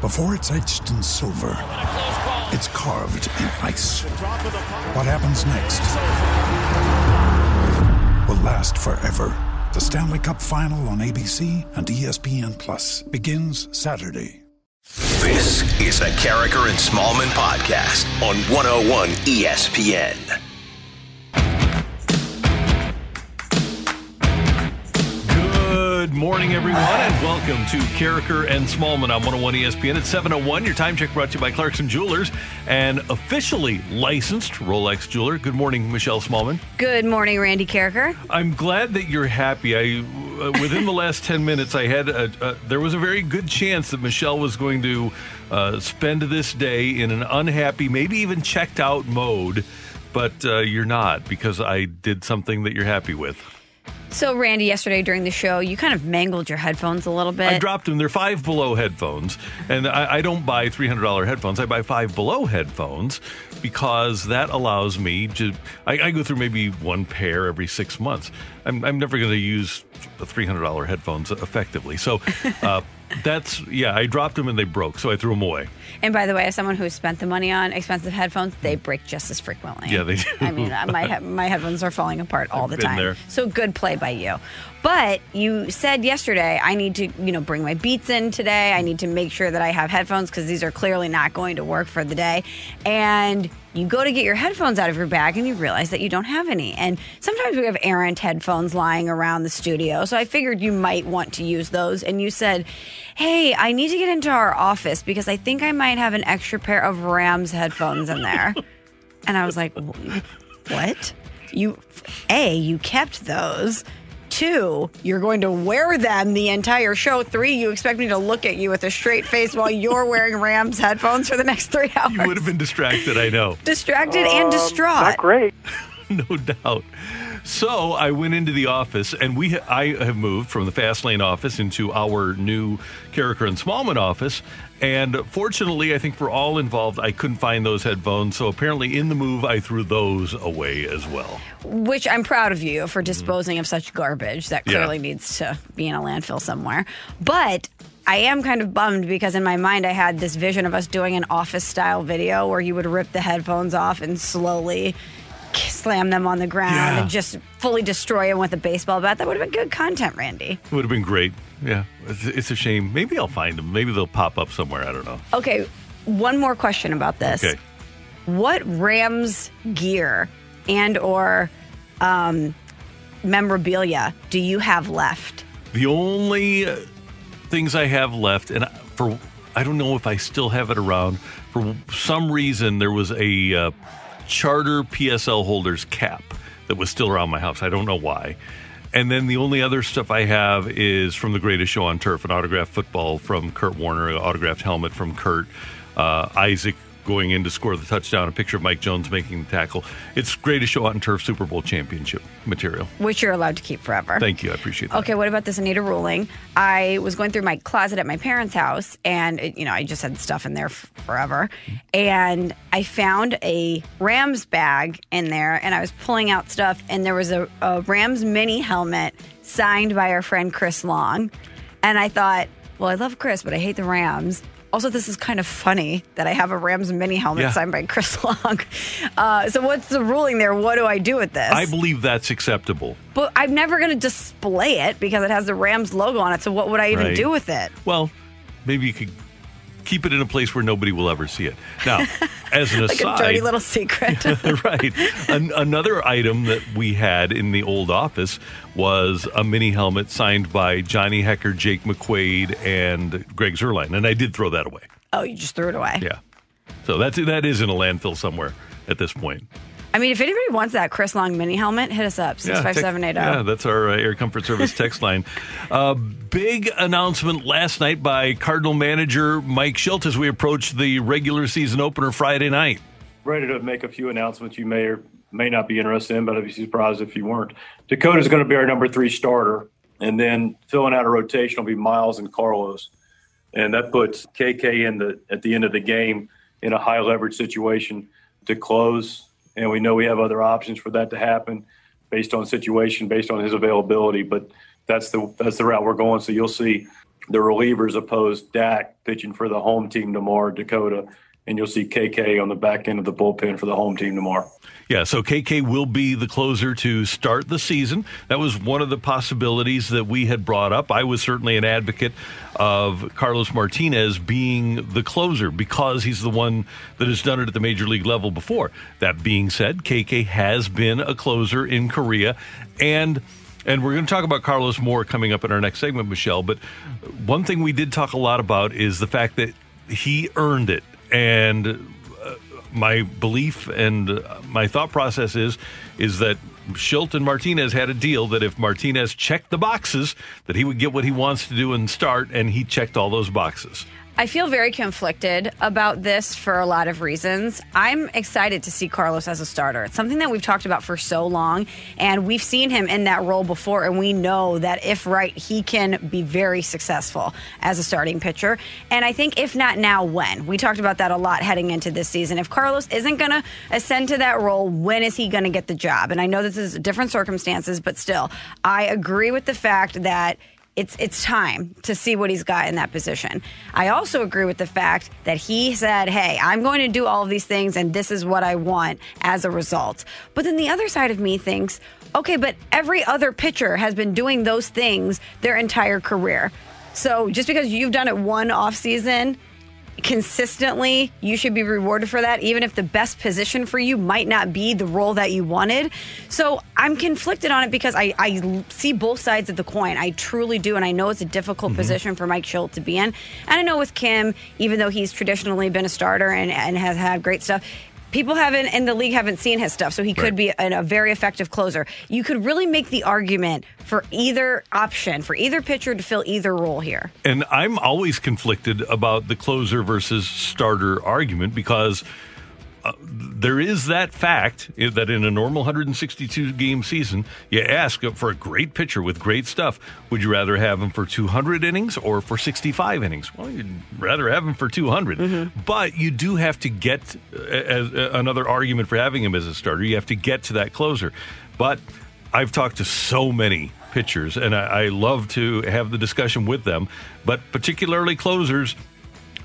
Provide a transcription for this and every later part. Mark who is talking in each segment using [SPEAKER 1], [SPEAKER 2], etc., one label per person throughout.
[SPEAKER 1] Before it's etched in silver, it's carved in ice. What happens next will last forever. The Stanley Cup Final on ABC and ESPN Plus begins Saturday.
[SPEAKER 2] This is a Karraker and Smallmon podcast on 101 ESPN.
[SPEAKER 3] Morning, everyone, and welcome to Karraker and Smallmon on 101 ESPN at 701. Your time check brought to you by Clarkson Jewelers and officially licensed Rolex jeweler. Good morning, Michelle Smallmon.
[SPEAKER 4] Good morning, Randy Karraker.
[SPEAKER 3] I'm glad that you're happy. I uh, within the last 10 minutes, I had a, a, there was a very good chance that Michelle was going to uh, spend this day in an unhappy, maybe even checked out mode. But uh, you're not because I did something that you're happy with.
[SPEAKER 4] So, Randy, yesterday during the show, you kind of mangled your headphones a little bit.
[SPEAKER 3] I dropped them. They're five below headphones, and I, I don't buy three hundred dollar headphones. I buy five below headphones because that allows me to. I, I go through maybe one pair every six months. I'm, I'm never going to use three hundred dollar headphones effectively. So. Uh, that's yeah. I dropped them and they broke, so I threw them away.
[SPEAKER 4] And by the way, as someone who spent the money on expensive headphones, they break just as frequently.
[SPEAKER 3] Yeah, they do.
[SPEAKER 4] I mean, uh, my my headphones are falling apart all
[SPEAKER 3] I've
[SPEAKER 4] the time.
[SPEAKER 3] there.
[SPEAKER 4] So good play by you. But you said yesterday, I need to, you know, bring my beats in today. I need to make sure that I have headphones because these are clearly not going to work for the day. And you go to get your headphones out of your bag and you realize that you don't have any. And sometimes we have errant headphones lying around the studio. So I figured you might want to use those. And you said, Hey, I need to get into our office because I think I might have an extra pair of Rams headphones in there. and I was like, What? You, A, you kept those. Two, you're going to wear them the entire show. Three, you expect me to look at you with a straight face while you're wearing Rams headphones for the next three hours.
[SPEAKER 3] You would have been distracted. I know.
[SPEAKER 4] distracted and um, distraught.
[SPEAKER 5] Not great.
[SPEAKER 3] no doubt. So I went into the office, and we I have moved from the Fast Lane office into our new Karraker and Smallmon office. And fortunately, I think for all involved, I couldn't find those headphones. So apparently, in the move, I threw those away as well.
[SPEAKER 4] Which I'm proud of you for disposing of such garbage that
[SPEAKER 3] Yeah.
[SPEAKER 4] clearly needs to be in a landfill somewhere. But I am kind of bummed because in my mind I had this vision of us doing an office style video where you would rip the headphones off and slowly slam them on the ground
[SPEAKER 3] Yeah.
[SPEAKER 4] and just fully destroy them with a baseball bat. That would have been good content, Randy.
[SPEAKER 3] It would have been great. Yeah, it's, it's a shame. Maybe I'll find them. Maybe they'll pop up somewhere. I don't know.
[SPEAKER 4] Okay, one more question about this.
[SPEAKER 3] Okay.
[SPEAKER 4] What Rams gear and or um, memorabilia do you have left?
[SPEAKER 3] The only uh, things I have left, and for I don't know if I still have it around. For some reason, there was a uh, charter PSL holders cap that was still around my house. I don't know why. And then the only other stuff I have is from the Greatest Show on Turf, an autographed football from Kurt Warner, an autographed helmet from Kurt, uh, Isaac going in to score the touchdown, a picture of Mike Jones making the tackle. It's Greatest Show on Turf Super Bowl championship material.
[SPEAKER 4] Which you're allowed to keep forever.
[SPEAKER 3] Thank you. I appreciate that.
[SPEAKER 4] Okay, what about this Anita ruling? I was going through my closet at my parents' house, and it, you know, I just had stuff in there f- forever, and I found a Rams bag in there, and I was pulling out stuff, and there was a, a Rams mini helmet signed by our friend Chris Long, and I thought, well, I love Chris, but I hate the Rams. Also, this is kind of funny that I have a Rams mini helmet
[SPEAKER 3] Yeah.
[SPEAKER 4] signed by Chris Long. Uh, so, what's the ruling there? What do I do with this?
[SPEAKER 3] I believe that's acceptable.
[SPEAKER 4] But I'm never going to display it because it has the Rams logo on it. So what would I even
[SPEAKER 3] Right.
[SPEAKER 4] do with it?
[SPEAKER 3] Well, maybe you could keep it in a place where nobody will ever see it. Now, as an
[SPEAKER 4] Like
[SPEAKER 3] aside,
[SPEAKER 4] a dirty little secret.
[SPEAKER 3] right. An, another item that we had in the old office was a mini helmet signed by Johnny Hekker, Jake McQuaide, and Greg Zuerlein, and I did throw that away.
[SPEAKER 4] oh, you just threw it away.
[SPEAKER 3] Yeah. So that's that is in a landfill somewhere at this point.
[SPEAKER 4] I mean, if anybody wants that Chris Long mini helmet, hit us up six five seven eight oh.
[SPEAKER 3] Yeah, that's our uh, Air Comfort Service text line. Uh, big announcement last night by Cardinal manager Mike Shildt as we approach the regular season opener Friday night.
[SPEAKER 5] Ready to make a few announcements you may or may not be interested in, but I'd be surprised if you weren't. Dakota's going to be our number three starter, and then filling out a rotation will be Miles and Carlos, and that puts KK in the at the end of the game in a high leverage situation to close and we know we have other options for that to happen based on situation, based on his availability. But that's the that's the route we're going. So you'll see the relievers opposed Dak pitching for the home team tomorrow, Dakota, and you'll see KK on the back end of the bullpen for the home team tomorrow.
[SPEAKER 3] Yeah, so KK will be the closer to start the season. That was one of the possibilities that we had brought up. I was certainly an advocate of Carlos Martinez being the closer because he's the one that has done it at the major league level before. That being said, KK has been a closer in Korea and and we're going to talk about Carlos more coming up in our next segment, Michelle. But one thing we did talk a lot about is the fact that he earned it. And uh, my belief and my thought process is is that Shildt and Martinez had a deal that if Martinez checked the boxes, that he would get what he wants to do and start, and he checked all those boxes.
[SPEAKER 4] I feel very conflicted about this for a lot of reasons. I'm excited to see Carlos as a starter. It's something that we've talked about for so long, and we've seen him in that role before, and we know that if right, he can be very successful as a starting pitcher. And I think if not now, when? We talked about that a lot heading into this season. If Carlos isn't going to ascend to that role, when is he going to get the job? And I know this is different circumstances, but still, I agree with the fact that it's it's time to see what he's got in that position. I also agree with the fact that he said, "Hey, I'm going to do all of these things and this is what I want as a result." But then the other side of me thinks, "Okay, but every other pitcher has been doing those things their entire career." So, just because you've done it one off season consistently, you should be rewarded for that, even if the best position for you might not be the role that you wanted. So I'm conflicted on it because I, I see both sides of the coin. I truly do. And I know it's a difficult mm-hmm. position for Mike Shildt to be in. And I know with Kim, even though he's traditionally been a starter and, and has had great stuff, people haven't in the league haven't seen his stuff, so he right. could be an, a very effective closer. You could really make the argument for either option, for either pitcher to fill either role here.
[SPEAKER 3] And I'm always conflicted about the closer versus starter argument because uh, there is that fact that in a normal 162 game season, you ask for a great pitcher with great stuff. Would you rather have him for 200 innings or for 65 innings? Well, you'd rather have him for 200. Mm-hmm. But you do have to get uh, as, uh, another argument for having him as a starter. You have to get to that closer. But I've talked to so many pitchers, and I, I love to have the discussion with them, but particularly closers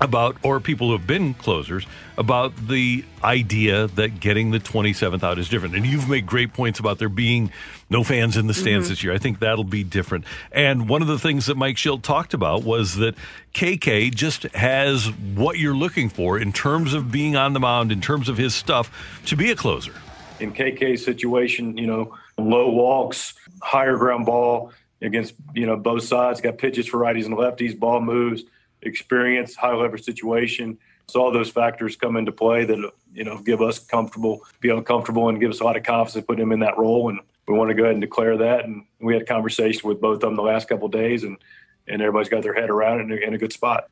[SPEAKER 3] about, or people who have been closers, about the idea that getting the 27th out is different. And you've made great points about there being no fans in the stands mm-hmm. this year. I think that'll be different. And one of the things that Mike Shildt talked about was that KK just has what you're looking for in terms of being on the mound, in terms of his stuff, to be a closer.
[SPEAKER 5] In KK's situation, you know, low walks, higher ground ball against, you know, both sides, got pitches for righties and lefties, ball moves experience, high leverage situation. So all those factors come into play that you know give us comfortable, be uncomfortable, and give us a lot of confidence to put him in that role. And we want to go ahead and declare that. And we had a conversation with both of them the last couple days, and and everybody's got their head around it in a, in a good spot.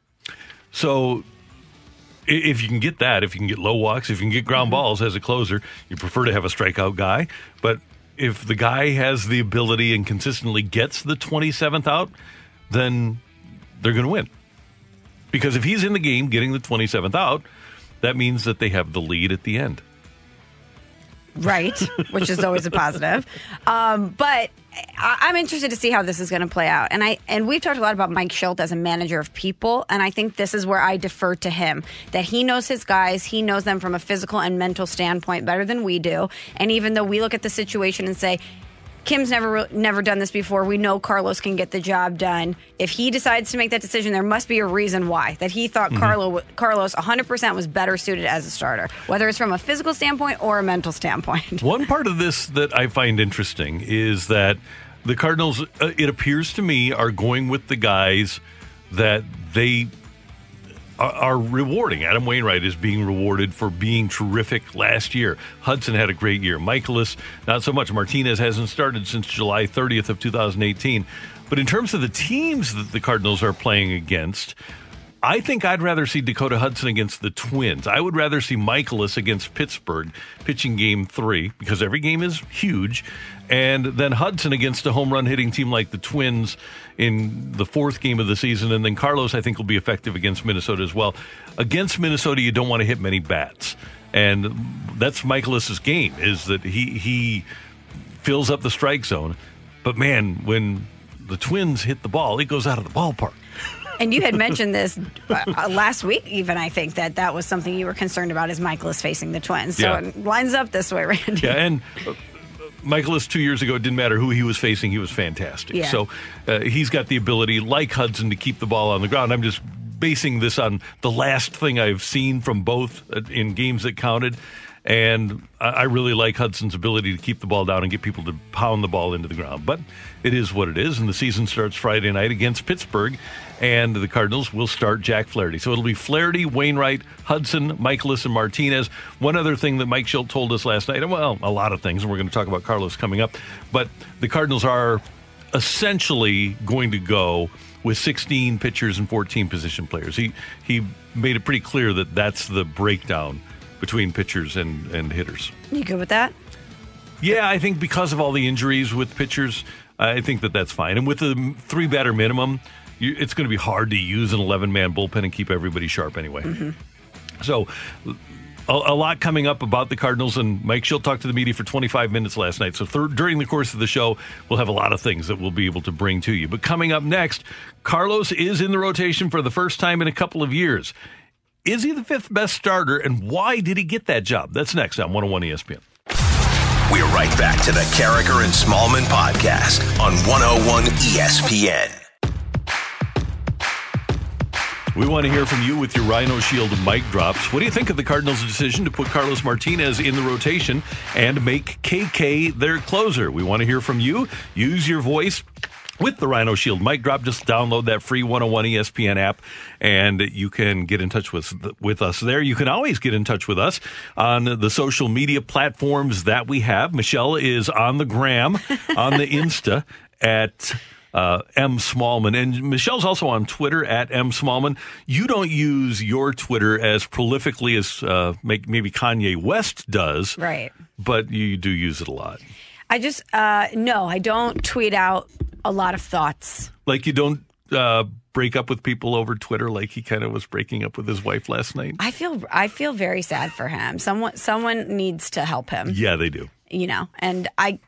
[SPEAKER 3] So if you can get that, if you can get low walks, if you can get ground mm-hmm. balls as a closer, you prefer to have a strikeout guy. But if the guy has the ability and consistently gets the 27th out, then they're going to win. Because if he's in the game getting the 27th out, that means that they have the lead at the end.
[SPEAKER 4] Right, which is always a positive. Um, but I, am interested to see how this is going to play out. And I and we've talked a lot about Mike Shildt as a manager of people, and I think this is where I defer to him. That he knows his guys, he knows them from a physical and mental standpoint better than we do. And even though we look at the situation and say, Kim's never never done this before. We know Carlos can get the job done. If he decides to make that decision, there must be a reason why. That he thought mm-hmm. Carlo, Carlos 100% was better suited as a starter, whether it's from a physical standpoint or a mental standpoint.
[SPEAKER 3] One part of this that I find interesting is that the Cardinals, uh, it appears to me, are going with the guys that they are, rewarding. Adam Wainwright is being rewarded for being terrific last year. Hudson had a great year. Mikolas, not so much. Martinez hasn't started since July 30th of 2018. But in terms of the teams that the Cardinals are playing against, I think I'd rather see Dakota Hudson against the Twins. I would rather see Mikolas against Pittsburgh pitching game three because every game is huge. And then Hudson against a home run hitting team like the Twins in the fourth game of the season. And then Carlos, I think, will be effective against Minnesota as well. Against Minnesota, you don't want to hit many bats. And that's Mikolas's game is that he, he fills up the strike zone. But man, when the Twins hit the ball, it goes out of the ballpark.
[SPEAKER 4] And you had mentioned this uh, uh, last week, even I think that that was something you were concerned about is Mikolas facing the Twins. So
[SPEAKER 3] Yeah.
[SPEAKER 4] it lines up this way, Randy.
[SPEAKER 3] Yeah, and Mikolas two years ago, it didn't matter who he was facing, he was fantastic.
[SPEAKER 4] Yeah.
[SPEAKER 3] So uh, he's got the ability, like Hudson, to keep the ball on the ground. I'm just basing this on the last thing I've seen from both uh, in games that counted. And I I really like Hudson's ability to keep the ball down and get people to pound the ball into the ground. But it is what it is, and the season starts Friday night against Pittsburgh, and the Cardinals will start Jack Flaherty. So it'll be Flaherty, Wainwright, Hudson, Mikolas, and Martinez. One other thing that Mike Shildt told us last night, and well, a lot of things, and we're going to talk about Carlos coming up, but the Cardinals are essentially going to go with 16 pitchers and 14 position players. He he made it pretty clear that that's the breakdown between pitchers and, and hitters.
[SPEAKER 4] You good with that?
[SPEAKER 3] Yeah, I think because of all the injuries with pitchers, I think that that's fine. And with the three batter minimum, you, it's going to be hard to use an 11 man bullpen and keep everybody sharp anyway. Mm-hmm. So, a, a lot coming up about the Cardinals, and Mike Shildt talked to the media for 25 minutes last night. So, thir- during the course of the show, we'll have a lot of things that we'll be able to bring to you. But coming up next, Carlos is in the rotation for the first time in a couple of years. Is he the fifth best starter, and why did he get that job? That's next on 101 ESPN.
[SPEAKER 2] We're right back to the Karraker and Smallmon podcast on 101 ESPN.
[SPEAKER 3] We want to hear from you with your Rhino Shield mic drops. What do you think of the Cardinals' decision to put Carlos Martinez in the rotation and make KK their closer? We want to hear from you. Use your voice. With the Rhino Shield mic drop, just download that free 101 ESPN app and you can get in touch with with us there. You can always get in touch with us on the social media platforms that we have. Michelle is on the gram, on the Insta at uh, M Smallmon. And Michelle's also on Twitter at M Smallmon. You don't use your Twitter as prolifically as uh, make, maybe Kanye West does,
[SPEAKER 4] Right.
[SPEAKER 3] but you do use it a lot.
[SPEAKER 4] I just, uh, no, I don't tweet out a lot of thoughts.
[SPEAKER 3] Like you don't uh, break up with people over Twitter, like he kind of was breaking up with his wife last night.
[SPEAKER 4] I feel, I feel very sad for him. Someone, someone needs to help him.
[SPEAKER 3] Yeah, they do.
[SPEAKER 4] you know and i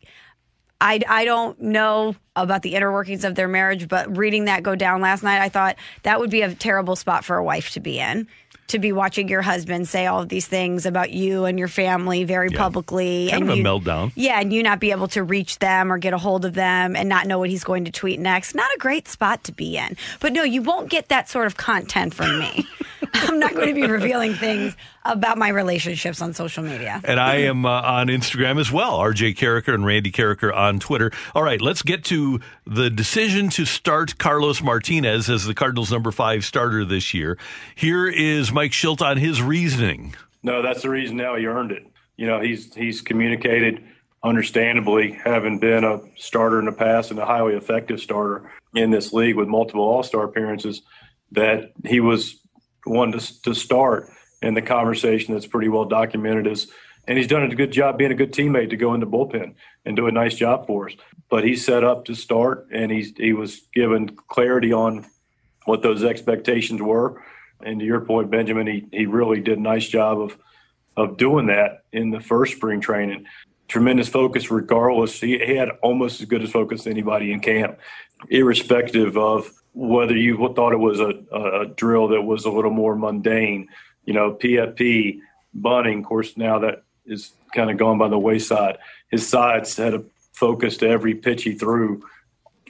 [SPEAKER 4] I, I don't know about the inner workings of their marriage, but reading that go down last night, I thought that would be a terrible spot for a wife to be in. To be watching your husband say all of these things about you and your family very
[SPEAKER 3] Yeah.
[SPEAKER 4] publicly,
[SPEAKER 3] Kind
[SPEAKER 4] and
[SPEAKER 3] of a
[SPEAKER 4] you,
[SPEAKER 3] meltdown.
[SPEAKER 4] yeah, and you not be able to reach them or get a hold of them and not know what he's going to tweet next. Not a great spot to be in. But no, you won't get that sort of content from me. I'm not going to be revealing things about my relationships on social media.
[SPEAKER 3] And I am uh, on Instagram as well, RJ Karraker and Randy Karraker on Twitter. All right, let's get to the decision to start Carlos Martinez as the Cardinals' number five starter this year. Here is Mike Shildt on his reasoning.
[SPEAKER 5] No, that's the reason now he earned it. You know, he's he's communicated understandably, having been a starter in the past and a highly effective starter in this league with multiple All Star appearances, that he was one to, to start in the conversation that's pretty well documented is, and he's done a good job being a good teammate to go in the bullpen and do a nice job for us. But he's set up to start and he's he was given clarity on what those expectations were. And to your point, Benjamin, he, he really did a nice job of of doing that in the first spring training. Tremendous focus, regardless. He, he had almost as good as focus as anybody in camp, irrespective of whether you thought it was a, a, drill that was a little more mundane. You know, PFP, bunting, of course, now that is kind of gone by the wayside. His sides had a focus to every pitch he threw.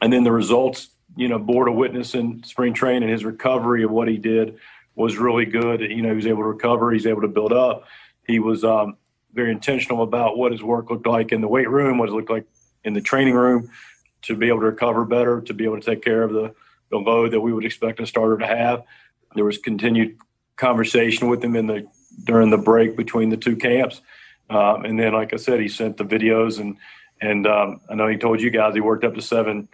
[SPEAKER 5] And then the results, you know, board a witness in spring training, his recovery of what he did was really good. You know, he was able to recover, he's able to build up. He was um, very intentional about what his work looked like in the weight room, what it looked like in the training room to be able to recover better, to be able to take care of the, the load that we would expect a starter to have. There was continued conversation with him in the during the break between the two camps. Um, and then, like I said, he sent the videos and and um, I know he told you guys he worked up to seven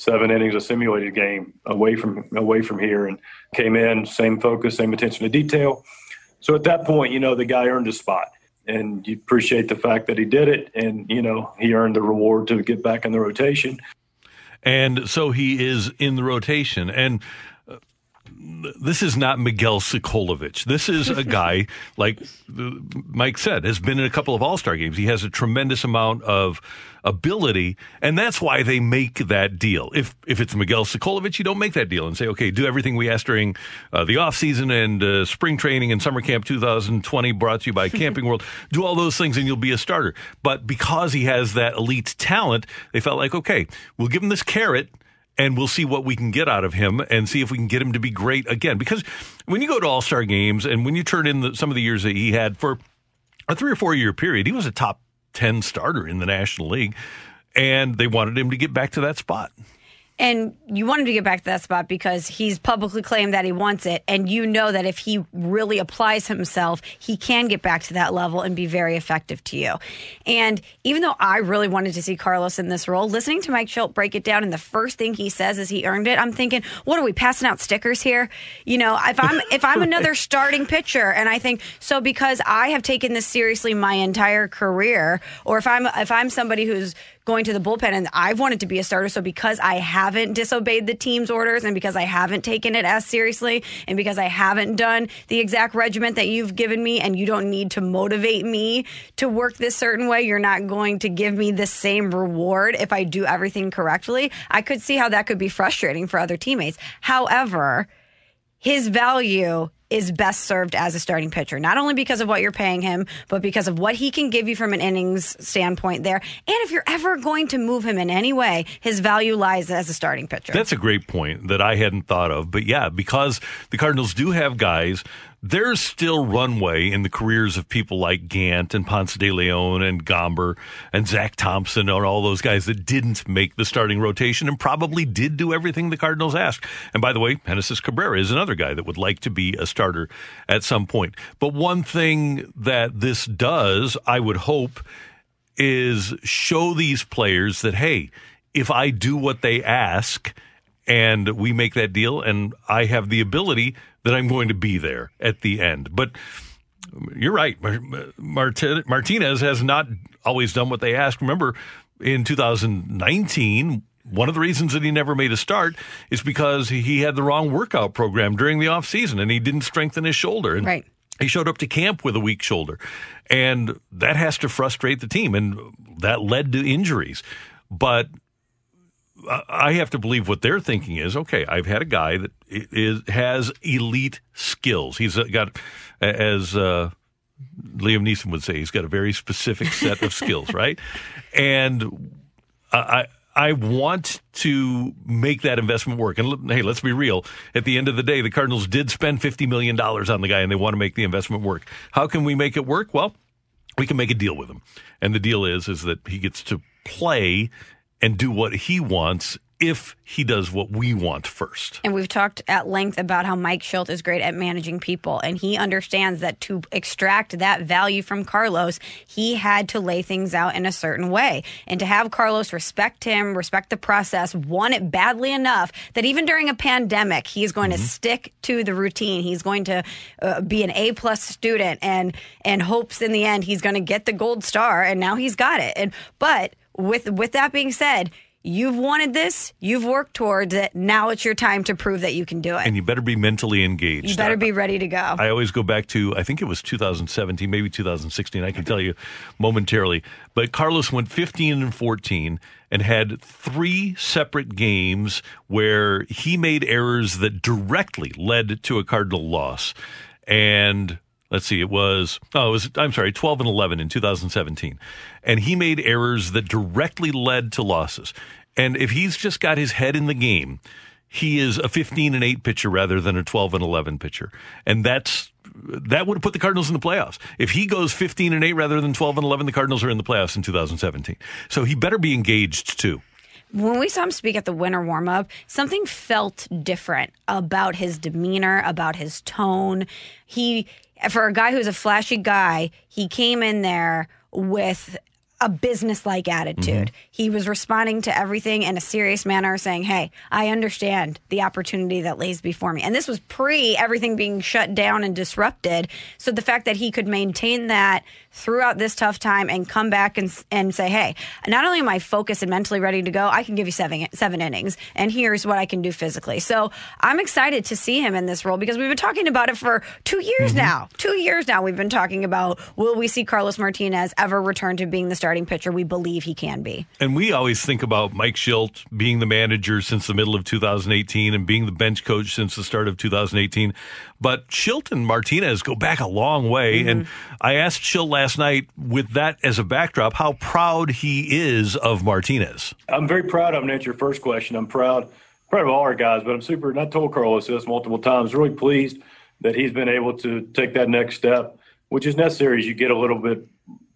[SPEAKER 5] seven innings of simulated game away from away from here and came in same focus, same attention to detail. So at that point, you know, the guy earned a spot and you appreciate the fact that he did it and you know he earned the reward to get back in the rotation
[SPEAKER 3] and so he is in the rotation and this is not Miguel Socolovich. This is a guy, like Mike said, has been in a couple of All Star games. He has a tremendous amount of ability, and that's why they make that deal. If if it's Miguel Socolovich, you don't make that deal and say, okay, do everything we asked during uh, the off season and uh, spring training and summer camp 2020, brought to you by Camping World. Do all those things, and you'll be a starter. But because he has that elite talent, they felt like, okay, we'll give him this carrot and we'll see what we can get out of him and see if we can get him to be great again. Because when you go to All Star games and when you turn in the, some of the years that he had for a three or four year period, he was a top 10 starter in the National League, and they wanted him to get back to that spot.
[SPEAKER 4] And you want him to get back to that spot because he's publicly claimed that he wants it. And you know that if he really applies himself, he can get back to that level and be very effective to you. And even though I really wanted to see Carlos in this role, listening to Mike Shildt break it down and the first thing he says is he earned it, I'm thinking, what are we passing out stickers here? You know, if I'm if I'm another starting pitcher and I think so because I have taken this seriously my entire career, or if I'm if I'm somebody who's going to the bullpen and I've wanted to be a starter. So because I haven't disobeyed the team's orders and because I haven't taken it as seriously and because I haven't done the exact regiment that you've given me and you don't need to motivate me to work this certain way, you're not going to give me the same reward if I do everything correctly. I could see how that could be frustrating for other teammates. However, his value is best served as a starting pitcher, not only because of what you're paying him, but because of what he can give you from an innings standpoint there. And if you're ever going to move him in any way, his value lies as a starting pitcher.
[SPEAKER 3] That's a great point that I hadn't thought of. But yeah, because the Cardinals do have guys there's still runway in the careers of people like Gant and Ponce de Leon and Gomber and Zach Thompson and all those guys that didn't make the starting rotation and probably did do everything the Cardinals asked. And by the way, Genesis Cabrera is another guy that would like to be a starter at some point. But one thing that this does, I would hope, is show these players that, hey, if I do what they ask, and we make that deal and I have the ability that I'm going to be there at the end. But you're right. Martinez has not always done what they asked. Remember, in 2019, one of the reasons that he never made a start is because he had the wrong workout program during the offseason and he didn't strengthen his shoulder. And
[SPEAKER 4] right.
[SPEAKER 3] He showed up to camp with a weak shoulder. And that has to frustrate the team. And that led to injuries. But I have to believe what they're thinking is okay. I've had a guy that is has elite skills. He's got, as uh, Liam Neeson would say, he's got a very specific set of skills, right? And I. I want to make that investment work. And hey, let's be real. At the end of the day, the Cardinals did spend $50 million on the guy and they want to make the investment work. How can we make it work? Well, we can make a deal with him. And the deal is, is that he gets to play and do what he wants if he does what we want first.
[SPEAKER 4] And we've talked at length about how Mike Shildt is great at managing people. And he understands that to extract that value from Carlos, he had to lay things out in a certain way. And to have Carlos respect him, respect the process, want it badly enough that even during a pandemic, he's going mm-hmm. to stick to the routine. He's going to uh, be an A plus student and, and hopes in the end he's going to get the gold star. And now he's got it. And, but with with that being said, you've wanted this, you've worked towards it. Now it's your time to prove that you can do it.
[SPEAKER 3] And you better be mentally engaged.
[SPEAKER 4] You better be ready to go.
[SPEAKER 3] I always go back to I think it was 2017, maybe 2016. I can tell you momentarily. But Carlos went 15 and 14 and had three separate games where he made errors that directly led to a Cardinal loss. And let's see, it was, oh, it was, I'm sorry, 12 and 11 in 2017. And he made errors that directly led to losses. And if he's just got his head in the game, he is a 15 and 8 pitcher rather than a 12 and 11 pitcher. And that's, that would have put the Cardinals in the playoffs. If he goes 15 and 8 rather than 12 and 11, the Cardinals are in the playoffs in 2017. So he better be engaged too.
[SPEAKER 4] when we saw him speak at the winter warm up, something felt different about his demeanor, about his tone. He, for a guy who's a flashy guy, he came in there with a business-like attitude.
[SPEAKER 3] Mm-hmm.
[SPEAKER 4] He was responding to everything in a serious manner, saying, "Hey, I understand the opportunity that lays before me." And this was pre everything being shut down and disrupted. So the fact that he could maintain that throughout this tough time and come back and and say, "Hey, not only am I focused and mentally ready to go, I can give you seven seven innings, and here's what I can do physically." So I'm excited to see him in this role because we've been talking about it for two years now. Two years now, we've been talking about will we see Carlos Martinez ever return to being the starting pitcher? We believe he can be.
[SPEAKER 3] And we always think about Mike Shildt being the manager since the middle of 2018 and being the bench coach since the start of 2018. But Shildt and Martinez go back a long way. Mm-hmm. And I asked Shildt last night, with that as a backdrop, how proud he is of Martinez.
[SPEAKER 5] I'm very proud of him. To answer your first question, I'm proud, proud of all our guys, but I'm super. And I told Carlos this multiple times. Really pleased that he's been able to take that next step, which is necessary as you get a little bit,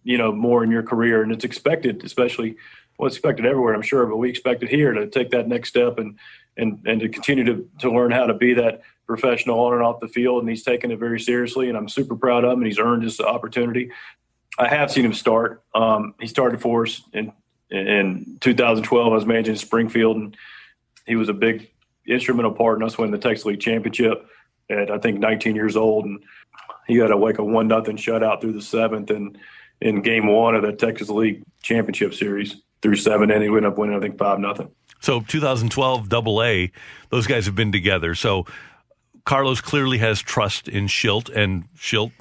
[SPEAKER 5] you know, more in your career, and it's expected, especially well, it's expected everywhere, I'm sure, but we expect it here to take that next step and and and to continue to to learn how to be that professional on and off the field. And he's taken it very seriously, and I'm super proud of him. And he's earned this opportunity. I have seen him start. Um, he started for us in in 2012. I was managing Springfield, and he was a big instrumental part in us winning the Texas League championship at I think 19 years old, and he had a like a one nothing shutout through the seventh, and in game one of the Texas League championship series through seven innings, we ended up winning I think five nothing.
[SPEAKER 3] So 2012 Double A, those guys have been together. So Carlos clearly has trust in Shildt, and Shildt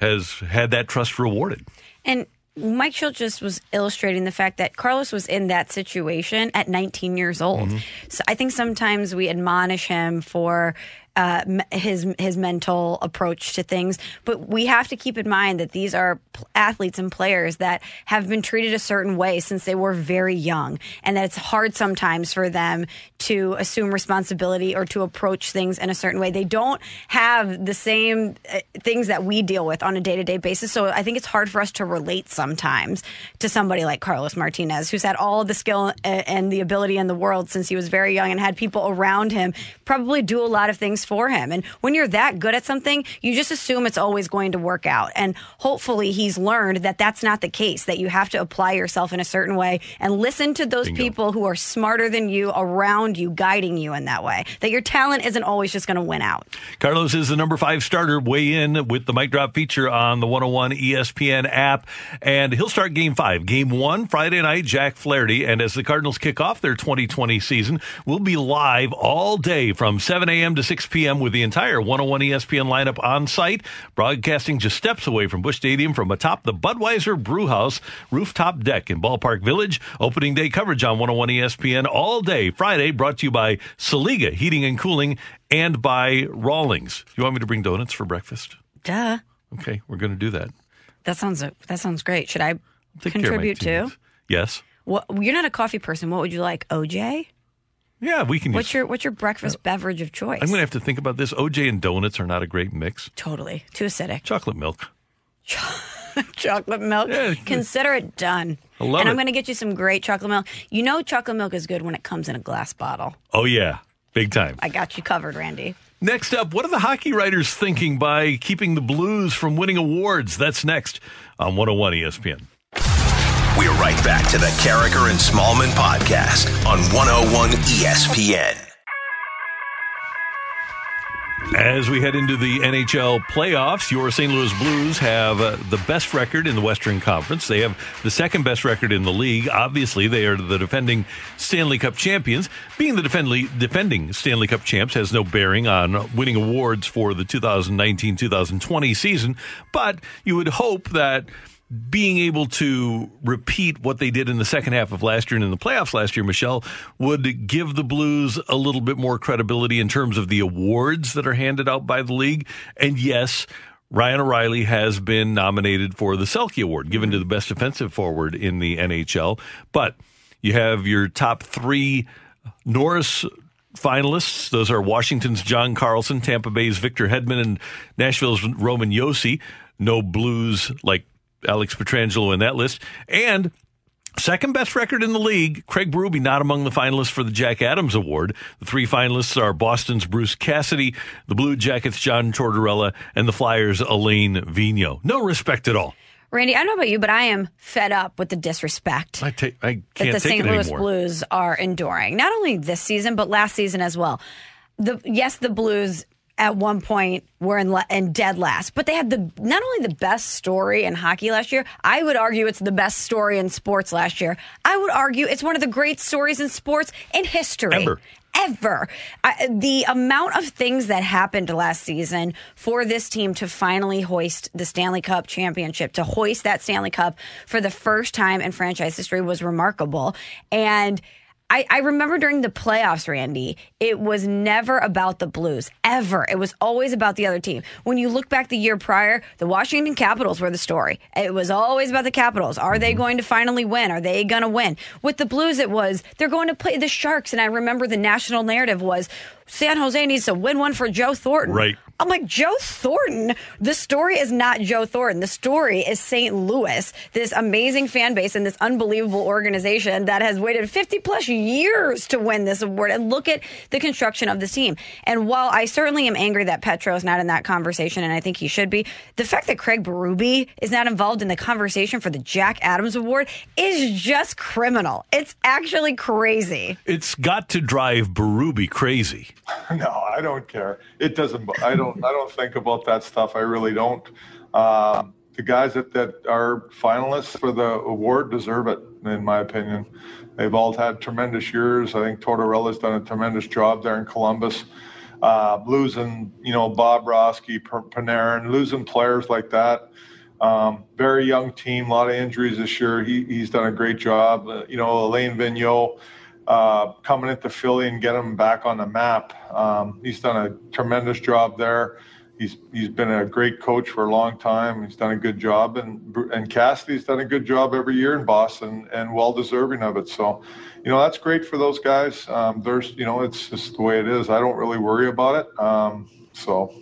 [SPEAKER 3] has had that trust rewarded.
[SPEAKER 4] And Mike Shildt just was illustrating the fact that Carlos was in that situation at 19 years old. Mm-hmm. So I think sometimes we admonish him for uh, his his mental approach to things, but we have to keep in mind that these are athletes and players that have been treated a certain way since they were very young, and that it's hard sometimes for them to assume responsibility or to approach things in a certain way. They don't have the same uh, things that we deal with on a day to day basis. So I think it's hard for us to relate sometimes to somebody like Carlos Martinez, who's had all the skill a- and the ability in the world since he was very young and had people around him probably do a lot of things for him. And when you're that good at something, you just assume it's always going to work out. And hopefully he's learned that that's not the case, that you have to apply yourself in a certain way and listen to those
[SPEAKER 3] Bingo.
[SPEAKER 4] people who are smarter than you around you, guiding you in that way. That your talent isn't always just going to win out.
[SPEAKER 3] Carlos is the number five starter. Weigh in with the mic drop feature on the 101 ESPN app, and he'll start game five. Game one, Friday night, Jack Flaherty. And as the Cardinals kick off their 2020 season, we'll be live all day from 7 a.m. to 6 p.m. with the entire 101 ESPN lineup on site, broadcasting just steps away from Busch Stadium from atop the Budweiser Brewhouse rooftop deck in Ballpark Village. Opening day coverage on 101 ESPN all day Friday, brought to you by Saliga Heating and Cooling and by Rawlings. You want me to bring donuts for breakfast?
[SPEAKER 4] Duh.
[SPEAKER 3] Okay, we're going to do that.
[SPEAKER 4] That sounds that sounds great. Should I
[SPEAKER 3] Take care of my
[SPEAKER 4] contribute too?
[SPEAKER 3] Yes.
[SPEAKER 4] What you're not a coffee person. What would you like? OJ?
[SPEAKER 3] Yeah, we can.
[SPEAKER 4] What's
[SPEAKER 3] just,
[SPEAKER 4] your what's your breakfast uh, beverage of choice?
[SPEAKER 3] I'm going to have to think about this. OJ and donuts are not a great mix.
[SPEAKER 4] totally too acidic.
[SPEAKER 3] Chocolate milk.
[SPEAKER 4] chocolate milk.
[SPEAKER 3] Yeah.
[SPEAKER 4] Consider it done.
[SPEAKER 3] I love
[SPEAKER 4] and I'm going to get you some great chocolate milk. You know, chocolate milk is good when it comes in a glass bottle.
[SPEAKER 3] Oh yeah, big time.
[SPEAKER 4] I got you covered, Randy.
[SPEAKER 3] Next up, what are the hockey writers thinking by keeping the Blues from winning awards? That's next on 101 ESPN.
[SPEAKER 2] We're right back to the Karraker and Smallmon podcast on 101 ESPN.
[SPEAKER 3] As we head into the NHL playoffs, your St. Louis Blues have uh, the best record in the Western Conference. They have the second best record in the league. Obviously, they are the defending Stanley Cup champions. Being the defending Stanley Cup champs has no bearing on winning awards for the 2019 2020 season, but you would hope that being able to repeat what they did in the second half of last year and in the playoffs last year, Michelle, would give the Blues a little bit more credibility in terms of the awards that are handed out by the league. And yes, Ryan O'Reilly has been nominated for the Selke Award, given to the best defensive forward in the NHL. But you have your top three Norris finalists. Those are Washington's John Carlson, Tampa Bay's Victor Hedman, and Nashville's Roman Josi. No Blues like Alex Pietrangelo in that list. And Second best record in the league. Craig Berube not among the finalists for the Jack Adams Award. The three finalists are Boston's Bruce Cassidy, the Blue Jackets' John Tortorella, and the Flyers' Alain Vigneault. No respect at all.
[SPEAKER 4] Randy, I don't know about you, but I am fed up with the disrespect
[SPEAKER 3] I, ta- I
[SPEAKER 4] that the
[SPEAKER 3] take
[SPEAKER 4] St. Louis
[SPEAKER 3] anymore.
[SPEAKER 4] Blues are enduring. Not only this season, but last season as well. The yes, the Blues at one point were in, la- in dead last, but they had the not only the best story in hockey last year. I would argue it's the best story in sports last year. I would argue it's one of the great stories in sports in history
[SPEAKER 3] Ever.
[SPEAKER 4] ever. I, the amount of things that happened last season for this team to finally hoist the Stanley Cup championship, to hoist that Stanley Cup for the first time in franchise history was remarkable. And I, I remember during the playoffs, Randy, it was never about the Blues, ever. It was always about the other team. When you look back the year prior, the Washington Capitals were the story. It was always about the Capitals. Are they mm-hmm. going to finally win? Are they going to win? With the Blues, it was they're going to play the Sharks. And I remember the national narrative was San Jose needs to win one for Joe Thornton.
[SPEAKER 3] Right.
[SPEAKER 4] I'm like, Joe Thornton? The story is not Joe Thornton. The story is St. Louis, this amazing fan base and this unbelievable organization that has waited 50 plus years to win this award. And look at the construction of this team. And while I certainly am angry that Petro is not in that conversation, and I think he should be, the fact that Craig Berube is not involved in the conversation for the Jack Adams Award is just criminal. It's actually crazy.
[SPEAKER 3] It's got to drive Berube crazy.
[SPEAKER 6] No, I don't care. It doesn't. I don't. I don't think about that stuff. I really don't. Um, the guys that, that are finalists for the award deserve it, in my opinion. They've all had tremendous years. I think Tortorella's done a tremendous job there in Columbus. Uh, losing, you know, Bobrovsky, Panarin, losing players like that. Um, very young team, a lot of injuries this year. He, he's done a great job. Uh, you know, Elaine Vigneault uh, coming into Philly and get him back on the map. Um, he's done a tremendous job there. He's he's been a great coach for a long time. He's done a good job, and and Cassidy's done a good job every year in Boston, and well deserving of it. So, you know, that's great for those guys. Um, there's, you know, it's just the way it is. I don't really worry about it. Um, so.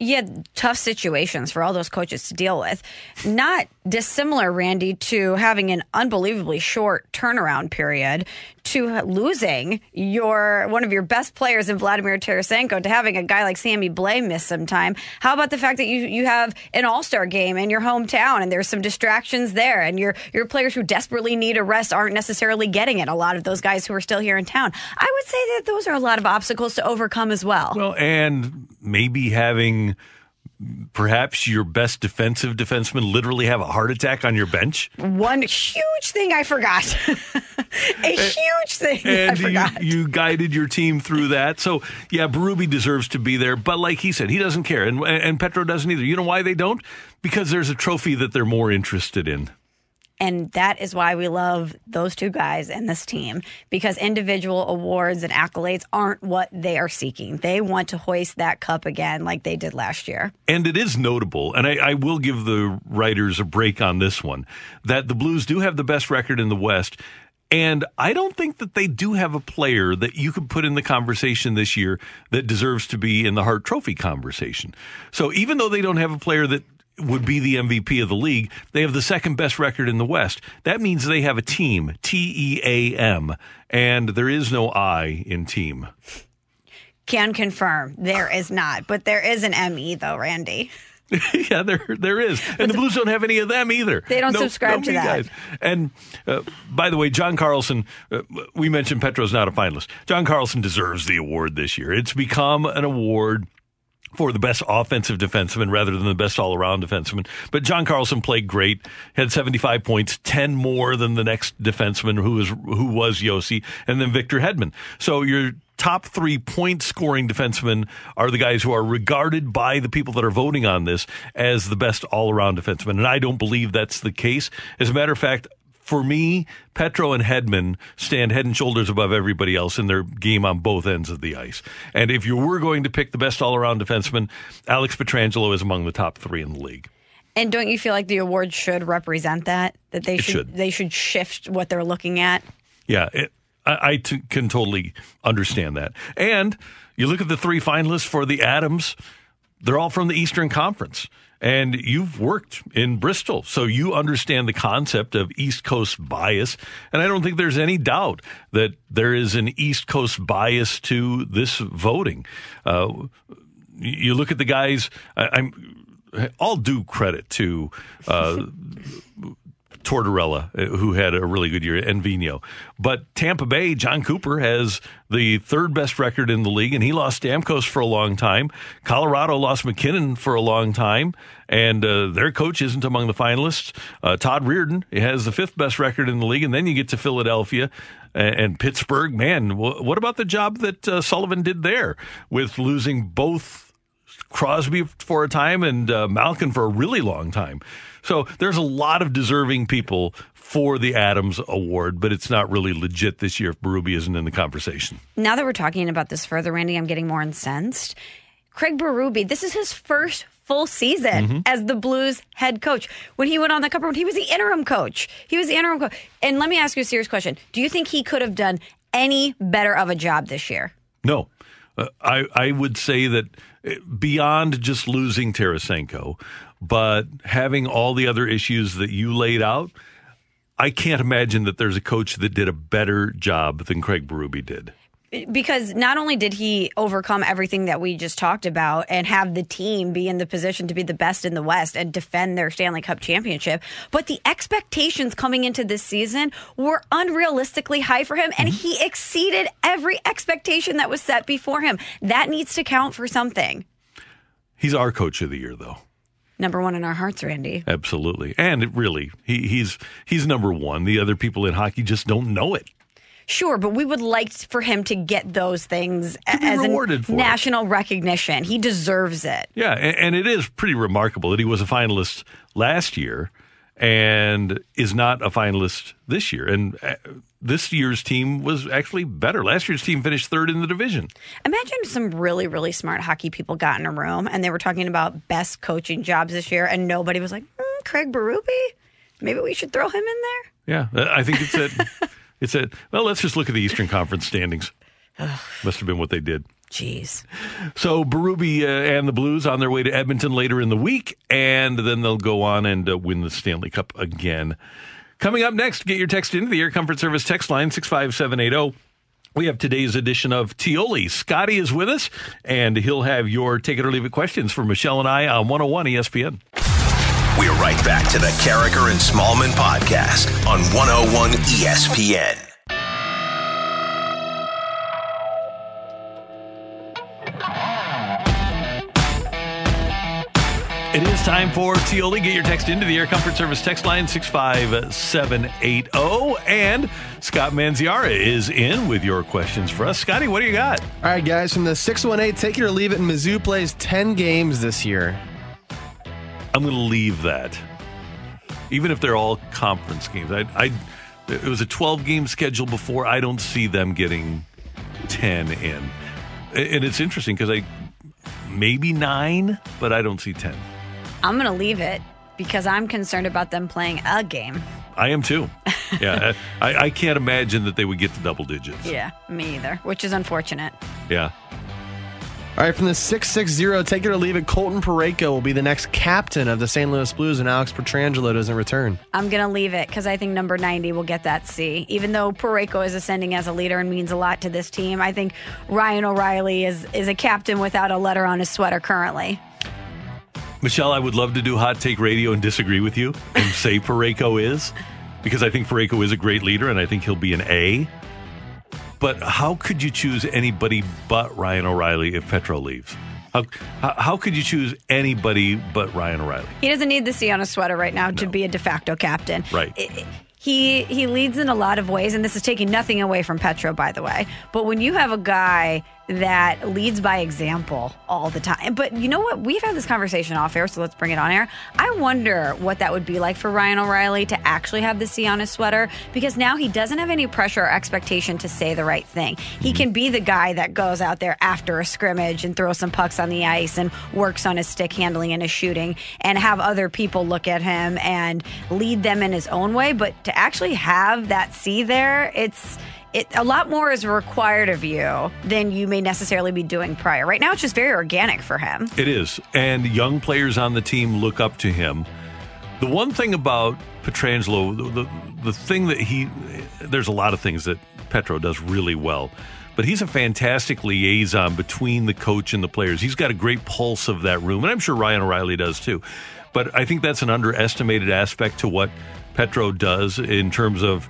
[SPEAKER 4] Yeah, tough situations for all those coaches to deal with. Not dissimilar, Randy, to having an unbelievably short turnaround period, to losing your one of your best players in Vladimir Tarasenko, to having a guy like Sammy Blais miss some time. How about the fact that you you have an All Star game in your hometown and there's some distractions there, and your your players who desperately need a rest aren't necessarily getting it. A lot of those guys who are still here in town. I would say that those are a lot of obstacles to overcome as well.
[SPEAKER 3] Well, and maybe having perhaps your best defensive defenseman literally have a heart attack on your bench.
[SPEAKER 4] One huge thing I forgot. a huge thing I
[SPEAKER 3] and
[SPEAKER 4] forgot.
[SPEAKER 3] you, you guided your team through that. So yeah, Berube deserves to be there, but like he said, he doesn't care, and and Petro doesn't either. You know why they don't? Because there's a trophy that they're more interested in.
[SPEAKER 4] And that is why we love those two guys and this team because individual awards and accolades aren't what they are seeking. They want to hoist that cup again like they did last year.
[SPEAKER 3] And it is notable, and I, I will give the writers a break on this one, that the Blues do have the best record in the West. And I don't think that they do have a player that you could put in the conversation this year that deserves to be in the Hart Trophy conversation. So even though they don't have a player that would be the MVP of the league, they have the second best record in the West. That means they have a team, T E A M, and there is no I in team.
[SPEAKER 4] Can confirm there is not, but there is an ME though, Randy.
[SPEAKER 3] yeah, there there is, and the, Blues don't have any of them either.
[SPEAKER 4] They don't subscribe to
[SPEAKER 3] me
[SPEAKER 4] that.
[SPEAKER 3] Guys. And uh, by the way, John Carlson, uh, we mentioned Petro's not a finalist. John Carlson deserves the award this year. It's become an award for the best offensive defenseman rather than the best all around defenseman. But John Carlson played great, had 75 points, 10 more than the next defenseman who was, who was Josi, and then Victor Hedman. So your top three point scoring defensemen are the guys who are regarded by the people that are voting on this as the best all around defenseman. And I don't believe that's the case. As a matter of fact, for me, Petro and Hedman stand head and shoulders above everybody else in their game on both ends of the ice. And if you were going to pick the best all around defenseman, Alex Pietrangelo is among the top three in the league.
[SPEAKER 4] And don't you feel like the award should represent that? That they should,
[SPEAKER 3] should.
[SPEAKER 4] they should shift what they're looking at.
[SPEAKER 3] Yeah, it, I, I t- can totally understand that. And you look at the three finalists for the Adams. they're all from the Eastern Conference. And you've worked in Bristol, so you understand the concept of East Coast bias. And I don't think there's any doubt that there is an East Coast bias to this voting. Uh, you look at the guys, I, am all due credit to uh, Tortorella, uh, who had a really good year, and Vino. But Tampa Bay, Jon Cooper has the third best record in the league, and he lost Stamkos for a long time. Colorado lost MacKinnon for a long time, and uh, their coach isn't among the finalists. Uh, Todd Reirden has the fifth best record in the league, and then you get to Philadelphia and, and Pittsburgh. Man, what about the job that uh, Sullivan did there with losing both? Crosby for a time and uh, Malkin for a really long time. So there's a lot of deserving people for the Adams Award, but it's not really legit this year if Berube isn't in the conversation.
[SPEAKER 4] Now that we're talking about this further, Randy, I'm getting more incensed. Craig Berube, this is his first full season mm-hmm. as the Blues head coach. When he went on the Cup he was the interim coach. He was the interim coach. And let me ask you a serious question. Do you think he could have done any better of a job this year?
[SPEAKER 3] No. I, I would say that uh, beyond just losing Tarasenko, but having all the other issues that you laid out, I can't imagine that there's a coach that did a better job than Craig Berube did
[SPEAKER 4] because not only did he overcome everything that we just talked about and have the team be in the position to be the best in the West and defend their Stanley Cup championship, but the expectations coming into this season were unrealistically high for him, and mm-hmm. he exceeded every expectation that was set before him. That needs to count for something.
[SPEAKER 3] He's our coach of the year, though
[SPEAKER 4] number one in our hearts, Randy.
[SPEAKER 3] Absolutely, and really, he, he's he's number one. The other people in hockey just don't know it.
[SPEAKER 4] Sure, but we would like for him to get those things
[SPEAKER 3] as
[SPEAKER 4] a national it. recognition. He deserves it.
[SPEAKER 3] Yeah, and, and it is pretty remarkable that he was a finalist last year and is not a finalist this year. And uh, this year's team was actually better. Last year's team finished third in the division.
[SPEAKER 4] Imagine some really, really smart hockey people got in a room and they were talking about best coaching jobs this year, and nobody was like, mm, Craig Berube? Maybe we should throw him in there?
[SPEAKER 3] Yeah, I think it's it. It said, well, let's just look at the Eastern Conference standings. Must have been what they did.
[SPEAKER 4] Jeez.
[SPEAKER 3] So Berube uh, and the Blues on their way to Edmonton later in the week, and then they'll go on and uh, win the Stanley Cup again. Coming up next, get your text into the Air Comfort Service text line 65780. We have today's edition of Tioli. Scotty is with us, and he'll have your take it or leave it questions for Michelle and I on 101 ESPN.
[SPEAKER 2] We're right back to the Karraker and Smallmon podcast on 101 ESPN.
[SPEAKER 3] It is time for Tioli. Get your text into the Air Comfort Service text line 65780. And Scott Manziara is in with your questions for us. Scotty, what do you got?
[SPEAKER 7] All right, guys, from the 618, take it or leave it. Mizzou plays 10 games this year.
[SPEAKER 3] I'm going to leave that, even if they're all conference games. I, I, it was a 12 game schedule before. I don't see them getting 10 in, and it's interesting because I maybe nine, but I don't see 10.
[SPEAKER 4] I'm going to leave it because I'm concerned about them playing a game.
[SPEAKER 3] I am too. Yeah, I, I can't imagine that they would get to double digits.
[SPEAKER 4] Yeah, me either, which is unfortunate.
[SPEAKER 3] Yeah.
[SPEAKER 7] All right, from the 660, take it or leave it. Colton Parayko will be the next captain of the St. Louis Blues, and Alex Pietrangelo doesn't return.
[SPEAKER 4] I'm going to leave it because I think number 90 will get that C. Even though Parayko is ascending as a leader and means a lot to this team, I think Ryan O'Reilly is, is a captain without a letter on his sweater currently.
[SPEAKER 3] Michelle, I would love to do hot take radio and disagree with you and say Parayko is, because I think Parayko is a great leader and I think he'll be an A. But how could you choose anybody but Ryan O'Reilly if Petro leaves? How, how, could you choose anybody but Ryan O'Reilly?
[SPEAKER 4] He doesn't need the C on a sweater right now no. to be a de facto captain.
[SPEAKER 3] Right.
[SPEAKER 4] It, he he leads in a lot of ways, and this is taking nothing away from Petro, by the way. But when you have a guy that leads by example all the time. But you know what? We've had this conversation off air, so let's bring it on air. I wonder what that would be like for Ryan O'Reilly to actually have the C on his sweater because now he doesn't have any pressure or expectation to say the right thing. He mm-hmm. can be the guy that goes out there after a scrimmage and throws some pucks on the ice and works on his stick handling and his shooting and have other people look at him and lead them in his own way. But to actually have that C there, it's it, a lot more is required of you than you may necessarily be doing prior. Right now, it's just very organic for him.
[SPEAKER 3] It is. And young players on the team look up to him. The one thing about Pietrangelo, the, the, the thing that he, there's a lot of things that Petro does really well, but he's a fantastic liaison between the coach and the players. He's got a great pulse of that room, and I'm sure Ryan O'Reilly does too. But I think that's an underestimated aspect to what Petro does in terms of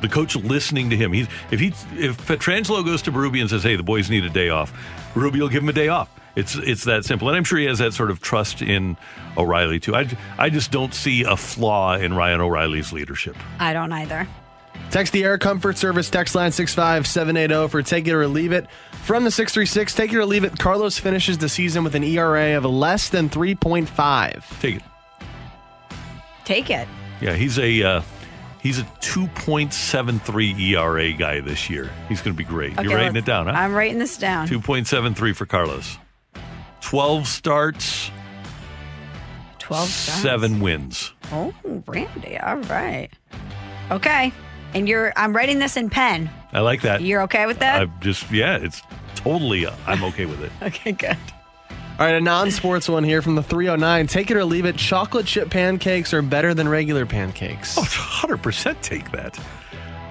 [SPEAKER 3] the coach listening to him. He's if he if Pietrangelo goes to Berube and says, "Hey, the boys need a day off," Berube will give him a day off. It's it's that simple, and I'm sure he has that sort of trust in O'Reilly too. I I just don't see a flaw in Ryan O'Reilly's leadership.
[SPEAKER 4] I don't either.
[SPEAKER 7] Text the Air Comfort Service text line 65780 for take it or leave it. From the 636, take it or leave it. Carlos finishes the season with an ERA of less than 3.5.
[SPEAKER 3] Take it.
[SPEAKER 4] Take it.
[SPEAKER 3] Yeah, he's a uh, he's a 2.73 ERA guy this year. He's going to be great.
[SPEAKER 4] Okay,
[SPEAKER 3] You're writing it down, huh?
[SPEAKER 4] I'm writing this down.
[SPEAKER 3] 2.73 for Carlos. 12 starts,
[SPEAKER 4] 12 starts.
[SPEAKER 3] seven wins.
[SPEAKER 4] Oh, Randy. All right. Okay. And you're, I'm writing this in pen.
[SPEAKER 3] I like that.
[SPEAKER 4] You're okay with that?
[SPEAKER 3] I'm just yeah, it's totally. I'm okay with it.
[SPEAKER 4] okay, good.
[SPEAKER 7] All right, a non sports one here from the 309. Take it or leave it. Chocolate chip pancakes are better than regular pancakes.
[SPEAKER 3] Oh, 100% take that.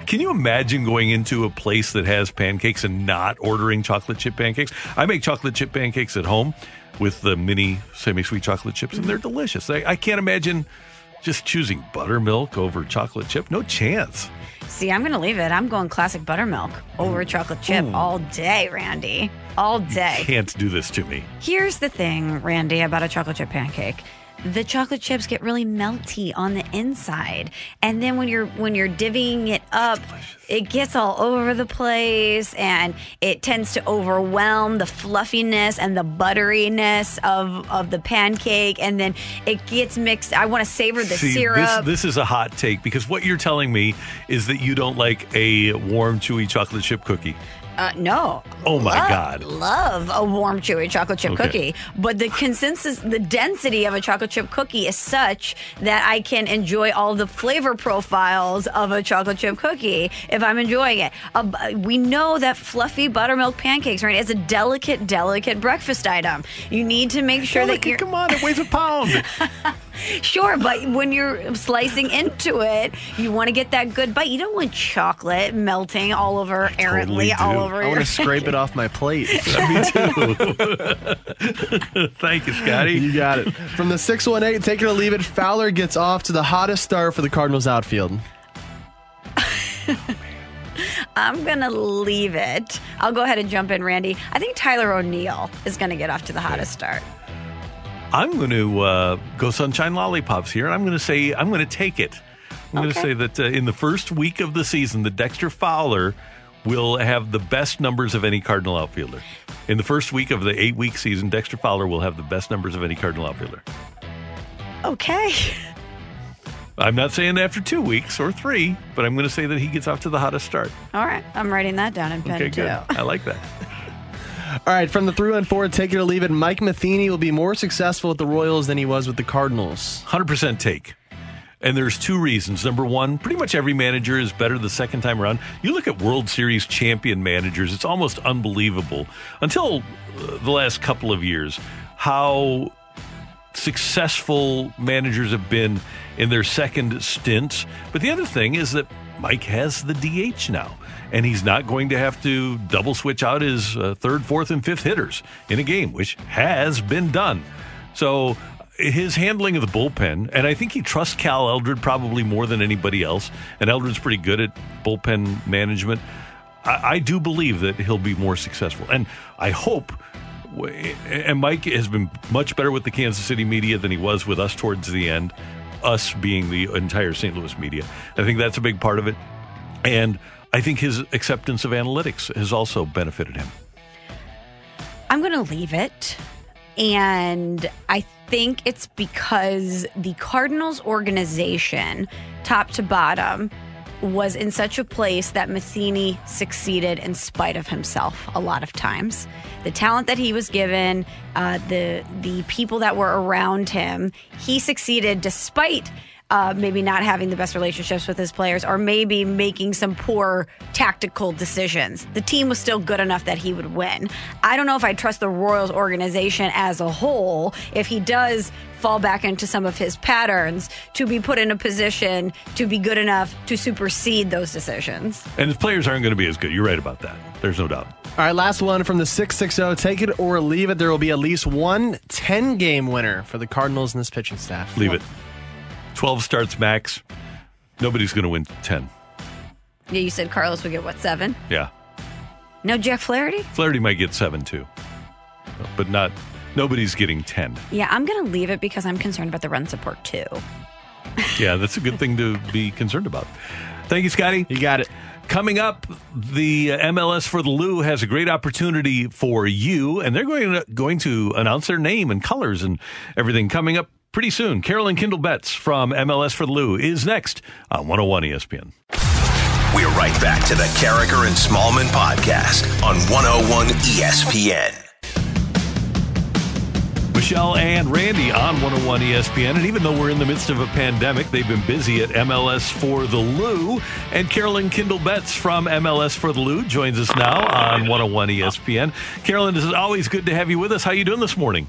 [SPEAKER 3] Can you imagine going into a place that has pancakes and not ordering chocolate chip pancakes? I make chocolate chip pancakes at home with the mini semi sweet chocolate chips, and they're delicious. I, I can't imagine just choosing buttermilk over chocolate chip. No chance.
[SPEAKER 4] See, I'm going to leave it. I'm going classic buttermilk over chocolate chip all day, Randy. All day.
[SPEAKER 3] Can't do this to me.
[SPEAKER 4] Here's the thing, Randy, about a chocolate chip pancake. The chocolate chips get really melty on the inside, and then when you're when you're divvying it up, it gets all over the place, and it tends to overwhelm the fluffiness and the butteriness of of the pancake, and then it gets mixed. I want to savor the
[SPEAKER 3] See,
[SPEAKER 4] syrup.
[SPEAKER 3] This, this is a hot take because what you're telling me is that you don't like a warm, chewy chocolate chip cookie.
[SPEAKER 4] Uh, no.
[SPEAKER 3] Oh, my
[SPEAKER 4] Love-
[SPEAKER 3] God.
[SPEAKER 4] Love a warm, chewy chocolate chip
[SPEAKER 3] Okay.
[SPEAKER 4] cookie, but the consensus, the density of a chocolate chip cookie is such that I can enjoy all the flavor profiles of a chocolate chip cookie if I'm enjoying it. Uh, we know that fluffy buttermilk pancakes, right? It's a delicate, delicate breakfast item. You need to make sure that you're.
[SPEAKER 3] Come on, it weighs a pound.
[SPEAKER 4] Sure, but when you're slicing into it, you want to get that good bite. You don't want chocolate melting all over, errantly
[SPEAKER 3] do.
[SPEAKER 4] all over
[SPEAKER 7] I want to scrape it off my plate.
[SPEAKER 3] me too. Thank you, Scotty.
[SPEAKER 7] You got it. From the 618, take it or leave it. Fowler gets off to the hottest start for the Cardinals outfield.
[SPEAKER 4] I'm going to leave it. I'll go ahead and jump in, Randy. I think Tyler O'Neill is going to get off to the hottest start.
[SPEAKER 3] I'm going to uh, go sunshine lollipops here, and I'm going to say I'm going to take it. I'm going to say that uh, in the first week of the season, the Dexter Fowler will have the best numbers of any Cardinal outfielder. In the first week of the eight week season, Dexter Fowler will have the best numbers of any Cardinal outfielder.
[SPEAKER 4] Okay.
[SPEAKER 3] I'm not saying after two weeks or three, but I'm going to say that he gets off to the hottest start.
[SPEAKER 4] All right. I'm writing that down in pen,
[SPEAKER 3] Okay,
[SPEAKER 4] too.
[SPEAKER 3] good. I like that.
[SPEAKER 7] All right, from the 314, take it or leave it. Mike Matheny will be more successful with the Royals than he was with the Cardinals.
[SPEAKER 3] 100% take. And there's two reasons. Number one, pretty much every manager is better the second time around. You look at World Series champion managers, it's almost unbelievable until uh, the last couple of years how successful managers have been in their second stints. But the other thing is that Mike has the DH now, and he's not going to have to double switch out his uh, third, fourth, and fifth hitters in a game, which has been done. So his handling of the bullpen, and I think he trusts Cal Eldred probably more than anybody else, and Eldred's pretty good at bullpen management. I, I do believe that he'll be more successful, and I hope. And Mike has been much better with the Kansas City media than he was with us towards the end. Us being the entire St. Louis media, I think that's a big part of it, and I think his acceptance of analytics has also benefited him.
[SPEAKER 4] I'm going to leave it. And I think it's because the Cardinals organization, top to bottom, was in such a place that Matheny succeeded in spite of himself a lot of times. The talent that he was given, uh, the the people that were around him, he succeeded despite uh, maybe not having the best relationships with his players, or maybe making some poor tactical decisions. The team was still good enough that he would win. I don't know if I trust the Royals organization as a whole if he does fall back into some of his patterns to be put in a position to be good enough to supersede those decisions.
[SPEAKER 3] And his players aren't going to be as good. You're right about that. There's no doubt.
[SPEAKER 7] All right, last one from the 660. Take it or leave it. There will be at least one 10 game winner for the Cardinals and this pitching staff.
[SPEAKER 3] Leave it. 12 starts max. Nobody's going to win 10.
[SPEAKER 4] Yeah, you said Carlos would get what, seven?
[SPEAKER 3] Yeah.
[SPEAKER 4] No Jack Flaherty?
[SPEAKER 3] Flaherty might get seven too, but not. Nobody's getting 10.
[SPEAKER 4] Yeah, I'm going to leave it because I'm concerned about the run support too.
[SPEAKER 3] Yeah, that's a good thing to be concerned about. Thank you, Scotty.
[SPEAKER 7] You got it.
[SPEAKER 3] Coming up, the MLS for the Lou has a great opportunity for you, and they're going to, going to announce their name and colors and everything coming up pretty soon. Carolyn Kindle Betts from MLS for the Lou is next on 101 ESPN.
[SPEAKER 2] We're right back to the Karraker and Smallmon podcast on 101 ESPN.
[SPEAKER 3] Michelle and Randy on 101 ESPN. And even though we're in the midst of a pandemic, they've been busy at MLS for the Lou. And Carolyn Kindle Betts from MLS for the Lou joins us now on 101 ESPN. Carolyn, this is always good to have you with us. How are you doing this morning?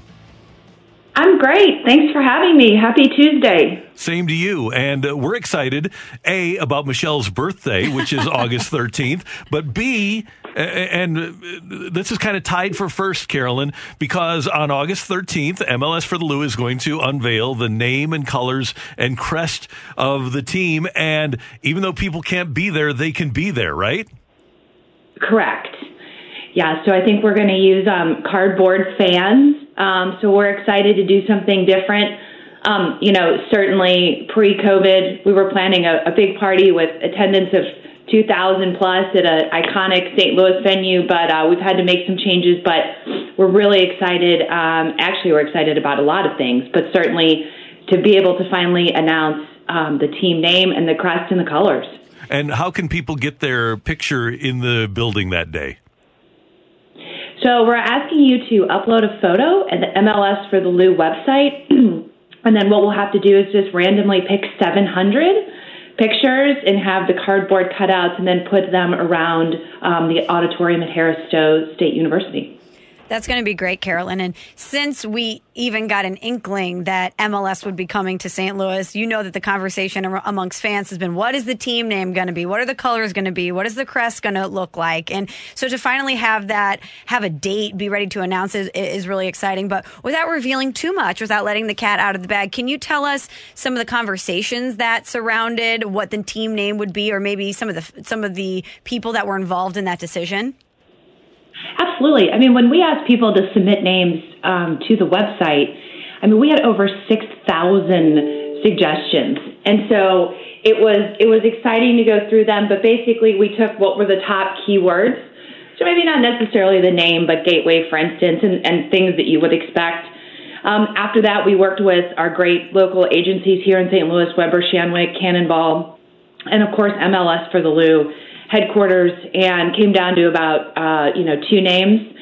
[SPEAKER 8] I'm great. Thanks for having me. Happy Tuesday.
[SPEAKER 3] Same to you. And uh, we're excited, A, about Michelle's birthday, which is August 13th, but B, and uh, this is kind of tied for first, Carolyn, because on August 13th, MLS for the Lou is going to unveil the name and colors and crest of the team. And even though people can't be there, they can be there, right?
[SPEAKER 8] Correct. Yeah, so I think we're going to use um, cardboard fans. Um, so we're excited to do something different. Um, you know, certainly pre COVID, we were planning a, a big party with attendance of 2,000 plus at an iconic St. Louis venue, but uh, we've had to make some changes. But we're really excited. Um, actually, we're excited about a lot of things, but certainly to be able to finally announce um, the team name and the crest and the colors.
[SPEAKER 3] And how can people get their picture in the building that day?
[SPEAKER 8] So we're asking you to upload a photo at the MLS for the Lou website. and then what we'll have to do is just randomly pick 700 pictures and have the cardboard cutouts and then put them around um, the auditorium at Harris Stowe State University.
[SPEAKER 4] That's going to be great, Carolyn. And since we even got an inkling that MLS would be coming to St. Louis, you know that the conversation amongst fans has been what is the team name going to be? What are the colors going to be? What is the crest going to look like? And so to finally have that, have a date, be ready to announce it is really exciting. But without revealing too much, without letting the cat out of the bag, can you tell us some of the conversations that surrounded what the team name would be, or maybe some of the some of the people that were involved in that decision?
[SPEAKER 8] Absolutely. I mean, when we asked people to submit names um, to the website, I mean, we had over 6,000 suggestions. And so it was, it was exciting to go through them, but basically we took what were the top keywords. So maybe not necessarily the name, but gateway, for instance, and, and things that you would expect. Um, after that, we worked with our great local agencies here in St. Louis, Weber, Shandwick, Cannonball, and of course MLS for the Lou headquarters and came down to about uh, you know two names.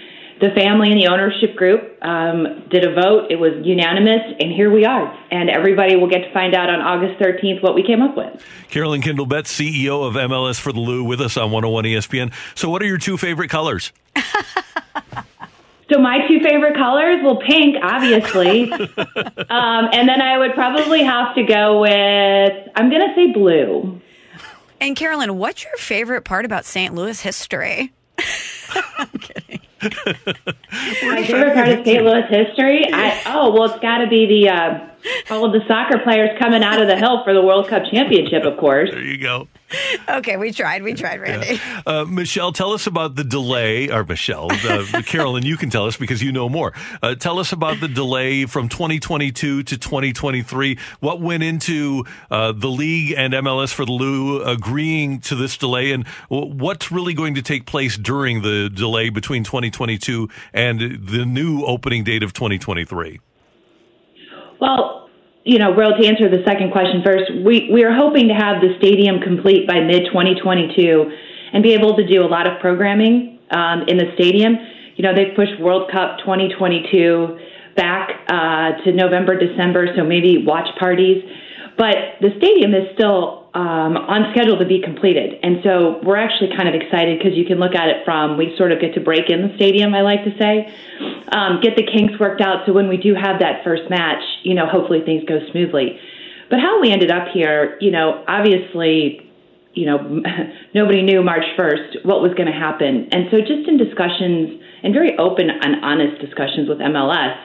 [SPEAKER 8] The family and the ownership group um, did a vote. It was unanimous, and here we are. And everybody will get to find out on August 13th what we came up with.
[SPEAKER 3] Carolyn Kindle Betts, CEO of MLS for the Lou, with us on 101 ESPN. So, what are your two favorite colors?
[SPEAKER 8] So my two favorite colors, well, pink, obviously, um, and then I would probably have to go with I'm going to say blue.
[SPEAKER 4] And Carolyn, what's your favorite part about St. Louis history? I'm kidding.
[SPEAKER 8] My favorite part of St. Louis history? I, oh, well, it's got to be the uh, all of the soccer players coming out of the hill for the World Cup championship, of course.
[SPEAKER 3] There you go.
[SPEAKER 4] Okay, we tried. We tried, Randy.
[SPEAKER 3] Uh, Michelle, tell us about the delay, or Michelle, uh, Carolyn, you can tell us because you know more. Uh, tell us about the delay from 2022 to 2023. What went into uh, the league and MLS for the Lou agreeing to this delay, and what's really going to take place during the delay between 2022 and the new opening date of 2023?
[SPEAKER 8] Well, you know, Will, to answer the second question first, we, we are hoping to have the stadium complete by mid 2022 and be able to do a lot of programming um, in the stadium. You know, they've pushed World Cup 2022 back uh, to November, December, so maybe watch parties. But the stadium is still um, on schedule to be completed. And so we're actually kind of excited because you can look at it from, we sort of get to break in the stadium, I like to say, um, get the kinks worked out. So when we do have that first match, you know, hopefully things go smoothly. But how we ended up here, you know, obviously, you know, nobody knew March 1st what was going to happen. And so just in discussions and very open and honest discussions with MLS,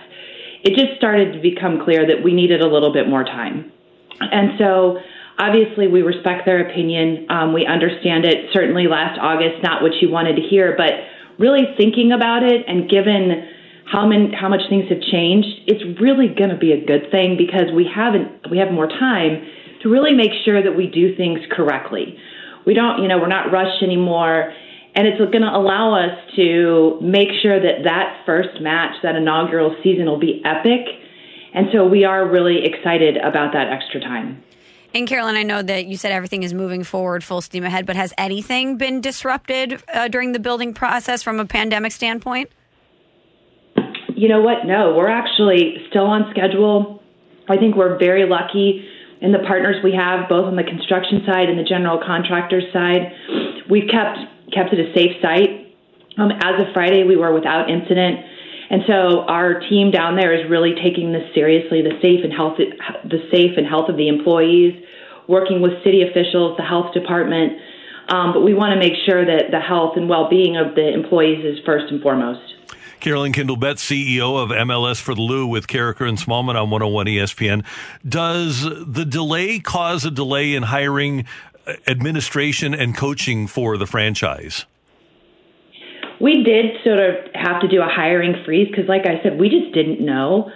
[SPEAKER 8] it just started to become clear that we needed a little bit more time. And so obviously we respect their opinion. Um, we understand it. Certainly last August, not what you wanted to hear, but really thinking about it and given how many, how much things have changed, it's really going to be a good thing because we haven't, we have more time to really make sure that we do things correctly. We don't, you know, we're not rushed anymore. And it's going to allow us to make sure that that first match, that inaugural season will be epic and so we are really excited about that extra time.
[SPEAKER 4] And Carolyn, I know that you said everything is moving forward full steam ahead, but has anything been disrupted uh, during the building process from a pandemic standpoint?
[SPEAKER 8] You know what? No, we're actually still on schedule. I think we're very lucky in the partners we have, both on the construction side and the general contractor side. We've kept kept it a safe site. Um, as of Friday, we were without incident. And so our team down there is really taking this seriously, the safe and health, the safe and health of the employees, working with city officials, the health department. Um, but we want to make sure that the health and well-being of the employees is first and foremost.
[SPEAKER 3] Carolyn Kindle Betts, CEO of MLS for the Lou with Karraker and Smallmon on 101 ESPN. Does the delay cause a delay in hiring administration and coaching for the franchise?
[SPEAKER 8] We did sort of have to do a hiring freeze because, like I said, we just didn't know.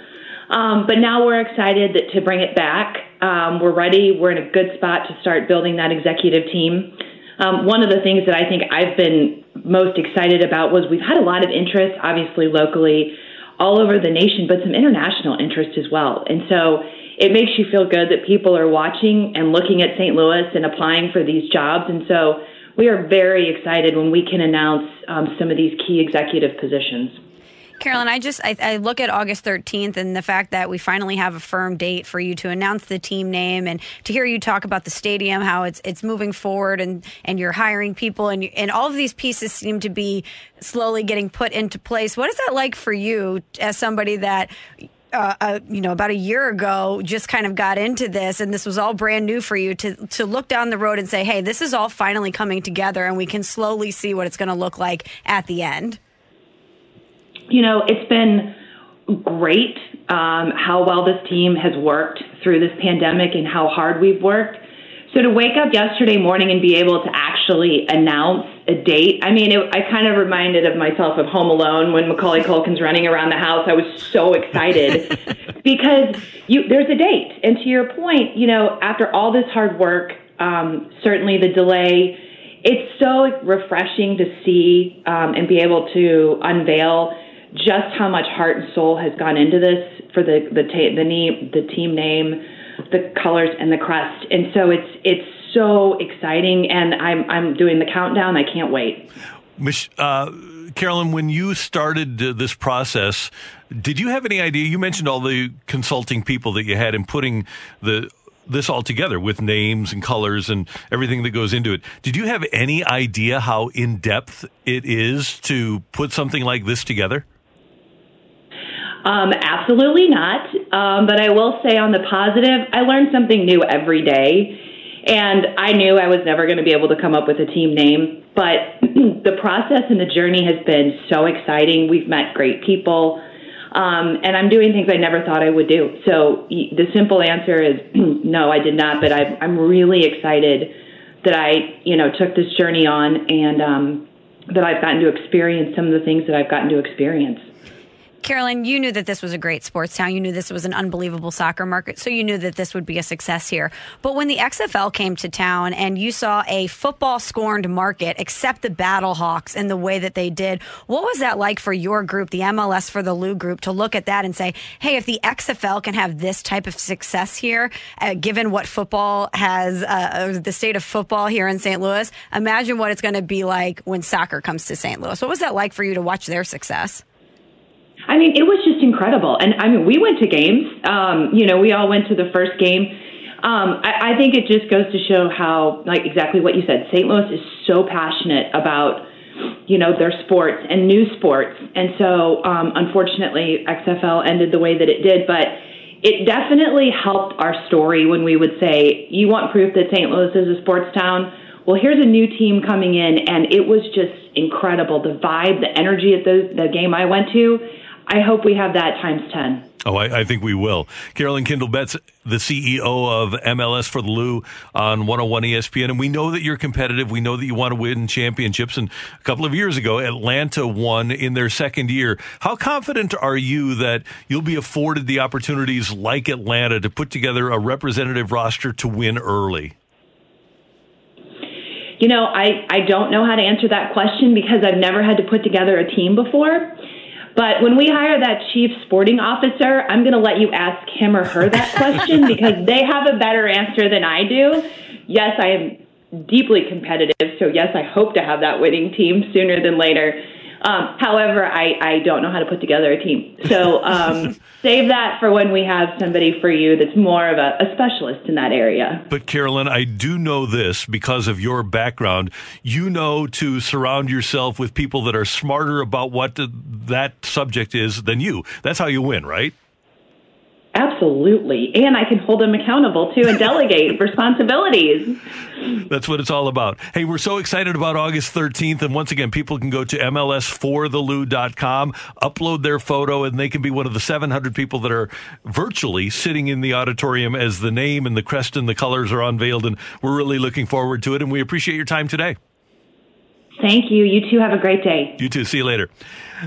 [SPEAKER 8] Um, but now we're excited that to bring it back. Um, we're ready. We're in a good spot to start building that executive team. Um, one of the things that I think I've been most excited about was we've had a lot of interest, obviously locally, all over the nation, but some international interest as well. And so it makes you feel good that people are watching and looking at St. Louis and applying for these jobs. And so we are very excited when we can announce um, some of these key executive positions.
[SPEAKER 4] Carolyn, I just I, I, look at August 13th and the fact that we finally have a firm date for you to announce the team name and to hear you talk about the stadium, how it's it's moving forward and and you're hiring people and and all of these pieces seem to be slowly getting put into place. What is that like for you as somebody that uh, uh, you know, about a year ago, just kind of got into this, and this was all brand new for you to to look down the road and say, "Hey, this is all finally coming together, and we can slowly see what it's going to look like at the end."
[SPEAKER 8] You know, it's been great um, how well this team has worked through this pandemic and how hard we've worked. So to wake up yesterday morning and be able to actually announce a date, I mean, it, I kind of reminded of myself of Home Alone when Macaulay Culkin's running around the house. I was so excited because you, there's a date. And to your point, you know, after all this hard work, um, certainly the delay, it's so refreshing to see um, and be able to unveil just how much heart and soul has gone into this for the the, ta- the name the team name the colors and the crest. And so it's it's so exciting, and I'm I'm doing the countdown. I can't wait.
[SPEAKER 3] Uh, Carolyn, when you started this process, did you have any idea? You mentioned all the consulting people that you had in putting the this all together with names and colors and everything that goes into it. Did you have any idea how in depth it is to put something like this together?
[SPEAKER 8] Um, absolutely not. Um, but I will say on the positive, I learned something new every day. And I knew I was never going to be able to come up with a team name. But the process and the journey has been so exciting. We've met great people. Um, and I'm doing things I never thought I would do. So the simple answer is no, I did not. But i am really excited that I, you know, took this journey on and um, that I've gotten to experience some of the things that I've gotten to experience.
[SPEAKER 4] Carolyn, you knew that this was a great sports town. You knew this was an unbelievable soccer market, so you knew that this would be a success here. But when the XFL came to town and you saw a football scorned market accept the Battlehawks in the way that they did, what was that like for your group, the MLS for the Lou group, to look at that and say, hey, if the XFL can have this type of success here, uh, given what football has, uh, uh the state of football here in St. Louis, imagine what it's going to be like when soccer comes to St. Louis. What was that like for you to watch their success?
[SPEAKER 8] I mean, it was just incredible. And I mean, we went to games. Um, you know, we all went to the first game. Um, I, I think it just goes to show how, like exactly what you said, St. Louis is so passionate about, you know, their sports and new sports. And so, um, unfortunately, XFL ended the way that it did, but it definitely helped our story when we would say, you want proof that St. Louis is a sports town? Well, here's a new team coming in, and it was just incredible. The vibe, the energy at the, the game I went to, I hope we have that times 10.
[SPEAKER 3] Oh, I, I, think we will. Carolyn Kindle Betts, the CEO of MLS for the Lou on 101 ESPN. And we know that you're competitive. We know that you want to win championships. And a couple of years ago, Atlanta won in their second year. How confident are you that you'll be afforded the opportunities like Atlanta to put together a representative roster to win early?
[SPEAKER 8] You know, I, I don't know how to answer that question because I've never had to put together a team before. But when we hire that chief sporting officer, I'm going to let you ask him or her that question because they have a better answer than I do. Yes, I am deeply competitive. So, yes, I hope to have that winning team sooner than later. Um, however, I, I don't know how to put together a team. So um, save that for when we have somebody for you that's more of a, a, specialist in that area.
[SPEAKER 3] But, Carolyn, I do know this because of your background. You know to surround yourself with people that are smarter about what that subject is than you. That's how you win, right?
[SPEAKER 8] Absolutely. And I can hold them accountable too and delegate responsibilities.
[SPEAKER 3] That's what it's all about. Hey, we're so excited about August 13th. And once again, people can go to MLSforthelou.com, upload their photo, and they can be one of the 700 people that are virtually sitting in the auditorium as the name and the crest and the colors are unveiled. And we're really looking forward to it. And we appreciate your time today.
[SPEAKER 8] Thank you. You too have a great day.
[SPEAKER 3] You too. See you later.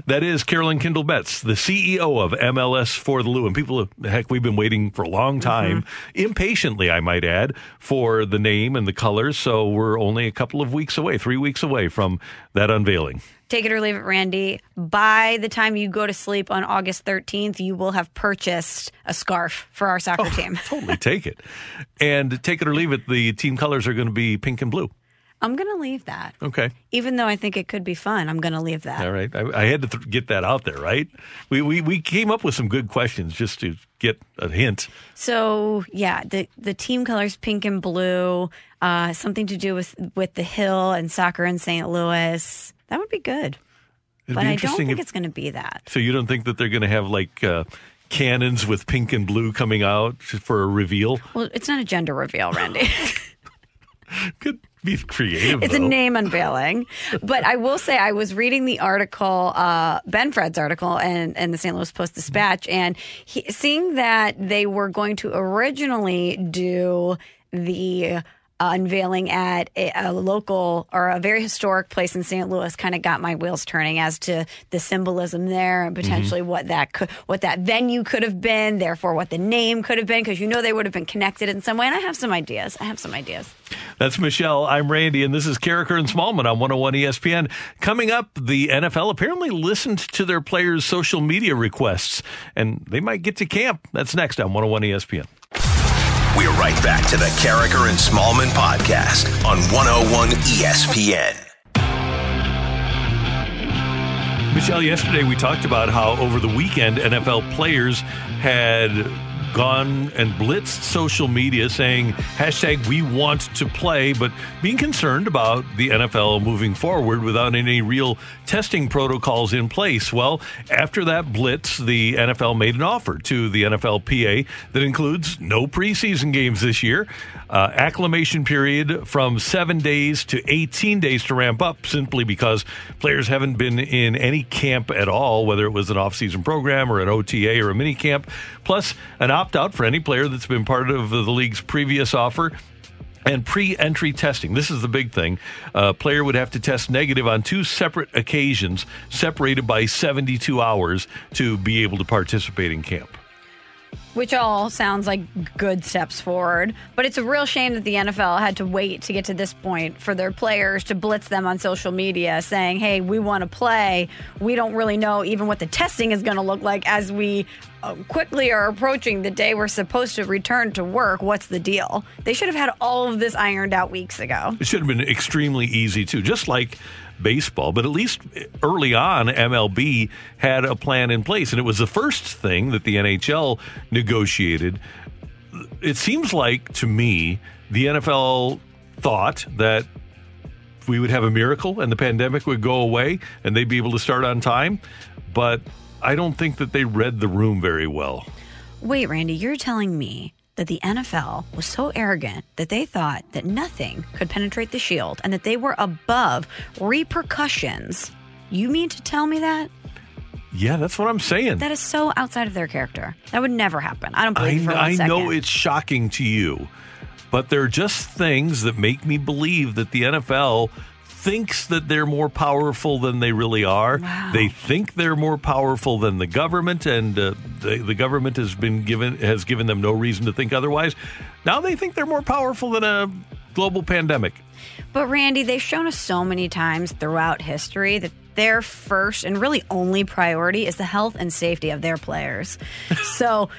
[SPEAKER 3] That is Carolyn Kindle Betts, the CEO of MLS for the Lou. And people, heck, we've been waiting for a long time, mm-hmm. impatiently, I might add, for the name and the colors. So we're only a couple of weeks away, three weeks away from that unveiling.
[SPEAKER 4] Take it or leave it, Randy. By the time you go to sleep on August 13th, you will have purchased a scarf for our soccer oh, team.
[SPEAKER 3] totally take it. And take it or leave it, the team colors are going to be pink and blue.
[SPEAKER 4] I'm going to leave that.
[SPEAKER 3] Okay.
[SPEAKER 4] Even though I think it could be fun, I'm going to leave that.
[SPEAKER 3] All right. I, I had to th- get that out there, right? We, we we came up with some good questions just to get a hint.
[SPEAKER 4] So yeah, the the team colors pink and blue, uh, something to do with with the hill and soccer in St. Louis. That would be good. It'd but be I don't think if, it's going to be that.
[SPEAKER 3] So you don't think that they're going to have like. Uh, cannons with pink and blue coming out for a reveal.
[SPEAKER 4] Well, it's not a gender reveal, Randy.
[SPEAKER 3] Good be creative.
[SPEAKER 4] It's
[SPEAKER 3] though.
[SPEAKER 4] a name unveiling. but I will say, I was reading the article, uh, Ben Fred's article, and, and the St. Louis Post Dispatch, and he, seeing that they were going to originally do the uh, unveiling at a, a, local or a very historic place in St. Louis kind of got my wheels turning as to the symbolism there and potentially mm-hmm. what that could, what that venue could have been, therefore what the name could have been, because you know they would have been connected in some way. And I have some ideas. I have some ideas.
[SPEAKER 3] That's Michelle. I'm Randy, and this is Karraker and Smallmon on 101 ESPN. Coming up, the NFL apparently listened to their players' social media requests, and they might get to camp. That's next on 101 ESPN.
[SPEAKER 2] We're right back to the Karraker and Smallmon podcast on 101 ESPN.
[SPEAKER 3] Michelle, yesterday we talked about how over the weekend NFL players had gone and blitzed social media saying hashtag we want to play, but being concerned about the NFL moving forward without any real testing protocols in place. Well, after that blitz, the NFL made an offer to the NFLPA that includes no preseason games this year, uh, acclimation period from seven days to 18 days to ramp up simply because players haven't been in any camp at all, whether it was an off-season program or an OTA or a mini camp, plus an opt out for any player that's been part of the league's previous offer. And pre entry testing. This is the big thing. A player would have to test negative on two separate occasions, separated by 72 hours, to be able to participate in camp
[SPEAKER 4] which all sounds like good steps forward. But it's a real shame that the NFL had to wait to get to this point for their players to blitz them on social media saying, hey, we want to play. We don't really know even what the testing is going to look like as we uh, quickly are approaching the day we're supposed to return to work. What's the deal? They should have had all of this ironed out weeks ago.
[SPEAKER 3] It should have been extremely easy, too. Just like baseball, but at least early on, MLB had a plan in place. And it was the first thing that the NHL negotiated it seems like to me the NFL thought that we would have a miracle and the pandemic would go away and they'd be able to start on time. But I don't think that they read the room very well.
[SPEAKER 4] Wait, Randy, you're telling me that the NFL was so arrogant that they thought that nothing could penetrate the shield and that they were above repercussions. You mean to tell me that?
[SPEAKER 3] Yeah, that's what I'm saying.
[SPEAKER 4] That is so outside of their character. That would never happen. I don't believe
[SPEAKER 3] I,
[SPEAKER 4] for one
[SPEAKER 3] I
[SPEAKER 4] second.
[SPEAKER 3] know it's shocking to you, but they're just things that make me believe that the NFL thinks that they're more powerful than they really are. They think they're more powerful than the government, and uh, the, the government has been given has given them no reason to think otherwise. Now they think they're more powerful than a global pandemic.
[SPEAKER 4] But Randy, they've shown us so many times throughout history that their first and really only priority is the health and safety of their players. So,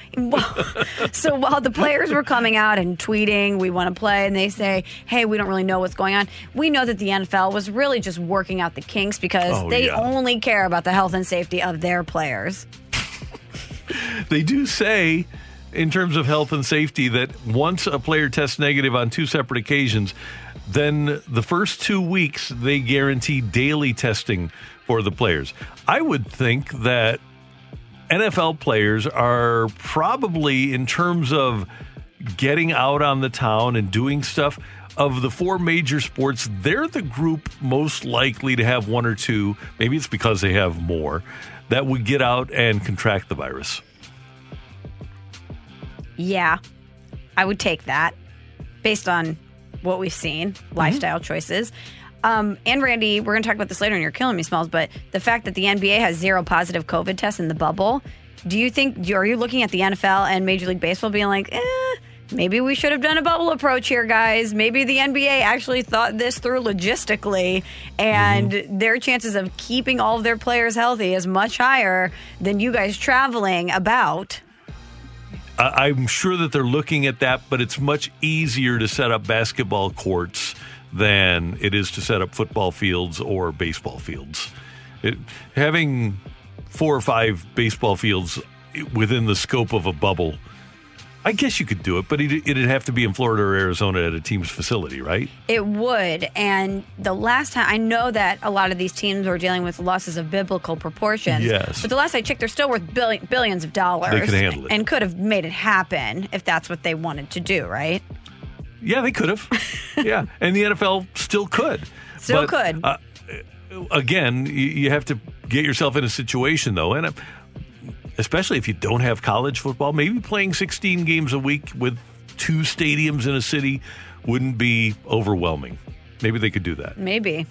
[SPEAKER 4] so while the players were coming out and tweeting, "We want to play," and they say, "Hey, we don't really know what's going on," we know that the NFL was really just working out the kinks because
[SPEAKER 3] Oh,
[SPEAKER 4] they
[SPEAKER 3] yeah.
[SPEAKER 4] only care about the health and safety of their players.
[SPEAKER 3] They do say, in terms of health and safety, that once a player tests negative on two separate occasions, then the first two weeks they guarantee daily testing for the players. I would think that NFL players are probably, in terms of getting out on the town and doing stuff, of the four major sports, they're the group most likely to have one or two, maybe it's because they have more, that would get out and contract the virus.
[SPEAKER 4] Yeah, I would take that based on what we've seen, lifestyle choices. Um, and Randy, we're going to talk about this later, and you're killing me, Smells. But the fact that the NBA has zero positive COVID tests in the bubble, do you think, are you looking at the NFL and Major League Baseball being like, eh, maybe we should have done a bubble approach here, guys? Maybe the NBA actually thought this through logistically, and their chances of keeping all of their players healthy is much higher than you guys traveling about.
[SPEAKER 3] I'm sure that they're looking at that, but it's much easier to set up basketball courts than it is to set up football fields or baseball fields. It, having four or five baseball fields within the scope of a bubble, I guess you could do it, but it, it'd have to be in Florida or Arizona at a team's facility, right?
[SPEAKER 4] It would. And the last time, I know that a lot of these teams were dealing with losses of biblical proportions.
[SPEAKER 3] Yes.
[SPEAKER 4] But the last I checked, they're still worth billion, billions of dollars.
[SPEAKER 3] They could handle it.
[SPEAKER 4] And could have made it happen if that's what they wanted to do, right?
[SPEAKER 3] Yeah, they could have. yeah, and the NFL still could.
[SPEAKER 4] Still
[SPEAKER 3] But,
[SPEAKER 4] could.
[SPEAKER 3] Uh, again, you, you have to get yourself in a situation though, and uh, especially if you don't have college football, maybe playing 16 games a week with two stadiums in a city wouldn't be overwhelming. Maybe they could do that.
[SPEAKER 4] Maybe.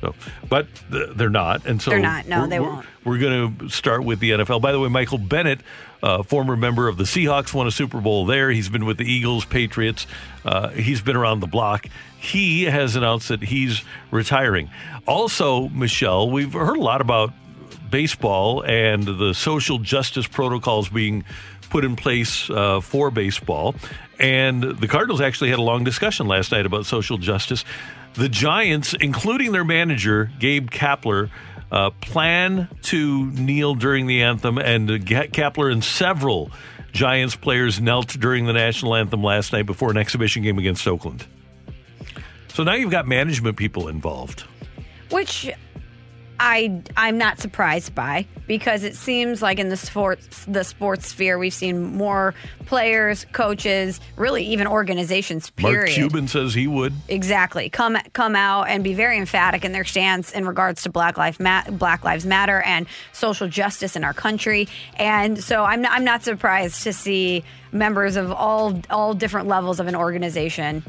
[SPEAKER 3] So, but they're not, and so
[SPEAKER 4] They're not. No,
[SPEAKER 3] we're-
[SPEAKER 4] they won't.
[SPEAKER 3] We're going to start with the NFL. By the way, Michael Bennett, uh, former member of the Seahawks, won a Super Bowl there. He's been with the Eagles, Patriots. Uh, he's been around the block. He has announced that he's retiring. Also, Michelle, we've heard a lot about baseball and the social justice protocols being put in place uh, for baseball. And the Cardinals actually had a long discussion last night about social justice. The Giants, including their manager, Gabe Kapler, uh, plan to kneel during the anthem, and uh, Kapler and several Giants players knelt during the national anthem last night before an exhibition game against Oakland. So now you've got management people involved.
[SPEAKER 4] Which I I'm not surprised by because it seems like in the sports the sports sphere we've seen more players, coaches, really even organizations. Period.
[SPEAKER 3] Mark Cuban says he would.
[SPEAKER 4] Exactly. Come come out and be very emphatic in their stance in regards to Black Lives Ma- Black Lives Matter and social justice in our country. And so I'm not, I'm not surprised to see members of all all different levels of an organization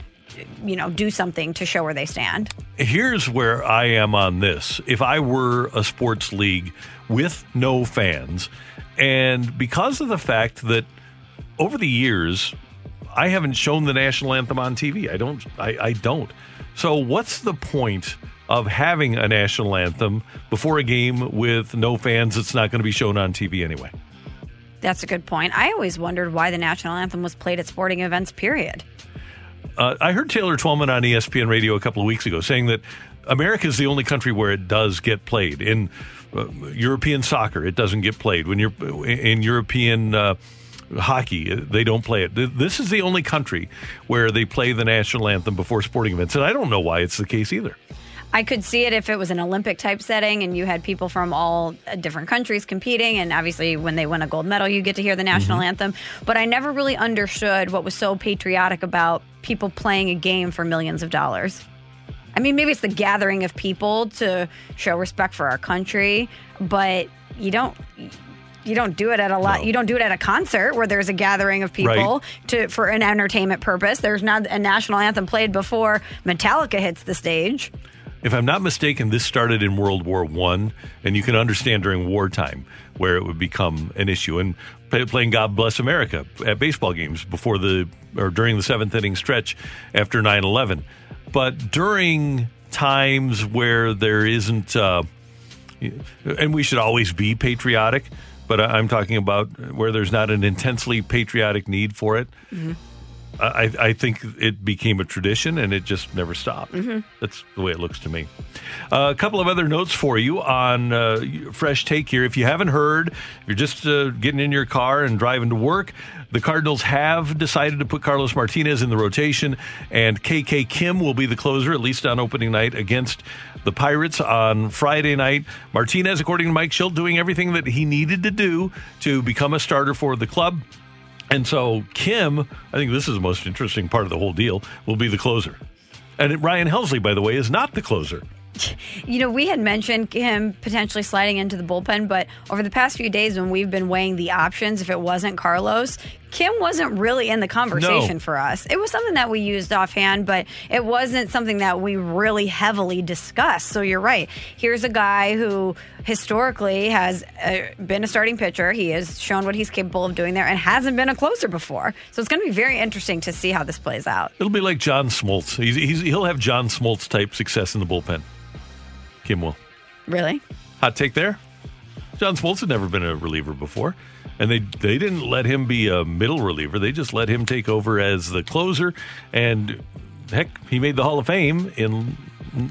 [SPEAKER 4] you know do something to show where they stand.
[SPEAKER 3] Here's where I am on this. If I were a sports league with no fans, and because of the fact that over the years, I haven't shown the national anthem on TV. I don't. I, I don't. So what's the point of having a national anthem before a game with no fans? It's not going to be shown on TV anyway.
[SPEAKER 4] That's a good point. I always wondered why the national anthem was played at sporting events. Period.
[SPEAKER 3] Uh, I heard Taylor Twellman on ESPN radio a couple of weeks ago saying that America is the only country where it does get played. In uh, European soccer, it doesn't get played. When you're in European uh, hockey, they don't play it. This is the only country where they play the national anthem before sporting events, and I don't know why it's the case either.
[SPEAKER 4] I could see it if it was an Olympic type setting and you had people from all uh, different countries competing. And obviously, when they win a gold medal, you get to hear the national anthem. But I never really understood what was so patriotic about people playing a game for millions of dollars. I mean, maybe it's the gathering of people to show respect for our country, but you don't. You don't do it at a lot. You don't do it at a concert where there's a gathering of people
[SPEAKER 3] Right.
[SPEAKER 4] to for an entertainment purpose. There's not a national anthem played before Metallica hits the stage.
[SPEAKER 3] If I'm not mistaken, this started in World War One, and you can understand during wartime where it would become an issue. And play, playing "God Bless America" at baseball games before the or during the seventh inning stretch after 9/11, but during times where there isn't, uh, and we should always be patriotic. But I'm talking about where there's not an intensely patriotic need for it. I, I think it became a tradition and it just never stopped. That's the way it looks to me. Uh, a couple of other notes for you on uh, Fresh Take here. If you haven't heard, if you're just uh, getting in your car and driving to work, the Cardinals have decided to put Carlos Martinez in the rotation, and KK Kim will be the closer, at least on opening night, against the Pirates on Friday night. Martinez, according to Mike Shildt, doing everything that he needed to do to become a starter for the club. And so Kim, I think this is the most interesting part of the whole deal, will be the closer. And Ryan Helsley, by the way, is not the closer.
[SPEAKER 4] You know, we had mentioned him potentially sliding into the bullpen, but over the past few days when we've been weighing the options, if it wasn't Carlos, Kim wasn't really in the conversation
[SPEAKER 3] No.
[SPEAKER 4] for us. It was something that we used offhand, but it wasn't something that we really heavily discussed. So you're right. Here's a guy who historically has uh, been a starting pitcher. He has shown what he's capable of doing there and hasn't been a closer before. So it's going to be very interesting to see how this plays out.
[SPEAKER 3] It'll be like John Smoltz. He's, he's, he'll have John Smoltz type success in the bullpen. Kim will.
[SPEAKER 4] Really?
[SPEAKER 3] Hot take there. John Smoltz had never been a reliever before, and they they didn't let him be a middle reliever. They just let him take over as the closer, and heck, he made the Hall of Fame in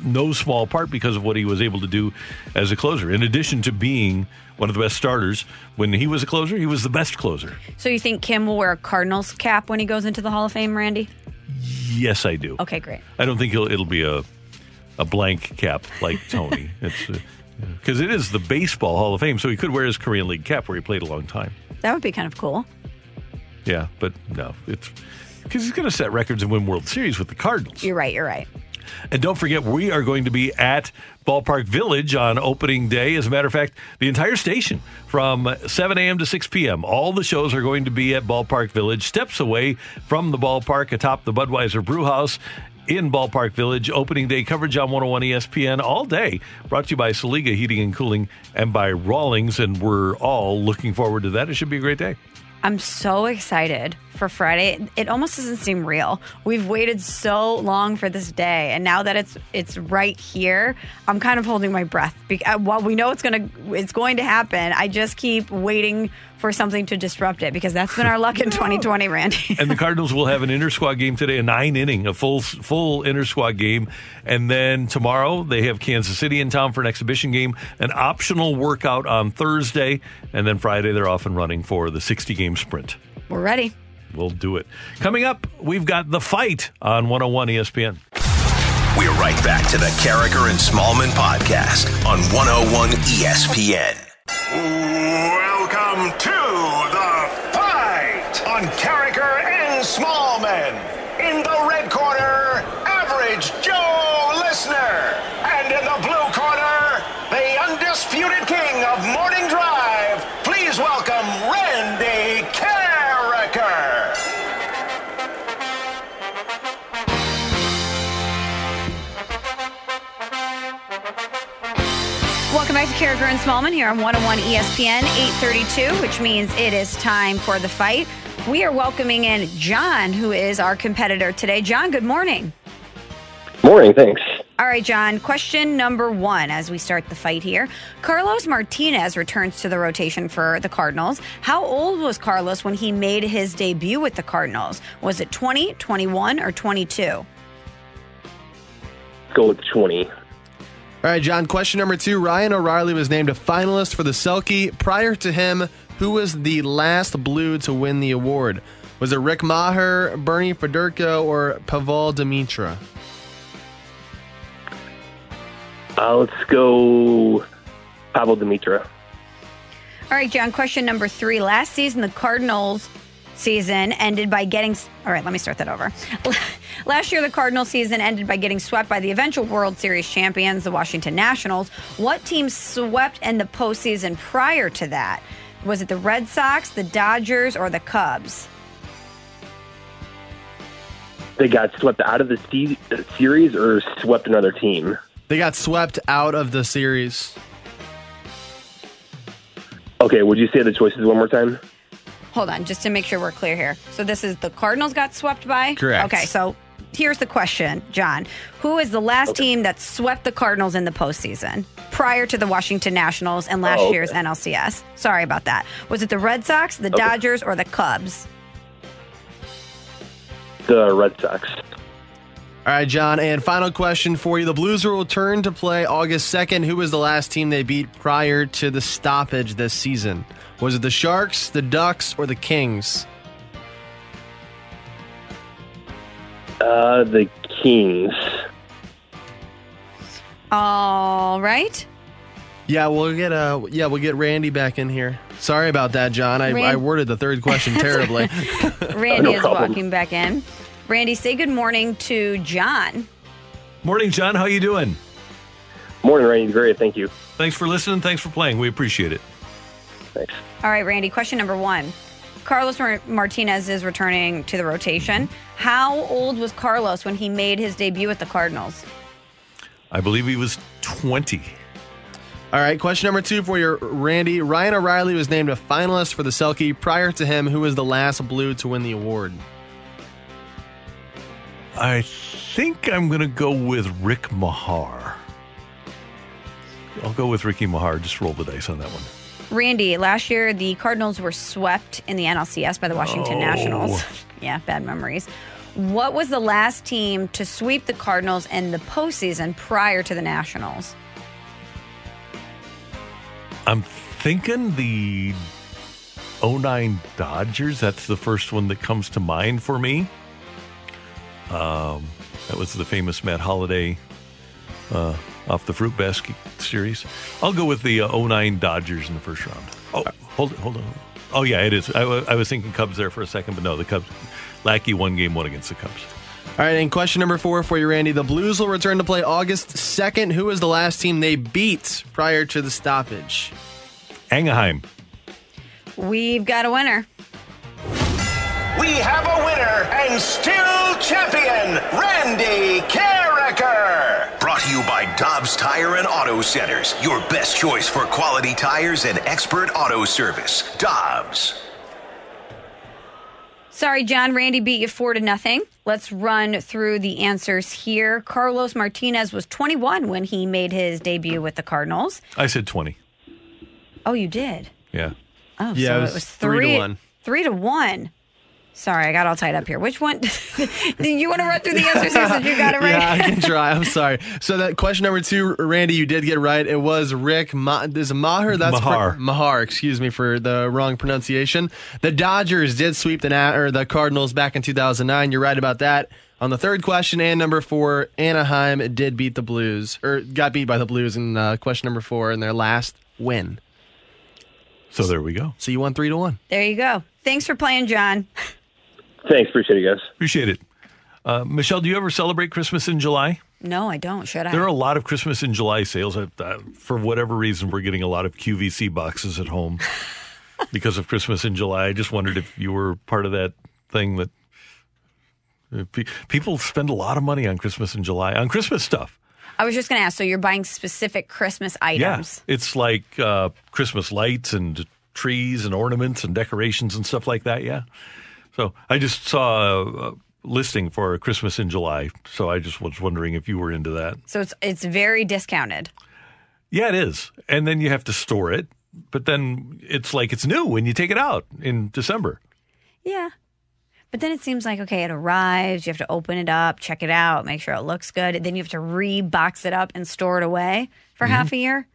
[SPEAKER 3] no small part because of what he was able to do as a closer. In addition to being one of the best starters, when he was a closer, he was the best closer.
[SPEAKER 4] So you think Kim will wear a Cardinals cap when he goes into the Hall of Fame, Randy?
[SPEAKER 3] Yes, I do.
[SPEAKER 4] Okay, great.
[SPEAKER 3] I don't think he'll, it'll be a a blank cap like Tony. it's uh, because it is the baseball Hall of Fame, so he could wear his Korean League cap where he played a long time.
[SPEAKER 4] That would be kind of cool.
[SPEAKER 3] Yeah, but no, it's because he's going to set records and win World Series with the Cardinals.
[SPEAKER 4] You're right. You're right.
[SPEAKER 3] And don't forget, we are going to be at Ballpark Village on opening day. As a matter of fact, the entire station from 7 a.m. to 6 p.m. All the shows are going to be at Ballpark Village, steps away from the ballpark atop the Budweiser Brew House in Ballpark Village. Opening day coverage on 101 ESPN all day. Brought to you by Saliga Heating and Cooling and by Rawlings. And we're all looking forward to that. It should be a great day.
[SPEAKER 4] I'm so excited for Friday. It almost doesn't seem real. We've waited so long for this day, and now that it's it's right here, I'm kind of holding my breath. Be- uh, While we know it's gonna it's going to happen, I just keep waiting for something to disrupt it because that's been our luck in 2020, Randy.
[SPEAKER 3] and the Cardinals will have an inter squad game today, a nine inning, a full full inter squad game, and then tomorrow they have Kansas City in town for an exhibition game, an optional workout on Thursday, and then Friday they're off and running for the 60 game sprint.
[SPEAKER 4] We're ready.
[SPEAKER 3] We'll do it. Coming up, we've got the fight on 101 ESPN.
[SPEAKER 2] We're right back to the Karraker and Smallmon podcast on 101 ESPN.
[SPEAKER 9] Welcome to the fight on Karraker and
[SPEAKER 4] Smallmon. Back to Karraker and Smallmon here on 101 ESPN 832, which means it is time for the fight. We are welcoming in John, who is our competitor today. John, good morning.
[SPEAKER 10] Morning, thanks.
[SPEAKER 4] All right, John. Question number one as we start the fight here. Carlos Martinez returns to the rotation for the Cardinals. How old was Carlos when he made his debut with the Cardinals? Was it 20, 21, or 22?
[SPEAKER 10] Go with 20.
[SPEAKER 7] All right, John, question number two. Ryan O'Reilly was named a finalist for the Selke. Prior to him, who was the last Blue to win the award? Was it Rick Meagher, Bernie Federko, or Pavol Demitra?
[SPEAKER 10] Uh, let's go Pavol Demitra.
[SPEAKER 4] All right, John, question number three. Last season, the Cardinals season ended by getting. All right, let me start that over. Last year, the Cardinals season ended by getting swept by the eventual World Series champions, the Washington Nationals. What team swept in the postseason prior to that? Was it the Red Sox, the Dodgers, or the Cubs?
[SPEAKER 10] They got swept out of the se- series or swept another team?
[SPEAKER 7] They got swept out of the series.
[SPEAKER 10] Okay, would you say the choices one more time?
[SPEAKER 4] Hold on, just to make sure we're clear here. So this is the Cardinals got swept by?
[SPEAKER 10] Correct.
[SPEAKER 4] Okay, so here's the question, John. Who is the last team that swept the Cardinals in the postseason prior to the Washington Nationals and last
[SPEAKER 10] Oh, okay.
[SPEAKER 4] year's NLCS? Sorry about that. Was it the Red Sox, the
[SPEAKER 10] Okay.
[SPEAKER 4] Dodgers, or the Cubs?
[SPEAKER 10] The Red Sox.
[SPEAKER 7] All right, John, and final question for you. The Blues will return to play August 2nd. Who was the last team they beat prior to the stoppage this season? Was it the Sharks, the Ducks, or the Kings?
[SPEAKER 10] Uh, the Kings.
[SPEAKER 4] All right.
[SPEAKER 7] Yeah, we'll get uh yeah, we'll get Randy back in here. Sorry about that, John. I,
[SPEAKER 4] Ran-
[SPEAKER 7] I worded the third question terribly.
[SPEAKER 4] Randy
[SPEAKER 7] No
[SPEAKER 4] is
[SPEAKER 7] problem.
[SPEAKER 4] walking back in. Randy, say good morning to John.
[SPEAKER 3] Morning, John. How you doing?
[SPEAKER 10] Morning, Randy. Great. Thank you.
[SPEAKER 3] Thanks for listening. Thanks for playing. We appreciate it.
[SPEAKER 10] Thanks.
[SPEAKER 4] All right, Randy, question number one. Carlos Mar- Martinez is returning to the rotation. How old was Carlos when he made his debut with the Cardinals?
[SPEAKER 3] I believe he was 20.
[SPEAKER 7] All right, question number two for you, Randy. Ryan O'Reilly was named a finalist for the Selke. Prior to him, who was the last Blue to win the award?
[SPEAKER 3] I think I'm going to go with Rick Meagher. I'll go with Ricky Meagher. Just roll the dice on that one.
[SPEAKER 4] Randy, last year the Cardinals were swept in the NLCS by the Washington
[SPEAKER 3] Oh.
[SPEAKER 4] Nationals. Yeah, bad memories. What was the last team to sweep the Cardinals in the postseason prior to the Nationals?
[SPEAKER 3] I'm thinking the 09 Dodgers. That's the first one that comes to mind for me. Um, that was the famous Matt Holliday uh, off the Fruit Basket series. I'll go with the uh, 09 Dodgers in the first round. Oh, hold it, hold on. Oh, yeah, it is. I, I was thinking Cubs there for a second, but no, the Cubs. Lackey won game one against the Cubs.
[SPEAKER 7] All right, and question number four for you, Randy. The Blues will return to play August 2nd. Who was the last team they beat prior to the stoppage?
[SPEAKER 3] Anaheim.
[SPEAKER 4] We've got a winner.
[SPEAKER 9] We have a winner and still champion, Randy Karraker.
[SPEAKER 2] Brought to you by Dobbs Tire and Auto Centers, your best choice for quality tires and expert auto service. Dobbs.
[SPEAKER 4] Sorry, John. Randy beat you four to nothing. Let's run through the answers here. Carlos Martinez was 21 when he made his debut with the Cardinals.
[SPEAKER 3] I said 20.
[SPEAKER 4] Oh, you did.
[SPEAKER 3] Yeah.
[SPEAKER 4] Oh,
[SPEAKER 7] Yeah,
[SPEAKER 4] so
[SPEAKER 7] it
[SPEAKER 4] it
[SPEAKER 7] was
[SPEAKER 4] was,
[SPEAKER 7] three to one.
[SPEAKER 4] Three to one. Sorry, I got all tied up here. Which one? Do you want to run through the answers here since you got it right?
[SPEAKER 7] Yeah, I can try. I'm sorry. So that question number two, Randy, you did get right. It was Rick Ma- is Maher. That's
[SPEAKER 3] Mahar.
[SPEAKER 7] Mahar. Excuse me for the wrong pronunciation. The Dodgers did sweep the Na- or the Cardinals back in 2009. You're right about that. On the third question and number four, Anaheim did beat the Blues or got beat by the Blues in uh, question number four in their last win.
[SPEAKER 3] So there we go.
[SPEAKER 7] So you won three to one.
[SPEAKER 4] There you go. Thanks for playing, John.
[SPEAKER 10] Thanks. Appreciate it, guys.
[SPEAKER 3] Appreciate it. Uh, Michelle, do you ever celebrate Christmas in July?
[SPEAKER 4] No, I don't. Should I?
[SPEAKER 3] There are a lot of Christmas in July sales. For whatever reason, we're getting a lot of QVC boxes at home because of Christmas in July. I just wondered if you were part of that thing that uh, pe- people spend a lot of money on Christmas in July on Christmas stuff.
[SPEAKER 4] I was just going to ask. So you're buying specific Christmas items?
[SPEAKER 3] Yeah, it's like uh, Christmas lights and trees and ornaments and decorations and stuff like that. Yeah. So I just saw a, a listing for Christmas in July. So I just was wondering if you were into that.
[SPEAKER 4] So it's it's very discounted.
[SPEAKER 3] Yeah, it is. And then you have to store it. But then it's like it's new when you take it out in December.
[SPEAKER 4] Yeah. But then it seems like okay, it arrives. You have to open it up, check it out, make sure it looks good. Then you have to re-box it up and store it away for mm-hmm. half a year.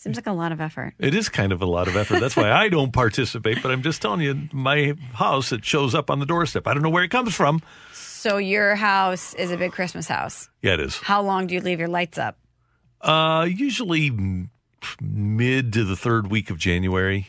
[SPEAKER 4] Seems like a lot of effort.
[SPEAKER 3] It is kind of a lot of effort. That's why I don't participate. But I'm just telling you, my house it shows up on the doorstep. I don't know where it comes from.
[SPEAKER 4] So your house is a big Christmas house.
[SPEAKER 3] Yeah, it is.
[SPEAKER 4] How long do you leave your lights up?
[SPEAKER 3] Uh, usually m- mid to the third week of January.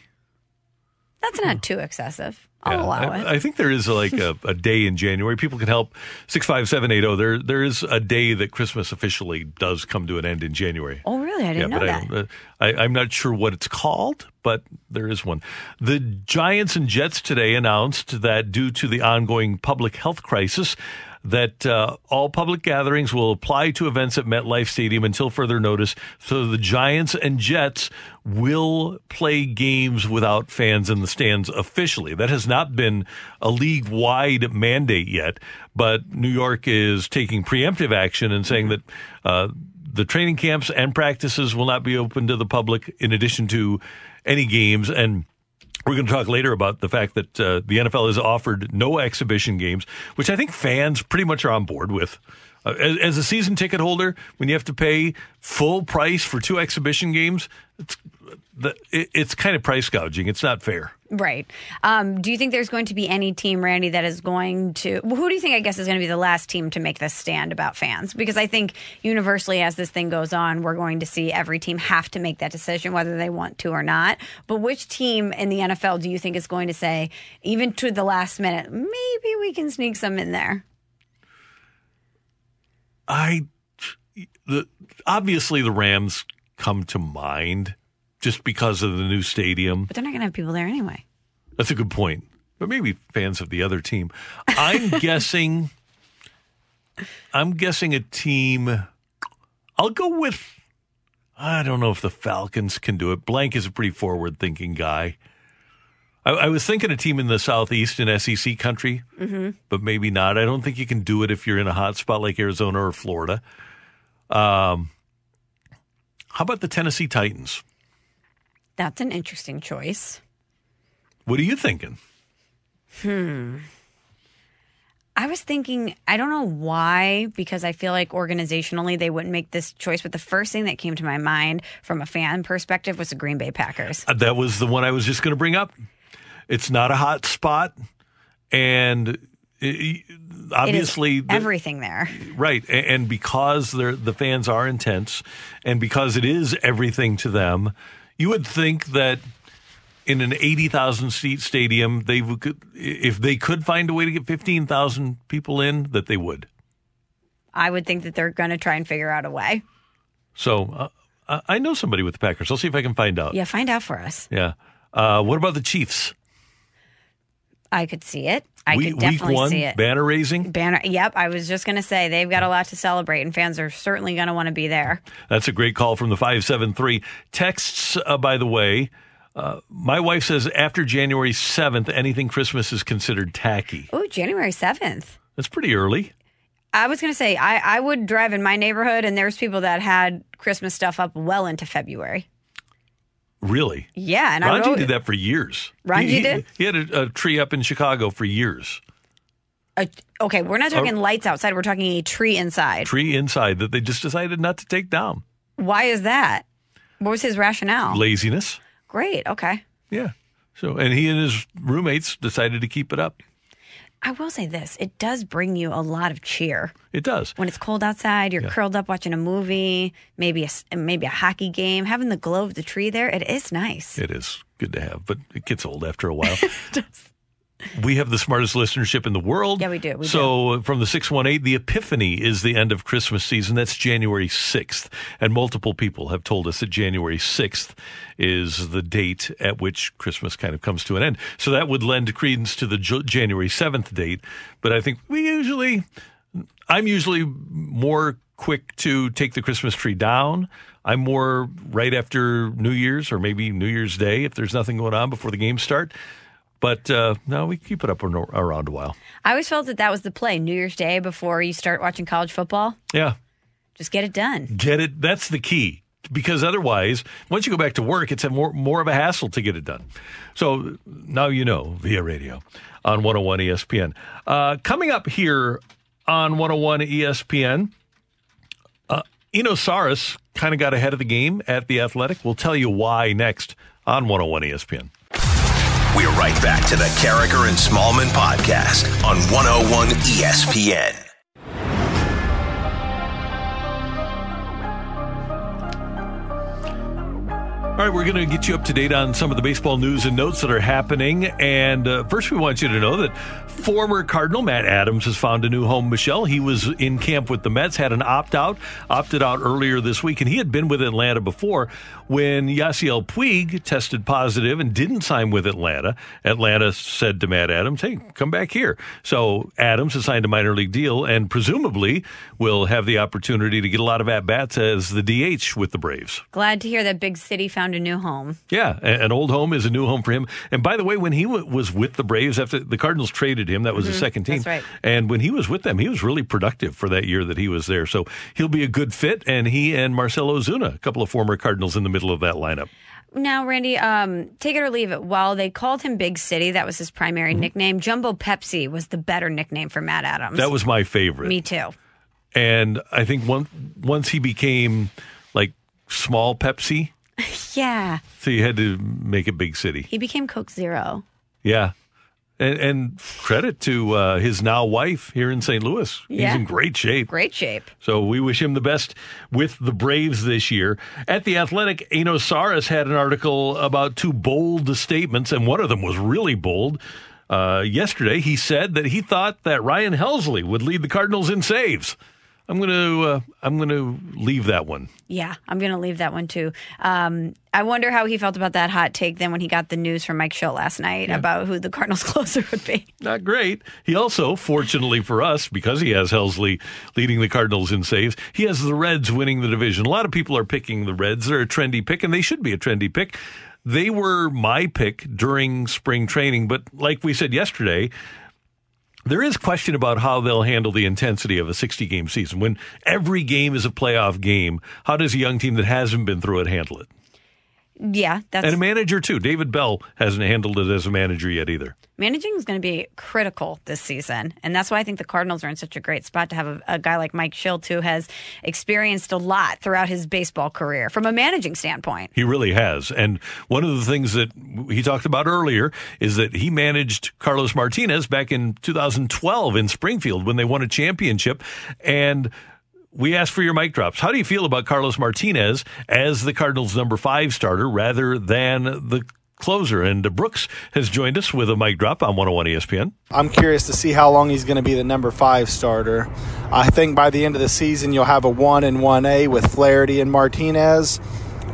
[SPEAKER 4] That's not too excessive.
[SPEAKER 3] Yeah. I, I think there is like a, a day in January. People can help six five seven eight zero. There there is a day that Christmas officially does come to an end in January.
[SPEAKER 4] oh, really? I didn't
[SPEAKER 3] yeah,
[SPEAKER 4] know that.
[SPEAKER 3] I, uh, I, I'm not sure what it's called, but there is one. The Giants and Jets today announced that due to the ongoing public health crisis, that uh, all public gatherings will apply to events at MetLife Stadium until further notice. So the Giants and Jets will play games without fans in the stands officially. That has not been a league wide mandate yet, but New York is taking preemptive action and saying that. Uh, the training camps and practices will not be open to the public in addition to any games. And we're going to talk later about the fact that uh, the NFL has offered no exhibition games, which I think fans pretty much are on board with. Uh, as, as a season ticket holder, when you have to pay full price for two exhibition games, it's, the, it, it's kind of price gouging. It's not fair.
[SPEAKER 4] Right. Um, do you think there's going to be any team, Randy, that is going to? Well, who do you think? I guess is going to be the last team to make this stand about fans? Because I think universally, as this thing goes on, we're going to see every team have to make that decision whether they want to or not. But which team in the NFL do you think is going to say, even to the last minute, maybe we can sneak some in there?
[SPEAKER 3] I the obviously the Rams come to mind just because of the new stadium.
[SPEAKER 4] But they're not going to have people there anyway.
[SPEAKER 3] That's a good point. But maybe fans of the other team. I'm guessing I'm guessing a team I'll go with I don't know if the Falcons can do it. Blank is a pretty forward thinking guy. I, I was thinking a team in the southeast in SEC country,
[SPEAKER 4] Mm-hmm.
[SPEAKER 3] but maybe not. I don't think you can do it if you're in a hot spot like Arizona or Florida. Um, how about the Tennessee Titans?
[SPEAKER 4] That's an interesting choice.
[SPEAKER 3] What are you thinking?
[SPEAKER 4] Hmm. I was thinking, I don't know why, because I feel like organizationally they wouldn't make this choice. But the first thing that came to my mind from a fan perspective was the Green Bay Packers.
[SPEAKER 3] Uh, That was the one I was just going to bring up. It's not a hot spot, and obviously,
[SPEAKER 4] it
[SPEAKER 3] the-
[SPEAKER 4] everything there.
[SPEAKER 3] right, and because the fans are intense, and because it is everything to them, you would think that in an eighty thousand seat stadium, they would, could- if they could find a way to get fifteen thousand people in, that they would.
[SPEAKER 4] I would think that they're going to try and figure out a way.
[SPEAKER 3] So uh, I I know somebody with the Packers. I'll see if I can find out.
[SPEAKER 4] Yeah, find out for us.
[SPEAKER 3] Yeah. Uh, what about the Chiefs?
[SPEAKER 4] I could see it. I could definitely
[SPEAKER 3] week one,
[SPEAKER 4] see it.
[SPEAKER 3] banner raising.
[SPEAKER 4] Banner. Yep, I was just going to say they've got a lot to celebrate, and fans are certainly going to want to be there.
[SPEAKER 3] That's a great call from the 573. Texts, uh, by the way, uh, my wife says after January 7th, anything Christmas is considered tacky.
[SPEAKER 4] Oh, January seventh.
[SPEAKER 3] That's pretty early.
[SPEAKER 4] I was going to say I, I would drive in my neighborhood, and there's people that had Christmas stuff up well into February.
[SPEAKER 3] Really?
[SPEAKER 4] Yeah, and I
[SPEAKER 3] Ranji
[SPEAKER 4] would
[SPEAKER 3] did that for years.
[SPEAKER 4] Ranji
[SPEAKER 3] he, he-
[SPEAKER 4] did?
[SPEAKER 3] He had a, a tree up in Chicago for years.
[SPEAKER 4] Uh, okay, we're not talking
[SPEAKER 3] Oh.
[SPEAKER 4] lights outside. We're talking a tree inside.
[SPEAKER 3] Tree inside that they just decided not to take down.
[SPEAKER 4] Why is that? What was his rationale?
[SPEAKER 3] Laziness.
[SPEAKER 4] Great. Okay.
[SPEAKER 3] Yeah. So, and he and his roommates decided to keep it up.
[SPEAKER 4] I will say this: it does bring you a lot of cheer
[SPEAKER 3] It does.
[SPEAKER 4] when it's cold outside. You're
[SPEAKER 3] Yeah.
[SPEAKER 4] curled up watching a movie, maybe a maybe a hockey game. Having the glow of the tree there, it is nice.
[SPEAKER 3] It is good to have, but it gets old after a while. we have the smartest listenership in the world.
[SPEAKER 4] Yeah, we do, we
[SPEAKER 3] so uh, from the 618, the Epiphany is the end of Christmas season. That's January 6th. And multiple people have told us that January 6th is the date at which Christmas kind of comes to an end. So that would lend credence to the J- January 7th date. But I think we usually, I'm usually more quick to take the Christmas tree down. I'm more right after New Year's or maybe New Year's Day if there's nothing going on before the games start. But uh, no, we keep it up around a while.
[SPEAKER 4] I always felt that that was the play: New Year's Day before you start watching college football.
[SPEAKER 3] Yeah,
[SPEAKER 4] Just get it done.
[SPEAKER 3] get it. That's the key. Because otherwise, once you go back to work, it's a more more of a hassle to get it done. So now you know via radio on 101 ESPN. Uh, coming up here on 101 ESPN, uh, Eno Sarris kind of got ahead of the game at the Athletic. We'll tell you why next on 101 ESPN.
[SPEAKER 2] We're right back to the Karraker and Smallmon podcast on 101 ESPN.
[SPEAKER 3] All right, we're going to get you up to date on some of the baseball news and notes that are happening. And uh, first, we want you to know that former Cardinal Matt Adams has found a new home. Michelle, he was in camp with the Mets, had an opt out, opted out earlier this week, and he had been with Atlanta before when Yasiel Puig tested positive and didn't sign with Atlanta. Atlanta said to Matt Adams, "Hey, come back here." So Adams has signed a minor league deal and presumably will have the opportunity to get a lot of at bats as the DH with the Braves.
[SPEAKER 4] Glad to hear that Big City found a new home.
[SPEAKER 3] Yeah, an old home is a new home for him. And by the way, when he w- was with the Braves after the Cardinals traded him, that was his
[SPEAKER 4] Mhm,
[SPEAKER 3] second team.
[SPEAKER 4] that's right.
[SPEAKER 3] And when he was with them, he was really productive for that year that he was there. So he'll be a good fit. And he and Marcell Ozuna, a couple of former Cardinals in the middle of that lineup.
[SPEAKER 4] Now, Randy, um, take it or leave it. While they called him Big City, that was his primary nickname. Jumbo Pepsi was the better nickname for Matt Adams.
[SPEAKER 3] That was my favorite.
[SPEAKER 4] me too.
[SPEAKER 3] And I think one, once he became like small Pepsi,
[SPEAKER 4] Yeah,
[SPEAKER 3] so you had to make it big city.
[SPEAKER 4] he became Coke Zero.
[SPEAKER 3] Yeah. And, and credit to uh, his now wife here in St. Louis.
[SPEAKER 4] Yeah.
[SPEAKER 3] He's in great shape.
[SPEAKER 4] Great shape.
[SPEAKER 3] So we wish him the best with the Braves this year. At the Athletic, Eno Sarris had an article about two bold statements, and one of them was really bold. Uh, yesterday, he said that he thought that Ryan Helsley would lead the Cardinals in saves. I'm going to uh, I'm to leave that one.
[SPEAKER 4] Yeah, I'm going to leave that one too. Um, I wonder how he felt about that hot take then when he got the news from Mike Shildt last night about who the Cardinals closer would be.
[SPEAKER 3] Not great. He also, fortunately for us, because he has Helsley leading the Cardinals in saves, he has the Reds winning the division. A lot of people are picking the Reds. They're a trendy pick, and they should be a trendy pick. They were my pick during spring training, but like we said yesterday, there is question about how they'll handle the intensity of a 60 game season. When every game is a playoff game, how does a young team that hasn't been through it handle it?
[SPEAKER 4] Yeah, that's
[SPEAKER 3] and a manager, too. David Bell hasn't handled it as a manager yet either.
[SPEAKER 4] managing is going to be critical this season, and that's why I think the Cardinals are in such a great spot to have a, a guy like Mike Shildt who has experienced a lot throughout his baseball career from a managing standpoint.
[SPEAKER 3] He really has. And one of the things that he talked about earlier is that he managed Carlos Martinez back in 2012 in Springfield when they won a championship. And we asked for your mic drops. How do you feel about Carlos Martinez as the Cardinals' number five starter rather than the closer? And Brooks has joined us with a mic drop on 101 ESPN.
[SPEAKER 11] I'm curious to see how long he's going to be the number five starter. I think by the end of the season, you'll have a one and one A with Flaherty and Martinez.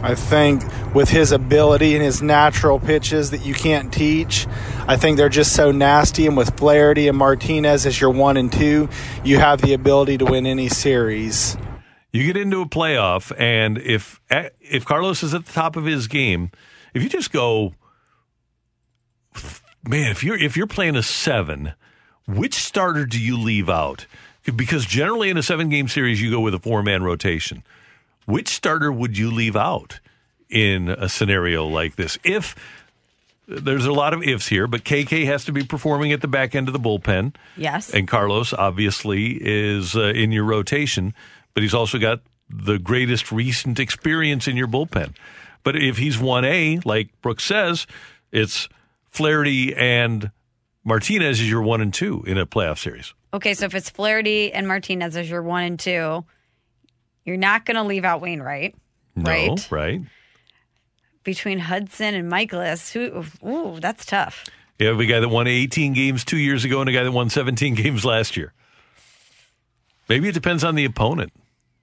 [SPEAKER 11] I think with his ability and his natural pitches that you can't teach, I think they're just so nasty. And with Flaherty and Martinez as your one and two, you have the ability to win any series.
[SPEAKER 3] You get into a playoff, and if if Carlos is at the top of his game, if you just go, man, if you're if you're playing a seven, which starter do you leave out? Because generally in a seven game series, you go with a four man rotation. Which starter would you leave out in a scenario like this? If there's a lot of ifs here, but KK has to be performing at the back end of the bullpen.
[SPEAKER 4] Yes.
[SPEAKER 3] And Carlos obviously is uh, in your rotation, but he's also got the greatest recent experience in your bullpen. But if he's 1A, like Brooks says, it's Flaherty and Martinez is your one and two in a playoff series.
[SPEAKER 4] Okay, so if it's Flaherty and Martinez as your one and two, you're not going to leave out Wainwright.
[SPEAKER 3] No,
[SPEAKER 4] Right.
[SPEAKER 3] right?
[SPEAKER 4] Between Hudson and Mikolas, who, ooh, that's tough.
[SPEAKER 3] You have a guy that won 18 games two years ago and a guy that won 17 games last year. Maybe it depends on the opponent.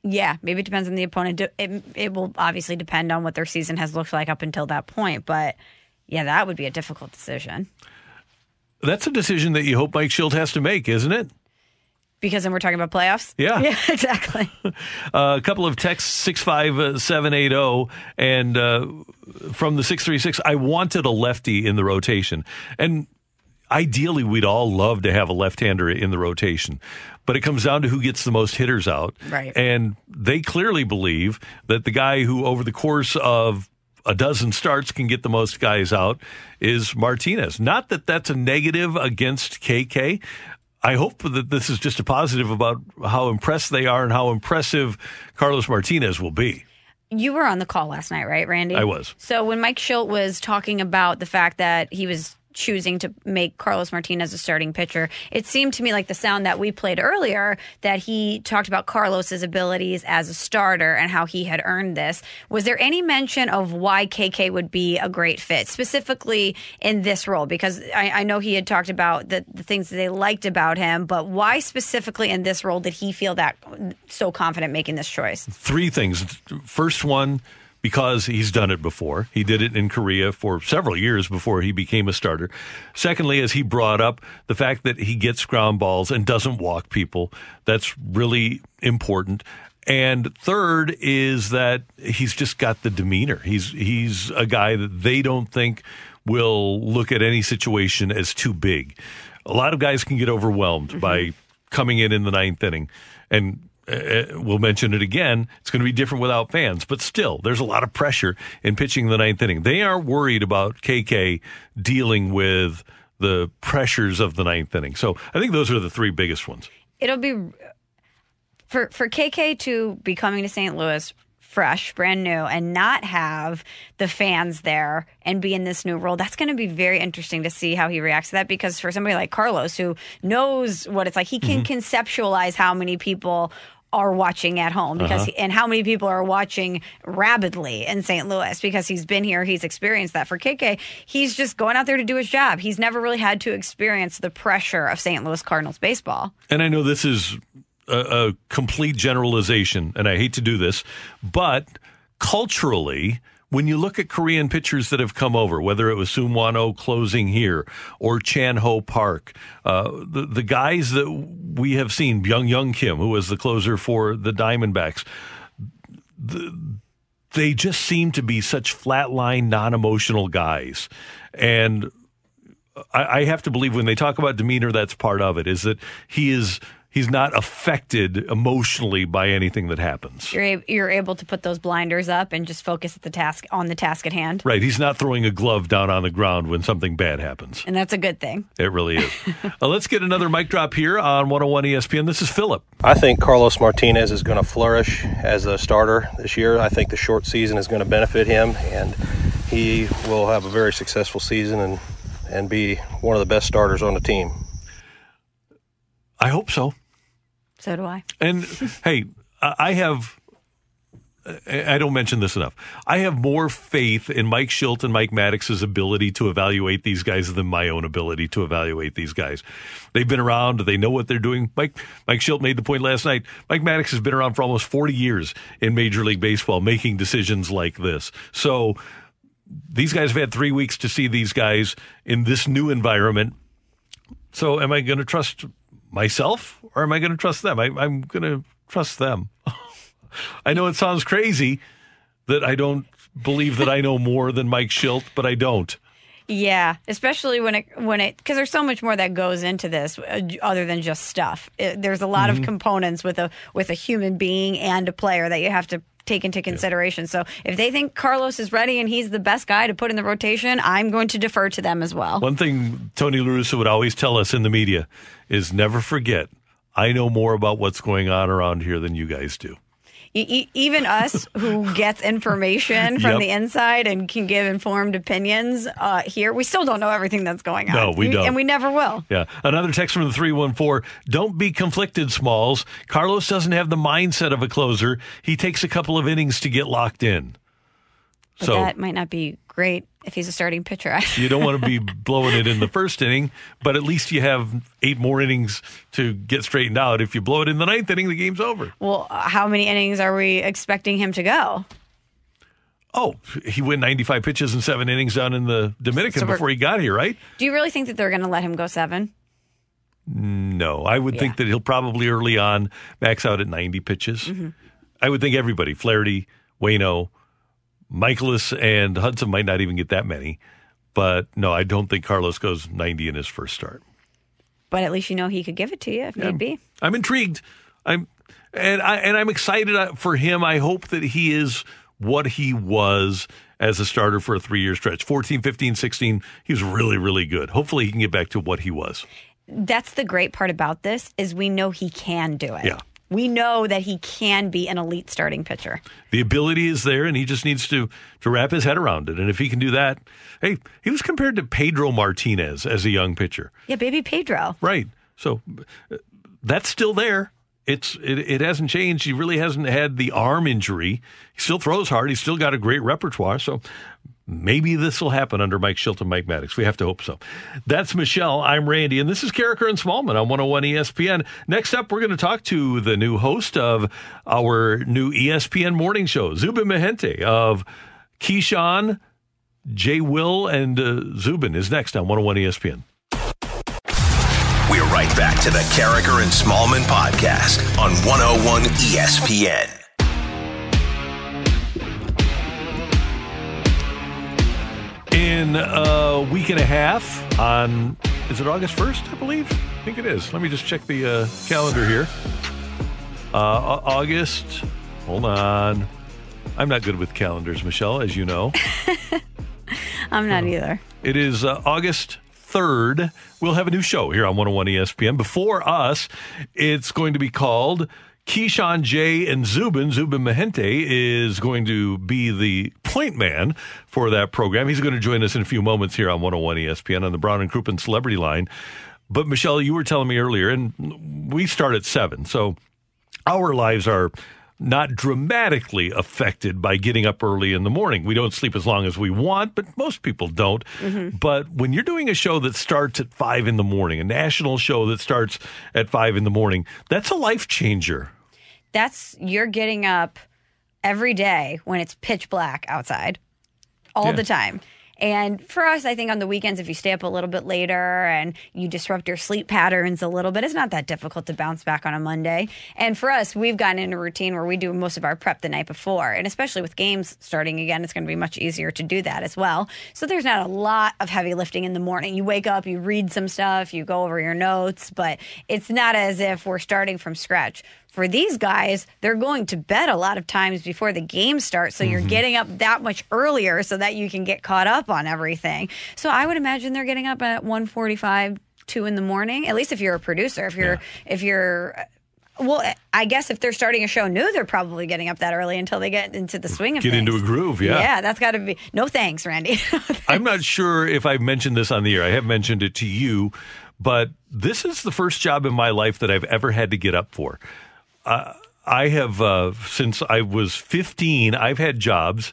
[SPEAKER 4] Yeah, maybe it depends on the opponent. It, it will obviously depend on what their season has looked like up until that point. But yeah, that would be a difficult decision
[SPEAKER 3] That's a decision that you hope Mike Shildt has to make, isn't it?
[SPEAKER 4] Because then we're talking about playoffs.
[SPEAKER 3] Yeah.
[SPEAKER 4] yeah, exactly.
[SPEAKER 3] Uh, a couple of texts, 65780, and uh, from the 636, I wanted a lefty in the rotation. And ideally, we'd all love to have a left hander in the rotation. But it comes down to who gets the most hitters out.
[SPEAKER 4] Right.
[SPEAKER 3] And they clearly believe that the guy who, over the course of a dozen starts, can get the most guys out is Martinez. Not that that's a negative against KK. I hope that this is just a positive about how impressed they are and how impressive Carlos Martinez will be.
[SPEAKER 4] You were on the call last night, right, Randy?
[SPEAKER 3] I was.
[SPEAKER 4] So when Mike Shildt was talking about the fact that he was choosing to make Carlos Martinez a starting pitcher, it seemed to me like the sound that we played earlier that he talked about Carlos's abilities as a starter and how he had earned this. Was there any mention of why KK would be a great fit, specifically in this role? Because I, I know he had talked about the, the things that they liked about him, but why specifically in this role did he feel that so confident making this choice?
[SPEAKER 3] Three things. First one, because he's done it before. He did it in Korea for several years before he became a starter. Secondly, as he brought up, the fact that he gets ground balls and doesn't walk people, that's really important. And third is that he's just got the demeanor. He's he's a guy that they don't think will look at any situation as too big. A lot of guys can get overwhelmed mm-hmm. by coming in in the ninth inning, and uh, we'll mention it again. It's going to be different without fans, but still, there's a lot of pressure in pitching the ninth inning. They are worried about KK dealing with the pressures of the ninth inning. So I think those are the three biggest ones.
[SPEAKER 4] It'll be for for KK to be coming to St. Louis fresh, brand new, and not have the fans there and be in this new role. That's going to be very interesting to see how he reacts to that. Because for somebody like Carlos, who knows what it's like, he can
[SPEAKER 3] Mm-hmm.
[SPEAKER 4] conceptualize how many people are watching at home because
[SPEAKER 3] Uh-huh.
[SPEAKER 4] he, and how many people are watching rabidly in St. Louis because he's been here, he's experienced that. For KK, he's just going out there to do his job. He's never really had to experience the pressure of St. Louis Cardinals baseball.
[SPEAKER 3] And I know this is a, a complete generalization, and I hate to do this, but culturally, when you look at Korean pitchers that have come over, whether it was Won-oh closing here or Chan Ho Park, uh, the, the guys that we have seen, Byung-Hyun Kim, who was the closer for the Diamondbacks, the, they just seem to be such flatline, non-emotional guys. And I, I have to believe when they talk about demeanor, that's part of it. Is that he is he's not affected emotionally by anything that happens.
[SPEAKER 4] You're, a- you're able to put those blinders up and just focus at the task on the task at hand.
[SPEAKER 3] Right, he's not throwing a glove down on the ground when something bad happens.
[SPEAKER 4] And that's a good thing.
[SPEAKER 3] It really is. uh, let's get another mic drop here on 101 ESPN. This is Philip.
[SPEAKER 12] I think Carlos Martinez is going to flourish as a starter this year. I think the short season is going to benefit him, and he will have a very successful season and, and be one of the best starters on the team.
[SPEAKER 3] I hope so.
[SPEAKER 4] So do I.
[SPEAKER 3] And hey, I have. I don't mention this enough. I have more faith in Mike Shildt and Mike Maddox's ability to evaluate these guys than my own ability to evaluate these guys. They've been around. They know what they're doing. Mike Mike Shildt made the point last night. Mike Maddox has been around for almost 40 years in Major League Baseball, making decisions like this. So these guys have had three weeks to see these guys in this new environment. So am I going to trust myself or am I going to trust them? I, I'm going to trust them. I know it sounds crazy that I don't believe that I know more than Mike Shildt, but I don't.
[SPEAKER 4] Yeah, especially when it when it because there's so much more that goes into this uh, other than just stuff. It, there's a lot
[SPEAKER 3] Mhm.
[SPEAKER 4] of components with a with a human being and a player that you have to take into consideration. So if they think Carlos is ready and he's the best guy to put in the rotation, I'm going to defer to them as well.
[SPEAKER 3] One thing Tony La Russa would always tell us in the media is never forget, I know more about what's going on around here than you guys do.
[SPEAKER 4] Even us who gets information from
[SPEAKER 3] Yep.
[SPEAKER 4] the inside and can give informed opinions uh, here, we still don't know everything that's going on.
[SPEAKER 3] No, we don't.
[SPEAKER 4] and we never will.
[SPEAKER 3] Yeah. Another text from the 314. Don't be conflicted, Smalls. Carlos doesn't have the mindset of a closer. He takes a couple of innings to get locked in.
[SPEAKER 4] But
[SPEAKER 3] so
[SPEAKER 4] that might not be great if he's a starting pitcher.
[SPEAKER 3] you don't want to be blowing it in the first inning, but at least you have eight more innings to get straightened out. If you blow it in the ninth inning, the game's over.
[SPEAKER 4] well, how many innings are we expecting him to go?
[SPEAKER 3] Oh, he went 95 pitches in seven innings down in the Dominican
[SPEAKER 4] So
[SPEAKER 3] before he got here, right?
[SPEAKER 4] Do you really think that they're going to let him go seven?
[SPEAKER 3] No, I would think that he'll probably early on max out at 90 pitches.
[SPEAKER 4] Mm-hmm.
[SPEAKER 3] I would think everybody, Flaherty, Wayno, Mikolas, and Hudson might not even get that many. But no, I don't think Carlos goes 90 in his first start.
[SPEAKER 4] But at least you know he could give it to you if need be.
[SPEAKER 3] I'm intrigued. I'm and I and I'm excited uh, for him. I hope that he is what he was as a starter for a 3-year stretch. 14, 15, 16, he was really really good. Hopefully he can get back to what he was.
[SPEAKER 4] that's the great part about this is we know he can do it.
[SPEAKER 3] Yeah.
[SPEAKER 4] We know that he can be an elite starting pitcher.
[SPEAKER 3] The ability is there, and he just needs to to wrap his head around it. And if he can do that, hey, he was compared to Pedro Martinez as a young pitcher,
[SPEAKER 4] Yeah, baby Pedro.
[SPEAKER 3] right? So uh, that's still there. It's it, it hasn't changed. He really hasn't had the arm injury. He still throws hard. He's still got a great repertoire. So maybe this will happen under Mike Shilton, Mike Maddox. We have to hope so. That's Michelle. I'm Randy, and this is Karraker and Smallmon on 101 ESPN. Next up, we're going to talk to the new host of our new ESPN morning show, Zubin Mehenti of Keyshawn, Jay Will, and uh, Zubin is next on 101 ESPN.
[SPEAKER 2] We're right back to the Karraker and Smallmon podcast on 101 ESPN.
[SPEAKER 3] A week and a half on is it August 1st, I believe? I think it is. Let me just check the uh, calendar here. Uh, August, hold on. I'm not good with calendars, Michelle, as you know.
[SPEAKER 4] I'm not either.
[SPEAKER 3] It is uh, August 3rd. We'll have a new show here on 101 ESPN. Before us, it's going to be called Keyshawn J. and Zubin. Zubin Mehenti, is going to be the point man for that program. He's going to join us in a few moments here on 101 ESPN on the Brown and Crouppen Celebrity Line. But Michelle, you were telling me earlier, and we start at 7. So our lives are not dramatically affected by getting up early in the morning. We don't sleep as long as we want, but most people don't. Mm-hmm. But when you're doing a show that starts at five in the morning, a national show that starts at five in the morning, that's a life changer.
[SPEAKER 4] That's you're getting up every day when it's pitch black outside all
[SPEAKER 3] Yeah.
[SPEAKER 4] the time. And for us, I think on the weekends, if you stay up a little bit later and you disrupt your sleep patterns a little bit, it's not that difficult to bounce back on a Monday. And for us, we've gotten into a routine where we do most of our prep the night before. And especially with games starting again, it's going to be much easier to do that as well. So there's not a lot of heavy lifting in the morning. You wake up, you read some stuff, you go over your notes, but it's not as if we're starting from scratch for these guys, they're going to bed a lot of times before the game starts. So you're mm-hmm. getting up that much earlier so that you can get caught up on everything. So I would imagine they're getting up at 145, 2 in the morning. At least if you're a producer. If you're if you're uh, well, I guess if they're starting a show new, they're probably getting up that early until they get into the swing of
[SPEAKER 3] Get
[SPEAKER 4] things.
[SPEAKER 3] into a groove, yeah.
[SPEAKER 4] Yeah, that's got to be. No thanks, Randy.
[SPEAKER 3] I'm not sure if I've mentioned this on the air. I have mentioned it to you, but this is the first job in my life that I've ever had to get up for. Uh, I have, uh, since I was 15, I've had jobs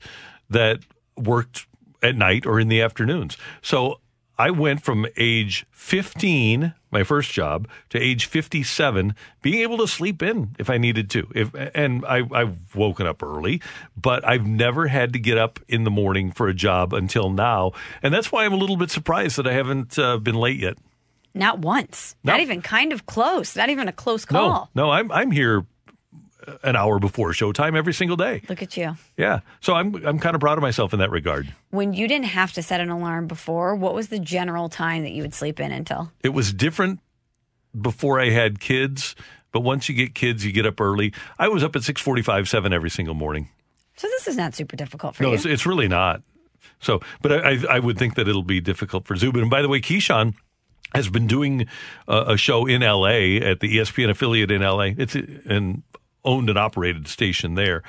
[SPEAKER 3] that worked at night or in the afternoons. So I went from age 15, my first job, to age 57, being able to sleep in if I needed to. If and I, I've woken up early, but I've never had to get up in the morning for a job until now, and that's why I'm a little bit surprised that I haven't uh, been late yet.
[SPEAKER 4] Not once.
[SPEAKER 3] No.
[SPEAKER 4] Not even kind of close. Not even a close call.
[SPEAKER 3] No, no, I'm I'm here an hour before showtime every single day.
[SPEAKER 4] Look at you.
[SPEAKER 3] Yeah, so I'm I'm kind of proud of myself in that regard.
[SPEAKER 4] When you didn't have to set an alarm before, what was the general time that you would sleep in until?
[SPEAKER 3] It was different before I had kids, but once you get kids, you get up early. I was up at six forty-five, seven every single morning.
[SPEAKER 4] So this is not super difficult for
[SPEAKER 3] No,
[SPEAKER 4] you.
[SPEAKER 3] it's, it's really not. So, but I, I, I would think that it'll be difficult for Zubin. And by the way, Keyshawn has been doing a, a show in L.A. at the ESPN affiliate in L.A. It's an owned and operated station there.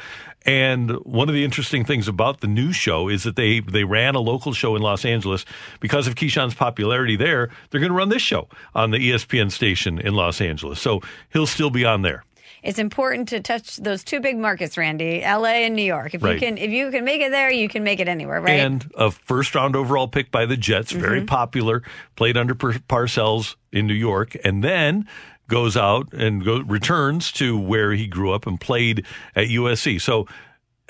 [SPEAKER 3] And one of the interesting things about the new show is that they they ran a local show in Los Angeles because of Keyshawn's popularity there. They're going to run this show on the ESPN station in Los Angeles. So he'll still be on there.
[SPEAKER 4] It's important to touch those two big markets, Randy, LA and New York. If
[SPEAKER 3] Right.
[SPEAKER 4] you can if you can make it there, you can make it anywhere, right?
[SPEAKER 3] And a first round overall pick by the Jets, very
[SPEAKER 4] Mhm.
[SPEAKER 3] popular, played under Par- Parcells in New York, and then goes out and go, returns to where he grew up and played at USC. So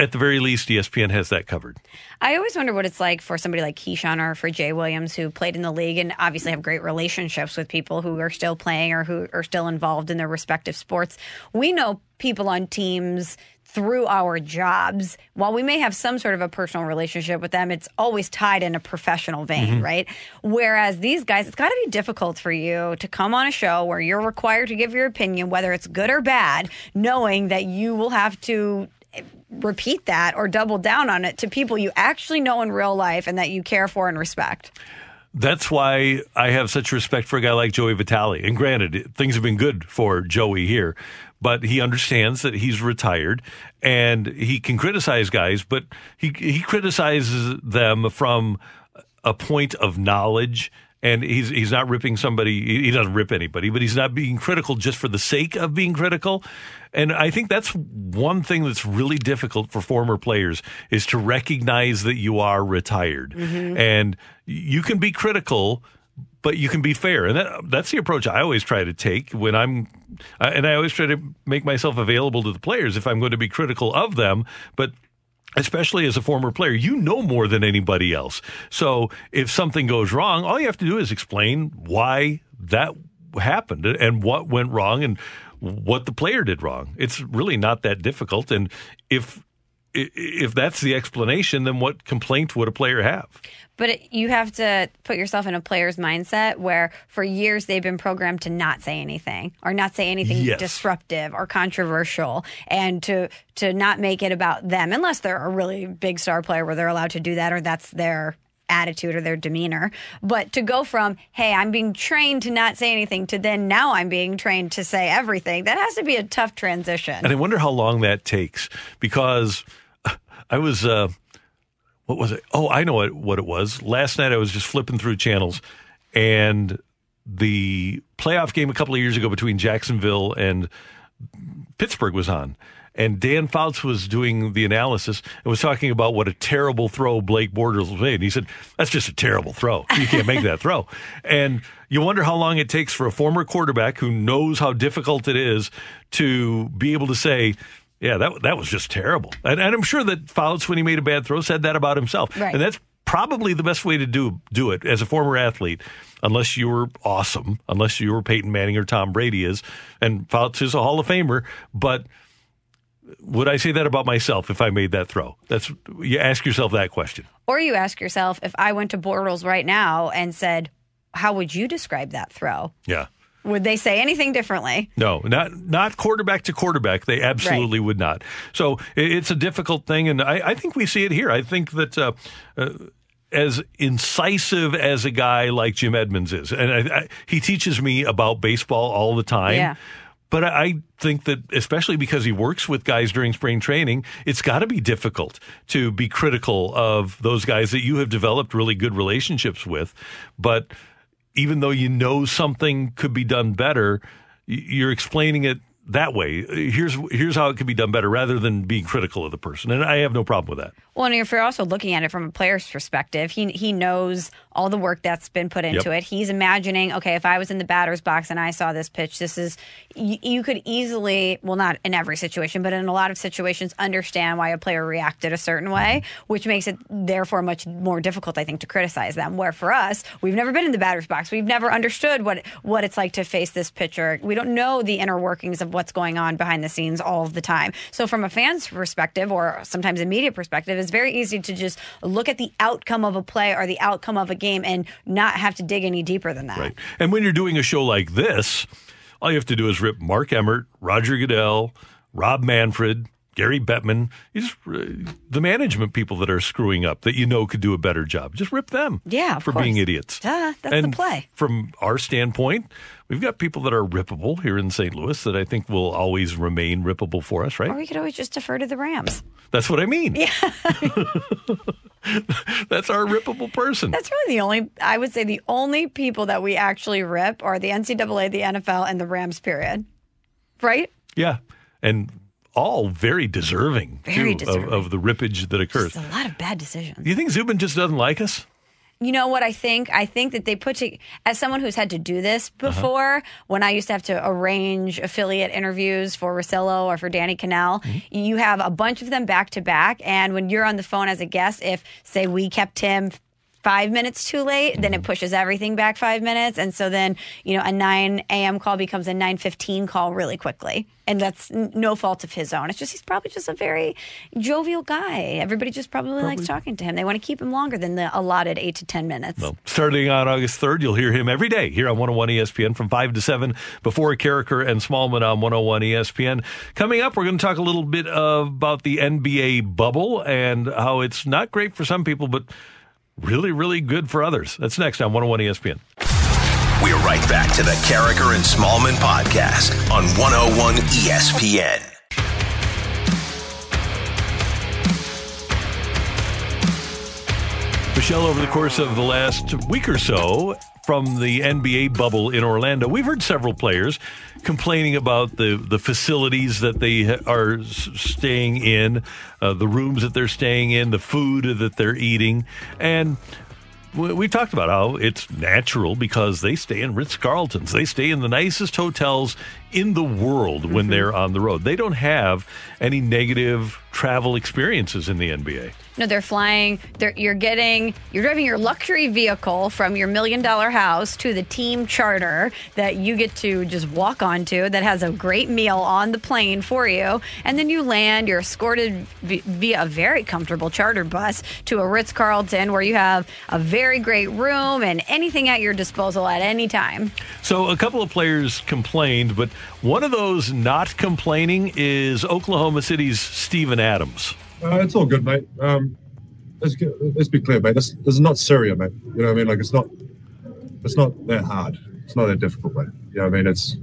[SPEAKER 3] at the very least, ESPN has that covered.
[SPEAKER 4] I always wonder what it's like for somebody like Keyshawn or for Jay Williams, who played in the league and obviously have great relationships with people who are still playing or who are still involved in their respective sports. We know people on teams through our jobs. While we may have some sort of a personal relationship with them, it's always tied in a professional vein,
[SPEAKER 13] Mhm.
[SPEAKER 4] right? Whereas these guys, it's got to be difficult for you to come on a show where you're required to give your opinion, whether it's good or bad, knowing that you will have to repeat that or double down on it to people you actually know in real life and that you care for and respect.
[SPEAKER 3] That's why I have such respect for a guy like Joey Vitale. And granted, things have been good for Joey here, but he understands that he's retired and he can criticize guys, but he he criticizes them from a point of knowledge and he's he's not ripping somebody he doesn't rip anybody but he's not being critical just for the sake of being critical. And i think that's one thing that's really difficult for former players is to recognize that you are retired.
[SPEAKER 13] Mhm.
[SPEAKER 3] and you can be critical but you can be fair. And that, that's the approach i always try to take when i'm and i always try to make myself available to the players if i'm going to be critical of them. But especially as a former player, you know more than anybody else. So if something goes wrong, all you have to do is explain why that happened and what went wrong and what the player did wrong. It's really not that difficult. And if if that's the explanation, then what complaint would a player have?
[SPEAKER 4] But it, you have to put yourself in a player's mindset where for years they've been programmed to not say anything or not say anything
[SPEAKER 13] Yes.
[SPEAKER 4] disruptive or controversial and to to not make it about them unless they're a really big star player where they're allowed to do that or that's their attitude or their demeanor. But to go from, hey, I'm being trained to not say anything to then now I'm being trained to say everything, that has to be a tough transition.
[SPEAKER 3] And I wonder how long that takes because I was, uh, what was it? Oh, I know what, what it was. Last night I was just flipping through channels and the playoff game a couple of years ago between Jacksonville and Pittsburgh was on. And Dan Fouts was doing the analysis and was talking about what a terrible throw Blake Bortles made. And he said, that's just a terrible throw. You can't make that throw. And you wonder how long it takes for a former quarterback who knows how difficult it is to be able to say, yeah, that, that was just terrible. And, and I'm sure that Fouts, when he made a bad throw, said that about himself.
[SPEAKER 13] Right.
[SPEAKER 3] And that's probably the best way to do do it as a former athlete, unless you were awesome, unless you were Peyton Manning or Tom Brady is, and Fouts is a Hall of Famer. But would I say that about myself if I made that throw? That's you ask yourself that question.
[SPEAKER 4] Or you ask yourself, if I went to Bortles right now and said, how would you describe that throw?
[SPEAKER 3] Yeah.
[SPEAKER 4] Would they say anything differently?
[SPEAKER 3] No, not not quarterback to quarterback. They absolutely would not. So it's a difficult thing, and I, I think we see it here. I think that uh, uh, as incisive as a guy like Jim Edmonds is, and I, I, he teaches me about baseball all the time.
[SPEAKER 4] Yeah.
[SPEAKER 3] But I I think that, especially because he works with guys during spring training, it's got to be difficult to be critical of those guys that you have developed really good relationships with. But even though you know something could be done better, you're explaining it that way. Here's here's how it could be done better, rather than being critical of the person. And I have no problem with that.
[SPEAKER 4] Well, and if you're also looking at it from a player's perspective, he he knows all the work that's been put into
[SPEAKER 3] Yep.
[SPEAKER 4] it. He's imagining, okay, if I was in the batter's box and I saw this pitch, this is you, you could easily, well, not in every situation, but in a lot of situations, understand why a player reacted a certain way, mm-hmm. which makes it therefore much more difficult, I think, to criticize them. Where for us, we've never been in the batter's box, we've never understood what what it's like to face this pitcher. We don't know the inner workings of what's going on behind the scenes all of the time. So, from a fan's perspective, or sometimes a media perspective, it's very easy to just look at the outcome of a play or the outcome of a game and not have to dig any deeper than that.
[SPEAKER 3] Right. And when you're doing a show like this, all you have to do is rip Mark Emmert, Roger Goodell, Rob Manfred, Gary Bettman, just uh, the management people that are screwing up that you know could do a better job. Just rip them.
[SPEAKER 4] Yeah,
[SPEAKER 3] for being idiots.
[SPEAKER 4] That's
[SPEAKER 3] and
[SPEAKER 4] the play.
[SPEAKER 3] From our standpoint, we've got people that are rippable here in St. Louis that I think will always remain rippable for us, right?
[SPEAKER 4] Or we could always just defer to the Rams.
[SPEAKER 3] That's what I mean.
[SPEAKER 4] Yeah.
[SPEAKER 3] That's our rippable person.
[SPEAKER 4] That's really the only, I would say, the only people that we actually rip are the NCAA, the NFL, and the Rams, period. Right?
[SPEAKER 3] Yeah. And all very deserving,
[SPEAKER 4] Very
[SPEAKER 3] too,
[SPEAKER 4] deserving.
[SPEAKER 3] Of, of the rippage that occurs.
[SPEAKER 4] It's a lot of bad decisions.
[SPEAKER 3] Do you think Zubin just doesn't like us?
[SPEAKER 4] You know what I think? I think that they put to, as someone who's had to do this
[SPEAKER 3] Uh-huh.
[SPEAKER 4] before, when I used to have to arrange affiliate interviews for Rosillo or for Danny Cannell,
[SPEAKER 3] Mm-hmm.
[SPEAKER 4] you have a bunch of them back to back. And when you're on the phone as a guest, if, say, we kept him five minutes too late, then it mm. pushes everything back five minutes. And so then, you know, a 9 a.m. call becomes a 9.15 call really quickly. And that's n- no fault of his own. It's just, he's probably just a very jovial guy. Everybody just probably, likes talking to him. They want to keep him longer than the allotted eight to 10 minutes.
[SPEAKER 3] Well, starting on August 3rd, you'll hear him every day here on 101 ESPN from 5 to 7 before Karraker and Smallmon on 101 ESPN. Coming up, we're going to talk a little bit about the NBA bubble and how it's not great for some people, but really, really good for others. That's next on 101 ESPN.
[SPEAKER 2] We're right back to the Karraker and Smallmon podcast on 101 ESPN.
[SPEAKER 3] Michelle, over the course of the last week or so from the NBA bubble in Orlando, we've heard several players complaining about the, the facilities that they are staying in, uh, the rooms that they're staying in, the food that they're eating. And we, talked about how it's natural because they stay in Ritz Carltons. They stay in the nicest hotels in the world when mm-hmm. they're on the road. They don't have any negative travel experiences in the NBA.
[SPEAKER 4] No, they're flying. They're, you're getting, you're driving your luxury vehicle from your million dollar house to the team charter that you get to just walk onto that has a great meal on the plane for you. And then you land, you're escorted vi- via a very comfortable charter bus to a Ritz Carlton where you have a very great room and anything at your disposal at any time.
[SPEAKER 3] So a couple of players complained, but one of those not complaining is Oklahoma City's Steven Adams.
[SPEAKER 13] Uh, it's all good, mate. Um, let's, get, let's be clear, mate. This, this is not Syria, mate. You know what I mean? Like it's not, it's not that hard. It's not that difficult, mate. You know what I mean? It's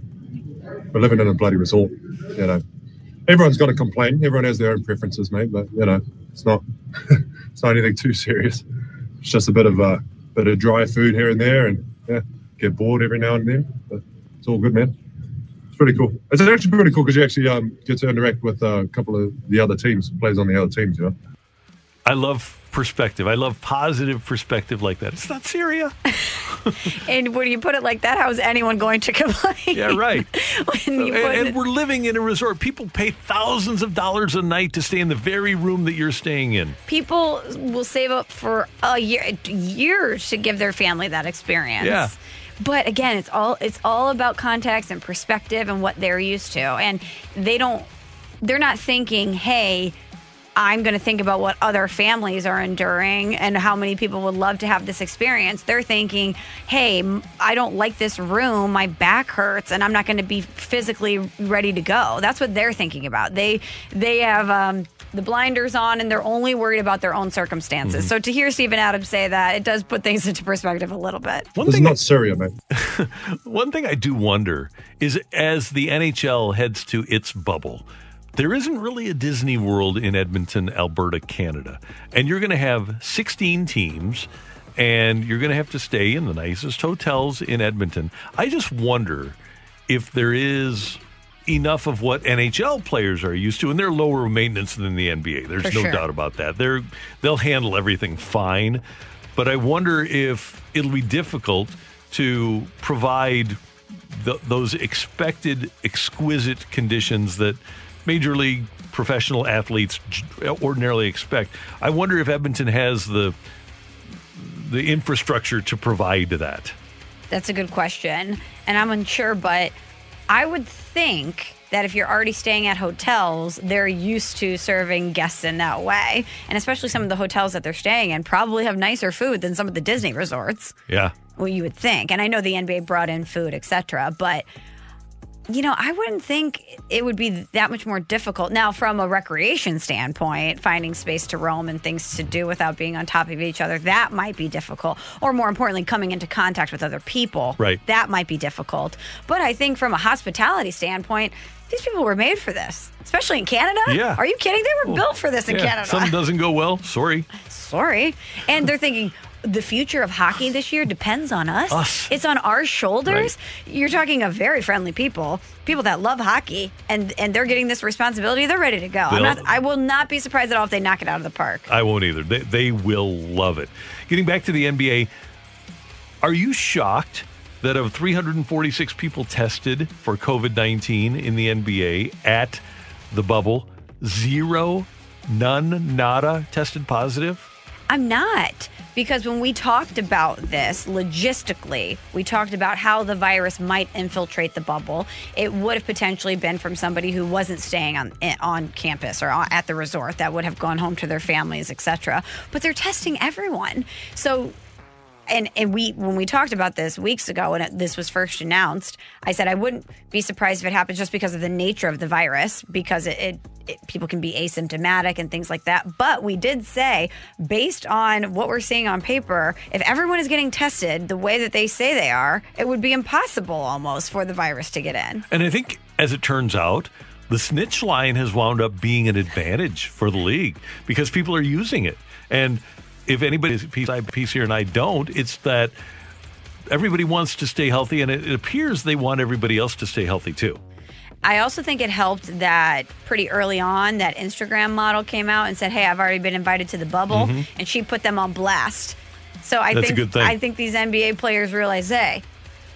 [SPEAKER 13] we're living in a bloody resort. You know, everyone's got to complain. Everyone has their own preferences, mate. But you know, it's not, it's not anything too serious. It's just a bit of a bit of dry food here and there, and yeah, get bored every now and then. But it's all good, man. It's pretty cool. It's actually pretty cool because you actually um, get to interact with uh, a couple of the other teams, players on the other teams. You know.
[SPEAKER 3] I love perspective. I love positive perspective like that. It's not Syria.
[SPEAKER 4] And when you put it like that, how is anyone going to complain?
[SPEAKER 3] Yeah, right.
[SPEAKER 4] when you
[SPEAKER 3] and,
[SPEAKER 4] it-
[SPEAKER 3] and we're living in a resort. People pay thousands of dollars a night to stay in the very room that you're staying in.
[SPEAKER 4] people will save up for a year years to give their family that experience.
[SPEAKER 3] Yeah.
[SPEAKER 4] But again, it's all it's all about context and perspective and what they're used to. And they don't they're not thinking, "Hey, I'm going to think about what other families are enduring and how many people would love to have this experience." They're thinking, "Hey, I don't like this room. My back hurts and I'm not going to be physically ready to go." That's what they're thinking about. They they have um the blinders on and they're only worried about their own circumstances. So to hear Steven Adams say that, it does put things into perspective a little bit.
[SPEAKER 13] this is not Syria, mate.
[SPEAKER 3] One thing I do wonder is as the NHL heads to its bubble, there isn't really a Disney World in Edmonton, Alberta, Canada. And you're going to have 16 teams and you're going to have to stay in the nicest hotels in Edmonton. I just wonder if there is enough of what NHL players are used to and they're lower maintenance than the NBA. There's
[SPEAKER 14] For
[SPEAKER 3] no
[SPEAKER 14] sure.
[SPEAKER 3] doubt about that. They're they'll handle everything fine, but I wonder if it'll be difficult to provide th- those expected exquisite conditions that major league professional athletes ordinarily expect. I wonder if Edmonton has the the infrastructure to provide that.
[SPEAKER 4] That's a good question. And I'm unsure, but I would think that if you're already staying at hotels, they're used to serving guests in that way. And especially some of the hotels that they're staying in probably have nicer food than some of the Disney resorts.
[SPEAKER 3] Yeah.
[SPEAKER 4] Well, you would think. And I know the NBA brought in food, etc. But you know, I wouldn't think it would be that much more difficult. Now, from a recreation standpoint, finding space to roam and things to do without being on top of each other, that might be difficult. Or more importantly, coming into contact with other people.
[SPEAKER 3] Right.
[SPEAKER 4] That might be difficult. But I think from a hospitality standpoint, these people were made for this, especially in Canada.
[SPEAKER 3] Yeah.
[SPEAKER 4] Are you kidding? They were built for this in
[SPEAKER 3] Yeah,
[SPEAKER 4] Canada.
[SPEAKER 3] Something doesn't go well. Sorry.
[SPEAKER 4] Sorry. And they're thinking the future of hockey this year depends on us.
[SPEAKER 3] Us.
[SPEAKER 4] It's on our shoulders. You're talking of very friendly people, people that love hockey, and and they're getting this responsibility. They're ready to go. I'm not, I will not be surprised at all if they knock it out of the park.
[SPEAKER 3] I won't either. They, they will love it. Getting back to the NBA, are you shocked that of 346 people tested for COVID 19 in the NBA at the bubble, zero, none, nada tested positive?
[SPEAKER 4] I'm not. Because when we talked about this logistically, we talked about how the virus might infiltrate the bubble. It would have potentially been from somebody who wasn't staying on eh, on campus or at the resort that would have gone home to their families, etc. But they're testing everyone. So and and we when we talked about this weeks ago when it, this was first announced, I said I wouldn't be surprised if it happens just because of the nature of the virus because it, it it, people can be asymptomatic and things like that. But we did say, based on what we're seeing on paper, if everyone is getting tested the way that they say they are, it would be impossible almost for the virus to get in.
[SPEAKER 3] And I think, as it turns out, the snitch line has wound up being an advantage for the league because people are using it. And if anybody's piece here and I don't, it's that everybody wants to stay healthy, and it, it appears they want everybody else to stay healthy too.
[SPEAKER 4] I also think it helped that pretty early on that Instagram model came out and said, "Hey, I've already been invited to the bubble,"
[SPEAKER 3] Mhm.
[SPEAKER 4] and she put them on blast. So I
[SPEAKER 3] That's
[SPEAKER 4] think. I think these NBA players realize, hey,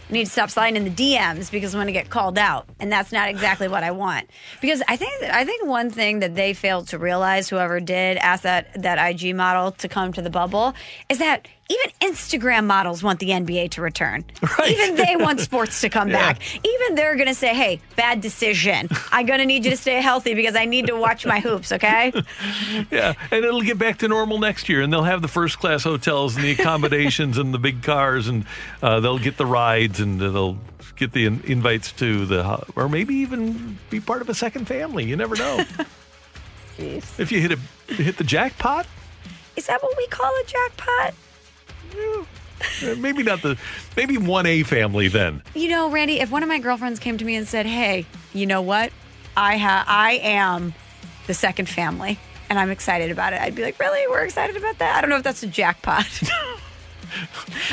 [SPEAKER 4] I need to stop sliding in the DMs because I'm going to get called out, and that's not exactly what I want. Because I think I think one thing that they failed to realize, whoever did ask that that IG model to come to the bubble, is that even Instagram models want the NBA to return. Even they want sports to come
[SPEAKER 3] Yeah.
[SPEAKER 4] back. Even they're going to say, "Hey, bad decision. I'm going to need you to stay healthy because I need to watch my hoops." Okay.
[SPEAKER 3] Yeah, and it'll get back to normal next year, and they'll have the first class hotels and the accommodations and the big cars, and uh, they'll get the rides and they'll get the in- invites to the, or maybe even be part of a second family. You never know.
[SPEAKER 4] Jeez.
[SPEAKER 3] If you hit a hit the jackpot,
[SPEAKER 4] Is that what we call a jackpot?
[SPEAKER 3] maybe not the maybe one A family then.
[SPEAKER 4] You know, Randy, if one of my girlfriends came to me and said, "Hey, you know what? I ha- I am the second family." And I'm excited about it. I'd be like, really? We're excited about that? I don't know if that's a jackpot.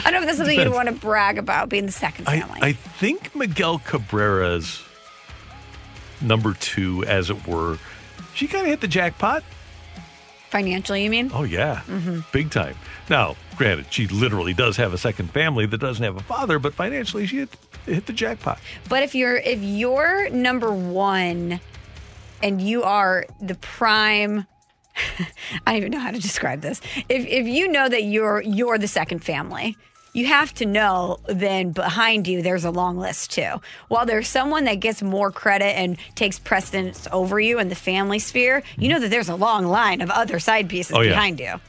[SPEAKER 4] I don't know if that's something you'd want to brag about, being the second
[SPEAKER 3] I,
[SPEAKER 4] family.
[SPEAKER 3] I think Miguel Cabrera's number two, as it were, she kind of hit the jackpot.
[SPEAKER 4] Financially, you mean?
[SPEAKER 3] Oh yeah,
[SPEAKER 4] Mhm.
[SPEAKER 3] big time. Now, granted, she literally does have a second family that doesn't have a father, but financially, she hit, hit the jackpot.
[SPEAKER 4] But if you're if you're number one and you are the prime I don't even know how to describe this. If if you know that you're you're the second family, you have to know then behind you there's a long list too. While there's someone that gets more credit and takes precedence over you in the family sphere, you know that there's a long line of other side pieces
[SPEAKER 3] Oh, yeah.
[SPEAKER 4] behind you.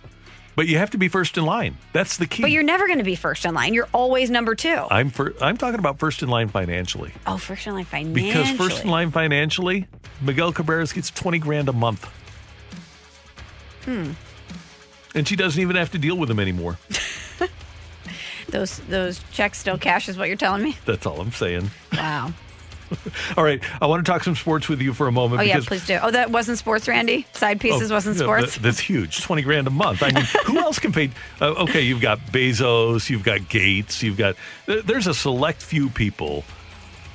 [SPEAKER 3] But you have to be first in line. That's the key.
[SPEAKER 4] But you're never going to be first in line. You're always number 2.
[SPEAKER 3] I'm fir- I'm talking about first in line financially.
[SPEAKER 4] oh, first in line financially.
[SPEAKER 3] Because first in line financially, Miguel Cabrera's gets twenty grand a month,
[SPEAKER 4] Hmm.
[SPEAKER 3] and she doesn't even have to deal with him anymore.
[SPEAKER 4] Those those checks still cash is what you're telling me?
[SPEAKER 3] That's all I'm saying.
[SPEAKER 4] Wow.
[SPEAKER 3] All right, I want to talk some sports with you for a moment.
[SPEAKER 4] Oh yeah, please do. Oh, that wasn't sports, Randy. Side pieces
[SPEAKER 3] Oh,
[SPEAKER 4] wasn't sports.
[SPEAKER 3] that- that's huge. Twenty grand a month. I mean, who else can pay? Uh, okay, you've got Bezos, you've got Gates, you've got. There's a select few people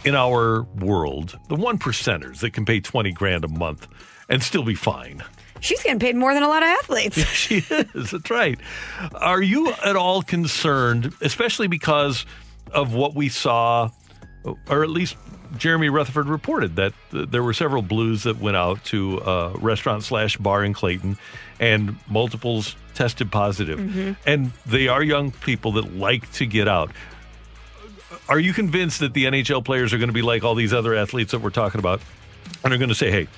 [SPEAKER 3] in our world, the one percenters that can pay twenty grand a month and still be fine.
[SPEAKER 4] She's getting paid more than a lot of athletes.
[SPEAKER 3] she is. That's right. Are you at all concerned, especially because of what we saw, or at least Jeremy Rutherford reported that th- there were several blues that went out to a restaurant slash bar in Clayton, and multiples tested positive,
[SPEAKER 14] Mhm.
[SPEAKER 3] and they are young people that like to get out. Are you convinced that the NHL players are going to be like all these other athletes that we're talking about, and are going to say, "Hey"?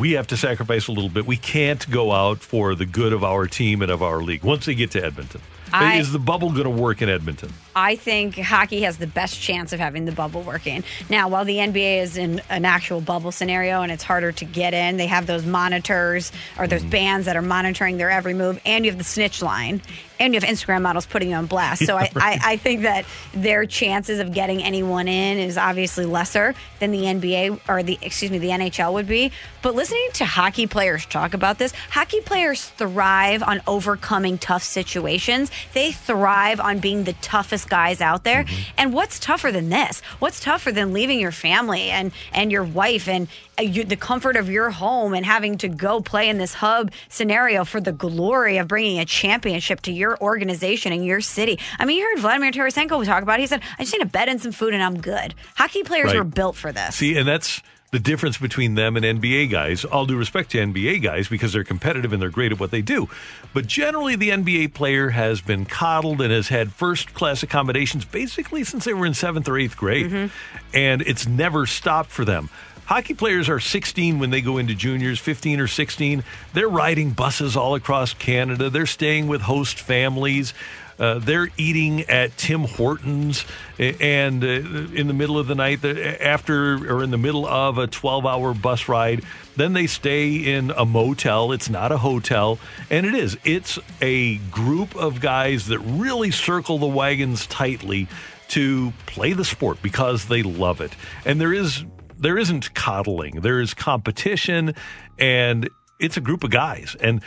[SPEAKER 3] we have to sacrifice a little bit. We can't go out for the good of our team and of our league once they get to Edmonton.
[SPEAKER 4] I-
[SPEAKER 3] Is the bubble going to work in Edmonton?
[SPEAKER 4] I think hockey has the best chance of having the bubble working. Now, while the NBA is in an actual bubble scenario and it's harder to get in, they have those monitors or those mm-hmm. bands that are monitoring their every move, and you have the snitch line, and you have Instagram models putting you on blast. So I, I, I think that their chances of getting anyone in is obviously lesser than the NBA or the excuse me the NHL would be. But listening to hockey players talk about this, hockey players thrive on overcoming tough situations. They thrive on being the toughest guys out there. And what's tougher than this? What's tougher than leaving your family and and your wife and uh, you, the comfort of your home and having to go play in this hub scenario for the glory of bringing a championship to your organization and your city? I mean, you heard Vladimir Tarasenko talk about. It. He said, "I just need a bed and some food, and I'm good." Hockey players
[SPEAKER 3] Right.
[SPEAKER 4] were built for this.
[SPEAKER 3] See, and that's the difference between them and NBA guys. All due respect to NBA guys because they're competitive and they're great at what they do. But generally, the NBA player has been coddled and has had first class accommodations basically since they were in seventh or eighth grade. Mm-hmm. And it's never stopped for them. Hockey players are 16 when they go into juniors, 15 or 16. They're riding buses all across Canada. They're staying with host families. Uh, they're eating at Tim Hortons, and uh, in the middle of the night, after or in the middle of a 12 hour bus ride, then they stay in a motel. It's not a hotel, and it is. It's a group of guys that really circle the wagons tightly to play the sport because they love it. And there is there isn't coddling. There is competition and it's a group of guys. And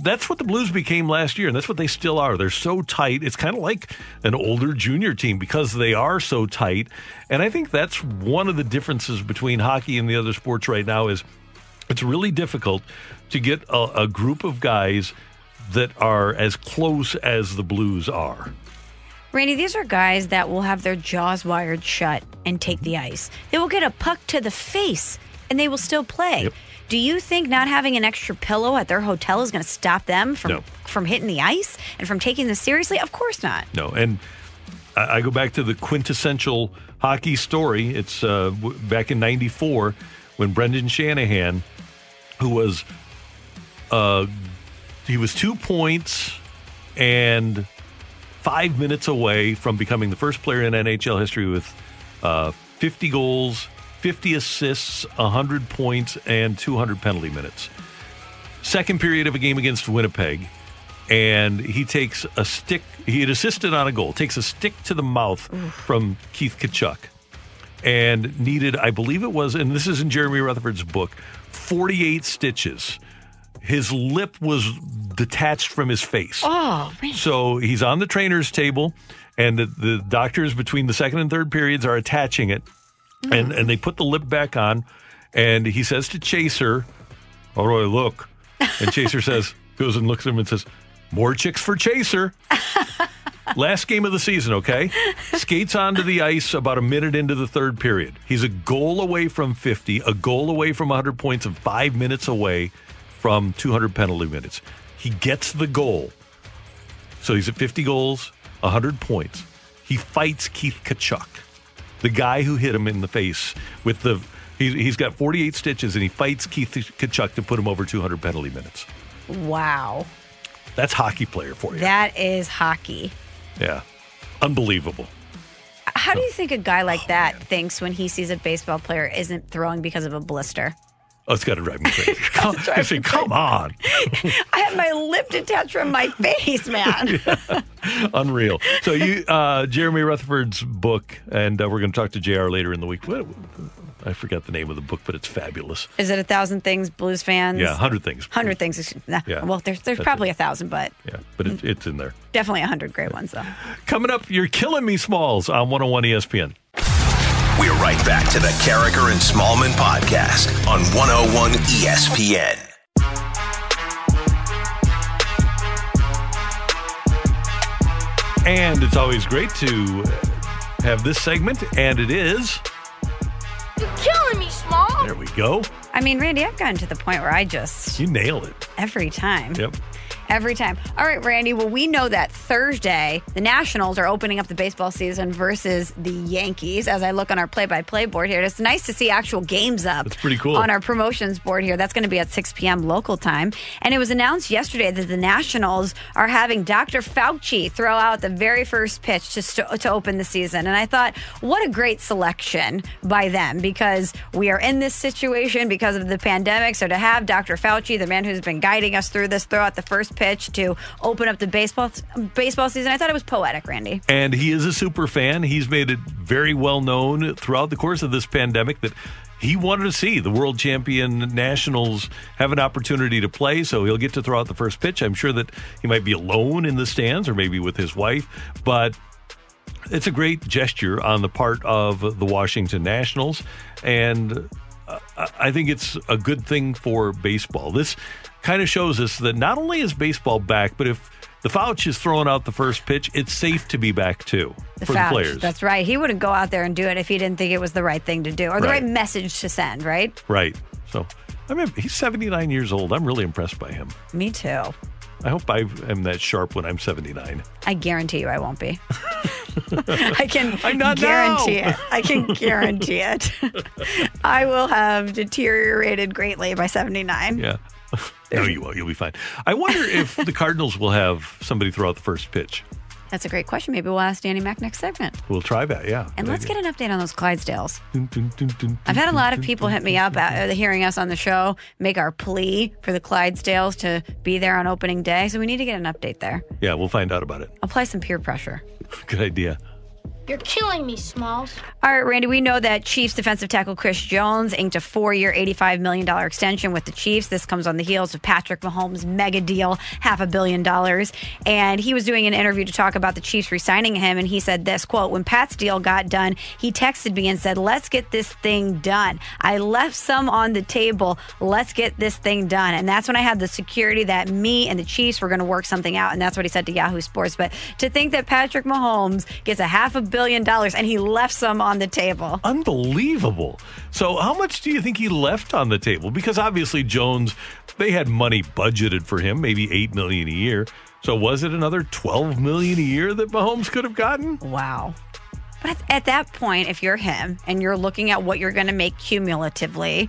[SPEAKER 3] that's what the Blues became last year, and that's what they still are. They're so tight. It's kind of like an older junior team because they are so tight. And I think that's one of the differences between hockey and the other sports right now is it's really difficult to get a, a group of guys that are as close as the Blues are.
[SPEAKER 4] Randy, these are guys that will have their jaws wired shut and take the ice. They will get a puck to the face and they will still play. Do you think not having an extra pillow at their hotel is going to stop them from
[SPEAKER 3] No.
[SPEAKER 4] from hitting the ice and from taking this seriously? Of course not.
[SPEAKER 3] No, and I, I go back to the quintessential hockey story. It's uh, w- back in '94 when Brendan Shanahan, who was uh, he was two points and five minutes away from becoming the first player in NHL history with uh, 50 goals, 50 assists, 100 points, and 200 penalty minutes. Second period of a game against Winnipeg, and he takes a stick. He had assisted on a goal, takes a stick to the mouth from Keith Tkachuk, and needed, I believe it was, and this is in Jeremy Rutherford's book, 48 stitches. His lip was detached from his face.
[SPEAKER 4] Oh, man.
[SPEAKER 3] So he's on the trainer's table, and the, the doctors between the second and third periods are attaching it, and, and they put the lip back on, and he says to Chaser, How do I look? And Chaser says, goes and looks at him and says, More chicks for Chaser. Last game of the season, okay? Skates onto the ice about a minute into the third period. He's a goal away from 50, a goal away from 100 points, and five minutes away from 200 penalty minutes. He gets the goal. So he's at 50 goals, 100 points. He fights Keith Tkachuk, the guy who hit him in the face with the. He, he's got 48 stitches and he fights Keith Tkachuk to put him over 200 penalty minutes.
[SPEAKER 4] Wow.
[SPEAKER 3] That's hockey player for you.
[SPEAKER 4] That is hockey.
[SPEAKER 3] Yeah. Unbelievable.
[SPEAKER 4] How do you think a guy
[SPEAKER 3] Oh,
[SPEAKER 4] like that thinks when he sees a baseball player isn't throwing because of a blister?
[SPEAKER 3] Oh, it's got to drive me crazy. come, I say, come on.
[SPEAKER 4] I have my lip detached from my face, man.
[SPEAKER 3] Unreal. So you, uh, Jeremy Rutherford's book, and uh, we're going to talk to Jr. later in the week. What, I forgot the name of the book, but it's fabulous.
[SPEAKER 4] Is it a thousand things, Blues fans?
[SPEAKER 3] Yeah, hundred things.
[SPEAKER 4] Hundred things. Nah,
[SPEAKER 3] Yeah.
[SPEAKER 4] Well, there's there's
[SPEAKER 3] That's
[SPEAKER 4] probably a thousand, but
[SPEAKER 3] Yeah, but it, it's in there.
[SPEAKER 4] definitely a hundred great ones though.
[SPEAKER 3] Coming up, you're killing me, Smalls, on 101 ESPN.
[SPEAKER 2] We're right back to the Karraker and Smallmon podcast on 101 ESPN.
[SPEAKER 3] And it's always great to have this segment, and it is.
[SPEAKER 14] You're killing me, Small.
[SPEAKER 3] There we go.
[SPEAKER 4] I mean, Randy, I've gotten to the point where I just
[SPEAKER 3] You nail it.
[SPEAKER 4] every time.
[SPEAKER 3] Yep.
[SPEAKER 4] Every time. All right, Randy. Well, we know that Thursday, the Nationals are opening up the baseball season versus the Yankees. As I look on our play by play board here, it's nice to see actual games up.
[SPEAKER 3] That's pretty cool.
[SPEAKER 4] On our promotions board here. That's going to be at 6 p.m. local time. And it was announced yesterday that the Nationals are having Dr. Fauci throw out the very first pitch to, st- to open the season. And I thought, what a great selection by them because we are in this situation because of the pandemic. So to have Dr. Fauci, the man who's been guiding us through this, throw out the first pitch to open up the baseball baseball season, I thought it was poetic, Randy.
[SPEAKER 3] And he is a super fan. He's made it very well known throughout the course of this pandemic that he wanted to see the world champion nationals have an opportunity to play. So he'll get to throw out the first pitch. I'm sure that he might be alone in the stands or maybe with his wife, but it's a great gesture on the part of the Washington Nationals. And uh, I think it's a good thing for baseball. This kind of shows us that not only is baseball back, but if the Fauci is throwing out the first pitch, it's safe to be back too
[SPEAKER 4] The
[SPEAKER 3] for
[SPEAKER 4] Fauci,
[SPEAKER 3] the players.
[SPEAKER 4] That's right. He wouldn't go out there and do it if he didn't think it was the right thing to do or the
[SPEAKER 3] Right.
[SPEAKER 4] right message to send, right?
[SPEAKER 3] right. So, I mean, he's 79 years old. I'm really impressed by him.
[SPEAKER 4] Me too.
[SPEAKER 3] I hope I am that sharp when I'm 79.
[SPEAKER 4] I guarantee you I won't be. I can
[SPEAKER 3] I'm not
[SPEAKER 4] guarantee
[SPEAKER 3] now.
[SPEAKER 4] it. I can guarantee it. I will have deteriorated greatly by 79.
[SPEAKER 3] Yeah. no, you won't. You'll be fine. I wonder if the Cardinals will have somebody throw out the first pitch.
[SPEAKER 4] That's a great question. Maybe we'll ask Danny Mac next segment.
[SPEAKER 3] We'll try that, yeah.
[SPEAKER 4] And let's
[SPEAKER 3] idea.
[SPEAKER 4] get an update on those Clydesdales. I've had a lot of people hit me up uh, hearing us on the show, make our plea for the Clydesdales to be there on opening day. So we need to get an update there.
[SPEAKER 3] Yeah, we'll find out about it.
[SPEAKER 4] Apply some peer pressure.
[SPEAKER 3] Good idea.
[SPEAKER 14] You're killing me, Smalls.
[SPEAKER 4] All right, Randy, we know that Chiefs defensive tackle Chris Jones inked a four year, $85 million extension with the Chiefs. This comes on the heels of Patrick Mahomes' mega deal, half a billion dollars. And he was doing an interview to talk about the Chiefs resigning him. And he said this quote, When Pat's deal got done, he texted me and said, Let's get this thing done. I left some on the table. Let's get this thing done. And that's when I had the security that me and the Chiefs were going to work something out. And that's what he said to Yahoo Sports. But to think that Patrick Mahomes gets a half a billion dollars and he left some on the table.
[SPEAKER 3] Unbelievable. So, how much do you think he left on the table? Because obviously, Jones, they had money budgeted for him, maybe eight million a year. So, was it another twelve million a year that Mahomes could have gotten?
[SPEAKER 4] Wow. But at, at that point, if you're him and you're looking at what you're going to make cumulatively,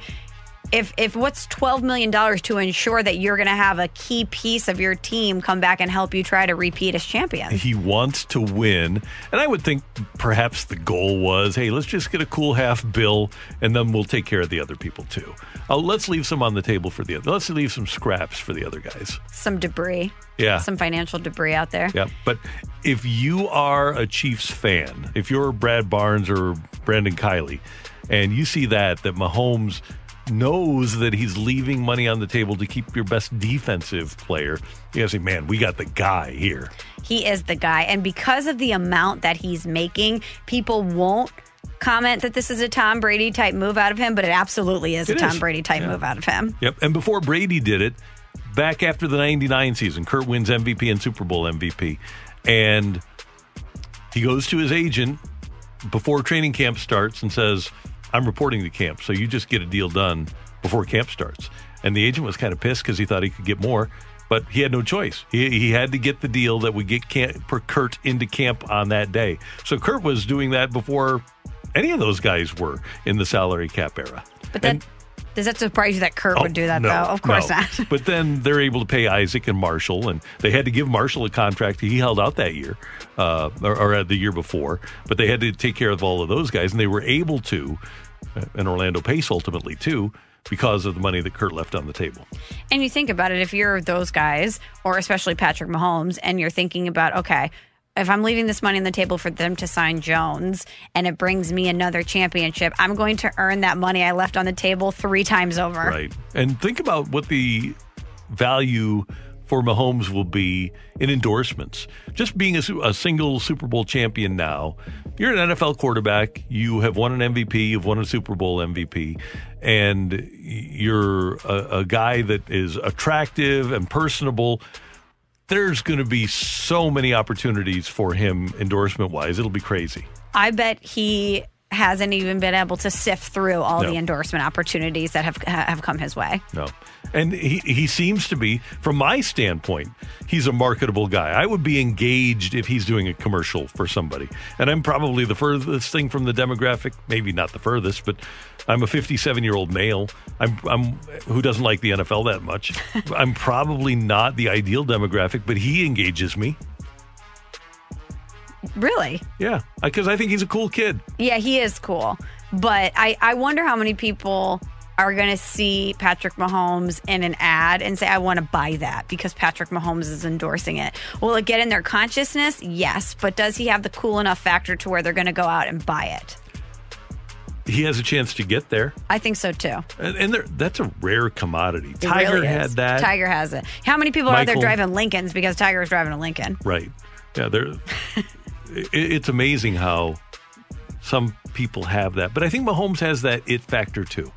[SPEAKER 4] if if what's twelve million dollars to ensure that you're going to have a key piece of your team come back and help you try to repeat as champion,
[SPEAKER 3] He wants to win. And I would think perhaps the goal was hey, let's just get a cool half bill and then we'll take care of the other people too. Uh, let's leave some on the table for the other. Let's leave some scraps for the other guys.
[SPEAKER 4] some debris,
[SPEAKER 3] Yeah.
[SPEAKER 4] some financial debris out there.
[SPEAKER 3] Yeah, but if you are a Chiefs fan, if you're Brad Barnes or Brandon Kiley, and you see that that Mahomes knows that he's leaving money on the table to keep your best defensive player, you gotta say, man, we got the guy here.
[SPEAKER 4] He is the guy. And because of the amount that he's making, people won't comment that this is a Tom Brady type move out of him, but it absolutely is
[SPEAKER 3] It
[SPEAKER 4] a Tom
[SPEAKER 3] is.
[SPEAKER 4] Brady type
[SPEAKER 3] Yeah.
[SPEAKER 4] move out of him.
[SPEAKER 3] Yep. And before Brady did it, back after the 99 season, Kurt wins MVP and Super Bowl MVP. And he goes to his agent before training camp starts and says, I'm reporting to camp. So you just get a deal done before camp starts. And the agent was kind of pissed because he thought he could get more, but he had no choice. He, he had to get the deal that would get camp, Kurt into camp on that day. So Kurt was doing that before any of those guys were in the salary cap era.
[SPEAKER 4] But that does that surprise you that Kurt would do that
[SPEAKER 3] Oh, No,
[SPEAKER 4] though? Of course
[SPEAKER 3] no.
[SPEAKER 4] not.
[SPEAKER 3] but then they're able to pay Isaac and Marshall, and they had to give Marshall a contract. He held out that year, uh, or, or the year before, but they had to take care of all of those guys, and they were able to, uh, and Orlando Pace ultimately too, because of the money that Kurt left on the table.
[SPEAKER 4] And you think about it, if you're those guys, or especially Patrick Mahomes, and you're thinking about, okay, if I'm leaving this money on the table for them to sign Jones and it brings me another championship, I'm going to earn that money I left on the table three times over.
[SPEAKER 3] Right. And think about what the value for Mahomes will be in endorsements. Just being a, a single Super Bowl champion now, you're an NFL quarterback. You have won an MVP. You've won a Super Bowl MVP. And you're a, a guy that is attractive and personable. There's going to be so many opportunities for him endorsement wise. It'll be crazy.
[SPEAKER 4] I bet he hasn't even been able to sift through all
[SPEAKER 3] No.
[SPEAKER 4] the endorsement opportunities that have have come his way.
[SPEAKER 3] No. And he, he seems to be, from my standpoint, he's a marketable guy. I would be engaged if he's doing a commercial for somebody. And I'm probably the furthest thing from the demographic, maybe not the furthest, but I'm a 57 year old male. I'm, I'm who doesn't like the NFL that much. I'm probably not the ideal demographic, but he engages me.
[SPEAKER 4] Really?
[SPEAKER 3] Yeah, because I think he's a cool kid.
[SPEAKER 4] Yeah, he is cool. But I, I wonder how many people are going to see Patrick Mahomes in an ad and say, I want to buy that because Patrick Mahomes is endorsing it. Will it get in their consciousness? Yes. But does he have the cool enough factor to where they're going to go out and buy it?
[SPEAKER 3] He has a chance to get there.
[SPEAKER 4] I think so too.
[SPEAKER 3] And, and there, that's a rare commodity.
[SPEAKER 4] It
[SPEAKER 3] Tiger
[SPEAKER 4] really
[SPEAKER 3] had that.
[SPEAKER 4] Tiger has it. How many people are there driving Lincolns because Tiger is driving a Lincoln?
[SPEAKER 3] Right. Yeah, there. it, it's amazing how some people have that, but I think Mahomes has that it factor too.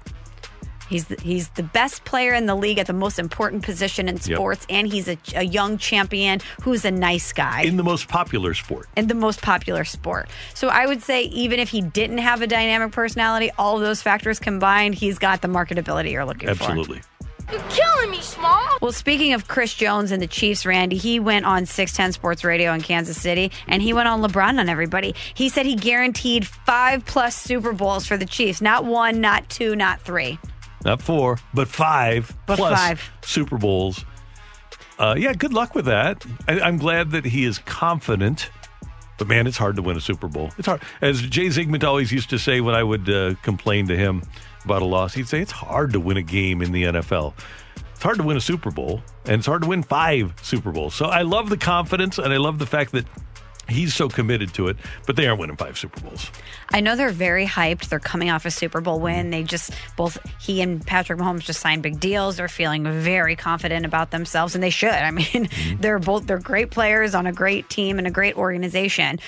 [SPEAKER 4] He's the, he's the best player in the league at the most important position in
[SPEAKER 3] Yep.
[SPEAKER 4] sports, and he's a, a young champion who's a nice guy.
[SPEAKER 3] In the most popular sport.
[SPEAKER 4] in the most popular sport. So I would say even if he didn't have a dynamic personality, all of those factors combined, he's got the marketability you're looking for.
[SPEAKER 3] Absolutely.
[SPEAKER 14] You're killing me, Small.
[SPEAKER 4] Well, speaking of Chris Jones and the Chiefs, Randy, he went on 610 Sports Radio in Kansas City and he went on LeBron on everybody. He said he guaranteed five plus Super Bowls for the Chiefs. Not one, not two, not three.
[SPEAKER 3] Not four, but five
[SPEAKER 4] But
[SPEAKER 3] plus
[SPEAKER 4] five.
[SPEAKER 3] Super Bowls. uh, yeah, good luck with that. I, I'm glad that he is confident. But man, it's hard to win a Super Bowl. It's hard. As Jay Zygmunt always used to say when I would uh, complain to him about a loss, he'd say it's hard to win a game in the NFL. It's hard to win a Super Bowl, and it's hard to win five Super Bowls. So I love the confidence, and I love the fact that he's so committed to it. But they aren't winning five Super Bowls.
[SPEAKER 4] I know they're very hyped. They're coming off a Super Bowl win. They just both he and Patrick Mahomes just signed big deals. They're feeling very confident about themselves, and they should. I mean, mm-hmm. they're both they're great players on a great team and a great organization.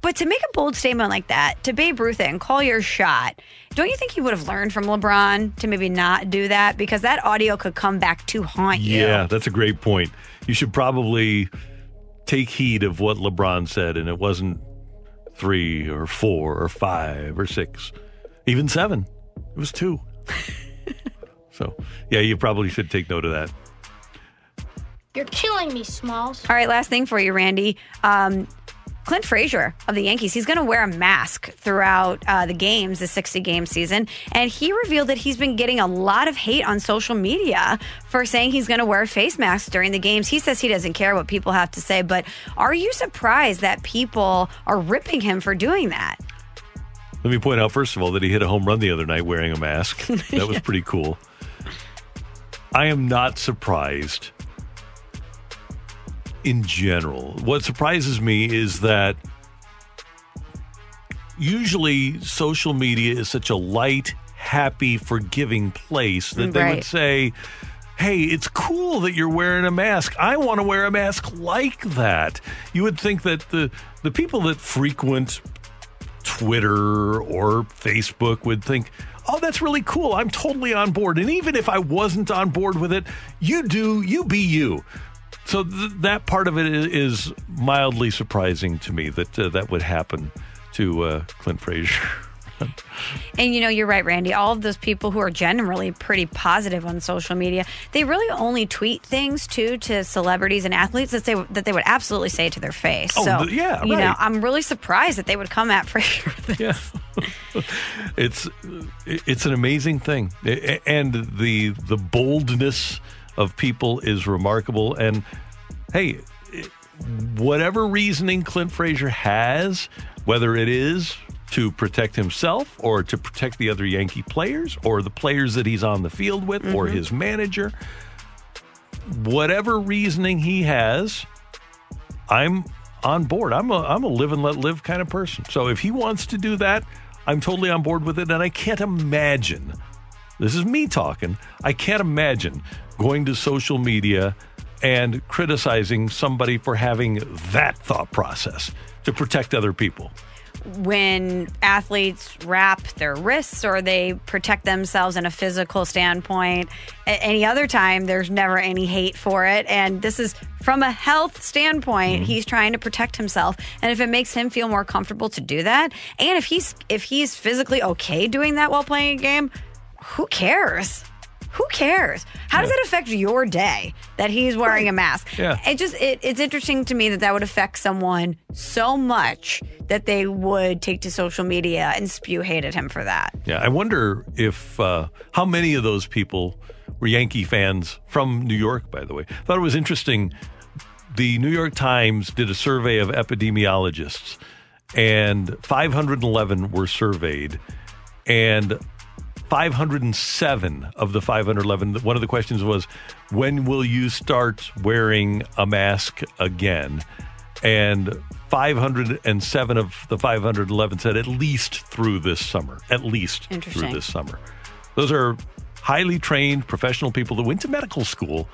[SPEAKER 4] But to make a bold statement like that, to Babe Ruth it and call your shot, don't you think you would have learned from LeBron to maybe not do that? Because that audio could come back to haunt you.
[SPEAKER 3] Yeah, that's a great point. You should probably take heed of what LeBron said, and it wasn't three or four or five or six, even seven. It was two. so, yeah, you probably should take note of that.
[SPEAKER 14] You're killing me, Smalls.
[SPEAKER 4] All right, last thing for you, Randy. Um, Clint Frazier of the Yankees, he's going to wear a mask throughout uh, the games, the 60 game season. And he revealed that he's been getting a lot of hate on social media for saying he's going to wear a face mask during the games. He says he doesn't care what people have to say. But are you surprised that people are ripping him for doing that?
[SPEAKER 3] Let me point out, first of all, that he hit a home run the other night wearing a mask. That was pretty cool. I am not surprised in general. What surprises me is that usually social media is such a light, happy, forgiving place that they
[SPEAKER 15] Right.
[SPEAKER 3] would say, Hey, it's cool that you're wearing a mask. I want to wear a mask like that. You would think that the the people that frequent Twitter or Facebook would think, oh, that's really cool. I'm totally on board. And even if I wasn't on board with it, you do, you be you. So th- that part of it is, is mildly surprising to me that uh, that would happen to uh, Clint Frazier.
[SPEAKER 4] And you know, you're right, Randy. All of those people who are generally pretty positive on social media, they really only tweet things too to celebrities and athletes that they that they would absolutely say to their face.
[SPEAKER 3] Oh,
[SPEAKER 4] so
[SPEAKER 3] yeah,
[SPEAKER 4] you know. I'm really surprised that they would come at Frazier. with this.
[SPEAKER 3] it's it's an amazing thing, and the the boldness of people is remarkable. And hey, whatever reasoning Clint Frazier has, whether it is to protect himself or to protect the other Yankee players or the players that he's on the field with or
[SPEAKER 15] Mhm.
[SPEAKER 3] his manager, whatever reasoning he has, I'm on board. I'm a I'm a live and let live kind of person. So if he wants to do that, I'm totally on board with it. And I can't imagine. This is me talking. I can't imagine going to social media and criticizing somebody for having that thought process to protect other people.
[SPEAKER 4] when athletes wrap their wrists or they protect themselves in a physical standpoint. A- any other time, there's never any hate for it. And this is from a health standpoint. Mm-hmm. He's trying to protect himself, and if it makes him feel more comfortable to do that, and if he's if he's physically okay doing that while playing a game, who cares? Who cares? How does it affect your day that he's wearing a mask?
[SPEAKER 3] Yeah.
[SPEAKER 4] It just it, it's interesting to me that that would affect someone so much that they would take to social media and spew hate at him for that.
[SPEAKER 3] Yeah, I wonder if uh, how many of those people were Yankee fans from New York. By the way, I thought it was interesting. The New York Times did a survey of epidemiologists, and 511 were surveyed, and 507 of the 511. One of the questions was, "When will you start wearing a mask again?" And 507 of the 511 said at least through this summer. At least through this summer. Those are highly trained professional people that went to medical school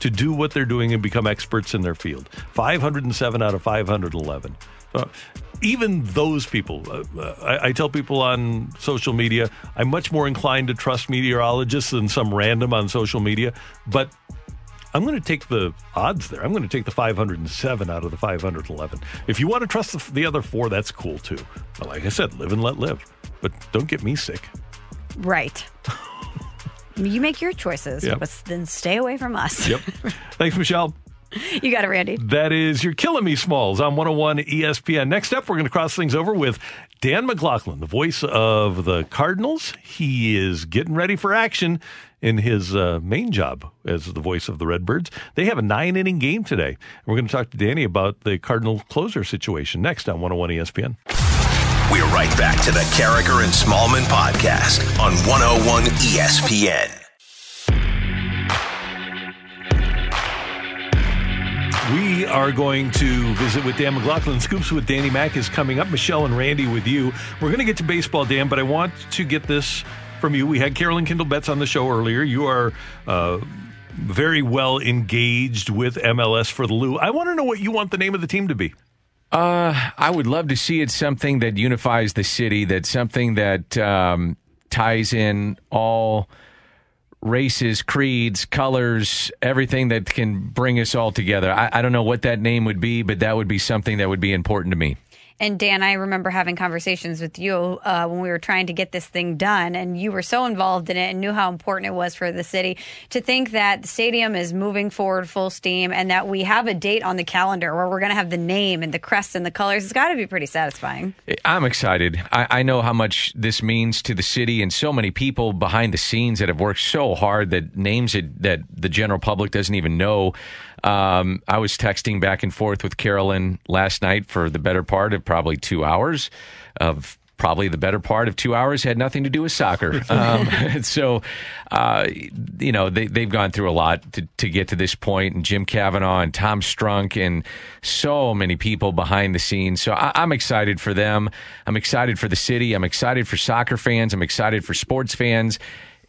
[SPEAKER 3] to do what they're doing and become experts in their field. 507 out of 511. Uh, even those people, uh, uh, I, I tell people on social media, I'm much more inclined to trust meteorologists than some random on social media. But I'm going to take the odds there. I'm going to take the 507 out of the 511. If you want to trust the, the other four, that's cool too. But like I said, live and let live. But don't get me sick.
[SPEAKER 4] Right. you make your choices,
[SPEAKER 3] Yep.
[SPEAKER 4] but then stay away from us.
[SPEAKER 3] Yep. Thanks, Michelle.
[SPEAKER 4] You got it, Randy.
[SPEAKER 3] That is You're Killing Me Smalls on 101 ESPN. Next up, we're going to cross things over with Dan McLaughlin, the voice of the Cardinals. He is getting ready for action in his uh, main job as the voice of the Redbirds. They have a nine inning game today. We're going to talk to Danny about the Cardinal closer situation next on 101 ESPN.
[SPEAKER 2] We're right back to the Karraker and Smallmon podcast on 101 ESPN.
[SPEAKER 3] We are going to visit with Dan McLaughlin. Scoops with Danny Mack is coming up. Michelle and Randy with you. We're going to get to baseball, Dan, but I want to get this from you. We had Carolyn Kindle Betts on the show earlier. You are uh, very well engaged with MLS for the Lou. I want to know what you want the name of the team to be.
[SPEAKER 15] Uh, I would love to see it something that unifies the city. That's something that um, ties in all races, creeds, colors, everything that can bring us all together. I, I don't know what that name would be, but that would be something that would be important to me.
[SPEAKER 4] And Dan, I remember having conversations with you uh, when we were trying to get this thing done, and you were so involved in it and knew how important it was for the city. To think that the stadium is moving forward full steam and that we have a date on the calendar where we're going to have the name and the crest and the colors, it's got to be pretty satisfying.
[SPEAKER 15] I'm excited. I, I know how much this means to the city and so many people behind the scenes that have worked so hard that names that, that the general public doesn't even know. Um, I was texting back and forth with Carolyn last night for the better part of probably two hours of probably the better part of two hours had nothing to do with soccer. Um, so, uh, you know, they, they've gone through a lot to, to get to this point, and Jim Kavanaugh and Tom Strunk and so many people behind the scenes. So I, I'm excited for them. I'm excited for the city. I'm excited for soccer fans. I'm excited for sports fans.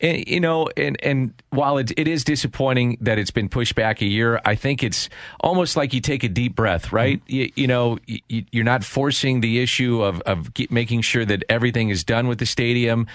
[SPEAKER 15] And, you know, and and while it, it is disappointing that it's been pushed back a year, I think it's almost like you take a deep breath, right?
[SPEAKER 3] Mm-hmm.
[SPEAKER 15] You, you know, you, you're not forcing the issue of of get, making sure that everything is done with the stadium.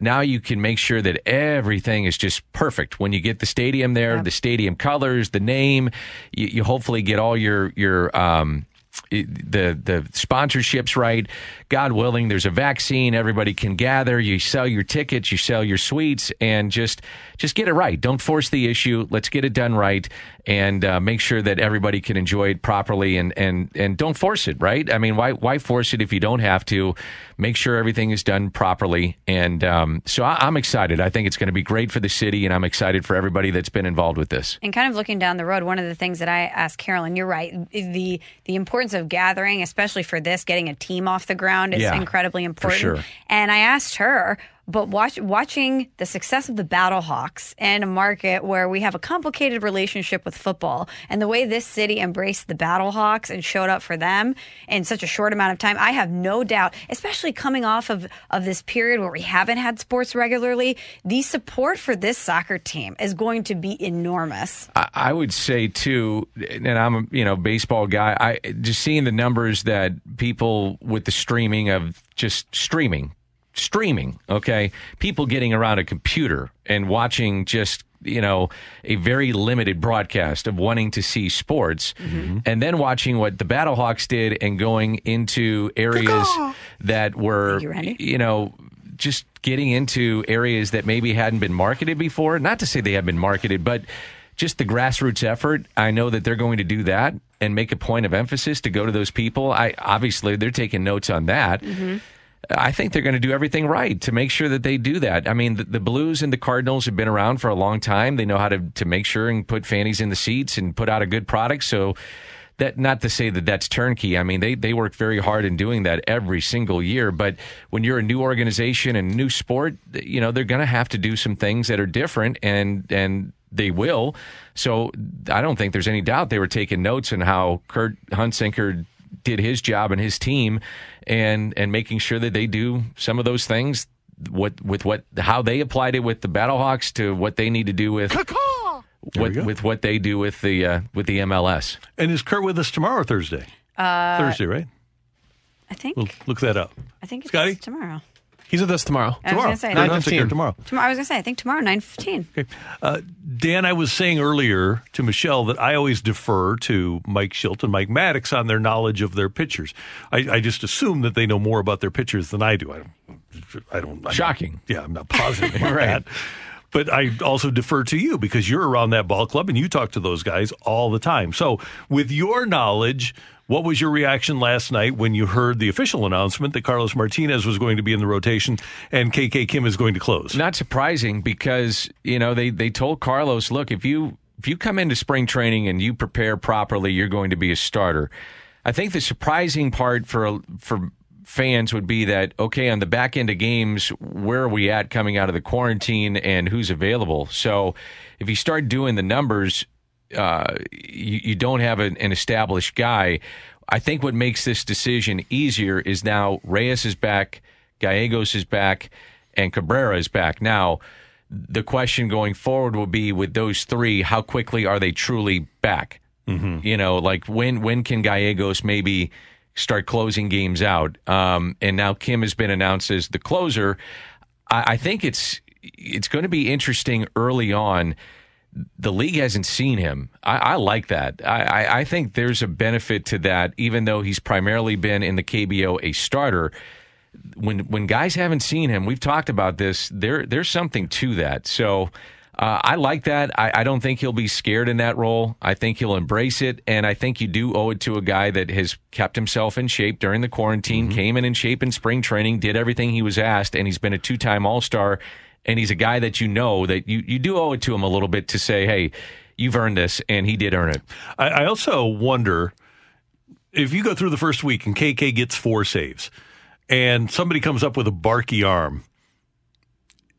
[SPEAKER 15] Now you can make sure that everything is just perfect when you get the stadium there, the stadium colors, the name. You, you hopefully get all your your um, the the sponsorships right. God willing, there's a vaccine. Everybody can gather. You sell your tickets, you sell your suites, and just just get it right. Don't force the issue. Let's get it done right, and uh, make sure that everybody can enjoy it properly. And and and don't force it. Right? I mean, why why force it if you don't have to? Make sure everything is done properly. And um, so I, I'm excited. I think it's going to be great for the city, and I'm excited for everybody that's been involved with this.
[SPEAKER 4] And kind of looking down the road, one of the things that I asked Carolyn, you're right, the the importance of gathering, especially for this, getting a team off the ground is
[SPEAKER 15] Yeah,
[SPEAKER 4] incredibly important.
[SPEAKER 15] sure.
[SPEAKER 4] And I asked her, but watch, watching the success of the Battlehawks in a market where we have a complicated relationship with football and the way this city embraced the Battlehawks and showed up for them in such a short amount of time, I have no doubt, especially coming off of, of this period where we haven't had sports regularly, the support for this soccer team is going to be enormous.
[SPEAKER 15] I, I would say too, and I'm a you know baseball guy. I just seeing the numbers that people with the streaming of just streaming, streaming. Okay, people getting around a computer and watching just you know a very limited broadcast of wanting to see sports, and then watching what the Battlehawks did and going into areas that were you know just getting into areas that maybe hadn't been marketed before. Not to say they have been marketed, but just the grassroots effort. I know that they're going to do that and make a point of emphasis to go to those people. I obviously they're taking notes on that. I think they're going to do everything right to make sure that they do that. I mean, the, the Blues and the Cardinals have been around for a long time. They know how to to make sure and put fannies in the seats and put out a good product. So that not to say that that's turnkey. I mean, they they work very hard in doing that every single year. But when you're a new organization and new sport, you know they're going to have to do some things that are different, and and they will. So I don't think there's any doubt they were taking notes on how Kurt Hunsaker did his job and his team, and and making sure that they do some of those things. What with what how they applied it with the Battlehawks to what they need to do with what, with what they do with the uh, with the MLS.
[SPEAKER 3] And is Kurt with us tomorrow or Thursday?
[SPEAKER 4] Uh,
[SPEAKER 3] Thursday, right?
[SPEAKER 4] I think.
[SPEAKER 3] We'll look that up.
[SPEAKER 4] I think it's
[SPEAKER 3] Scotty?
[SPEAKER 4] tomorrow.
[SPEAKER 7] He's with us tomorrow.
[SPEAKER 4] I was gonna say,
[SPEAKER 3] Kurt
[SPEAKER 4] nine
[SPEAKER 3] Hunsaker
[SPEAKER 7] fifteen.
[SPEAKER 3] tomorrow.
[SPEAKER 4] Tomorrow, I was gonna say, I think tomorrow, nine fifteen.
[SPEAKER 3] Okay. Uh, Dan, I was saying earlier to Michelle that I always defer to Mike Shildt and Mike Maddux on their knowledge of their pitchers. I, I just assume that they know more about their pitchers than I do. I don't. I don't I'm not-
[SPEAKER 15] Shocking.
[SPEAKER 3] yeah, I'm not positive about
[SPEAKER 15] Right.
[SPEAKER 3] that. But I also defer to you because you're around that ball club and you talk to those guys all the time. So, with your knowledge, what was your reaction last night when you heard the official announcement that Carlos Martinez was going to be in the rotation and KK Kim is going to close?
[SPEAKER 15] Not surprising because you know they they told Carlos, look, if you if you come into spring training and you prepare properly, you're going to be a starter. I think the surprising part for for fans would be that okay on the back end of games where are we at coming out of the quarantine and who's available? So if you start doing the numbers uh, you, you don't have an, an established guy. I think what makes this decision easier is now reyes is back gallegos is back and cabrera is back. Now the question going forward will be with those three how quickly are they truly back?
[SPEAKER 3] Mm-hmm.
[SPEAKER 15] you know like when when can gallegos maybe start closing games out. Um, and now Kim has been announced as the closer. I, I think it's it's going to be interesting early on. The league hasn't seen him. I, I like that. I, I, I think there's a benefit to that, even though he's primarily been in the KBO a starter. When when guys haven't seen him, we've talked about this. There there's something to that. So uh, I like that. I, I don't think he'll be scared in that role. I think he'll embrace it, and I think you do owe it to a guy that has kept himself in shape during the quarantine, came in in shape in spring training, did everything he was asked, and he's been a two-time All-Star. And he's a guy that you know that you you do owe it to him a little bit to say, hey, you've earned this, and he did earn it.
[SPEAKER 3] I, I also wonder if you go through the first week and KK gets four saves, and somebody comes up with a barky arm.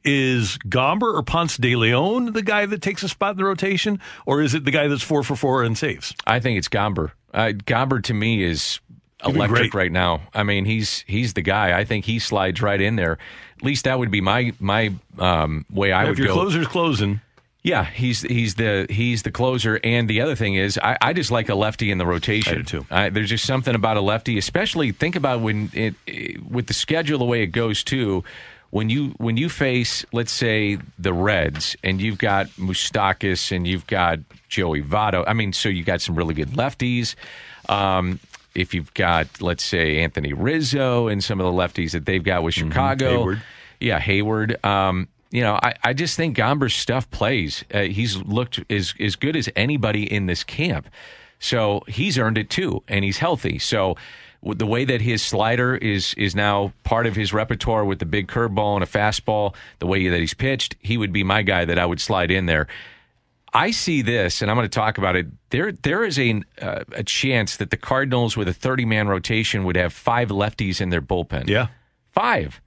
[SPEAKER 3] Is Gomber or Ponce de Leon the guy that takes a spot in the rotation, or is it the guy that's four for four and saves?
[SPEAKER 15] I think it's Gomber. Uh, Gomber to me is electric right now. I mean, he's he's the guy. I think he slides right in there. At least that would be my my um, way I
[SPEAKER 3] if
[SPEAKER 15] would
[SPEAKER 3] your
[SPEAKER 15] go.
[SPEAKER 3] closer's closing,
[SPEAKER 15] Yeah, he's he's the he's the closer, and the other thing is, I, I just like a lefty in the rotation. I do
[SPEAKER 3] too.
[SPEAKER 15] there's just something about a lefty, especially think about when it, it with the schedule the way it goes too. When you when you face, let's say, the Reds, and you've got Moustakas and you've got Joey Votto. I mean, so you got some really good lefties. Um, if you've got, let's say, Anthony Rizzo and some of the lefties that they've got with Chicago,
[SPEAKER 3] Heyward.
[SPEAKER 15] yeah, Heyward. Um, you know, I, I just think Gomber's stuff plays. Uh, he's looked as as good as anybody in this camp, so he's earned it too, and he's healthy. So the way that his slider is is now part of his repertoire with the big curveball and a fastball, the way that he's pitched, he would be my guy that I would slide in there. I see this, and I'm going to talk about it. There, there is a uh, a chance that the Cardinals, with a 30 man rotation, would have five lefties in their bullpen.
[SPEAKER 3] Yeah,
[SPEAKER 15] five.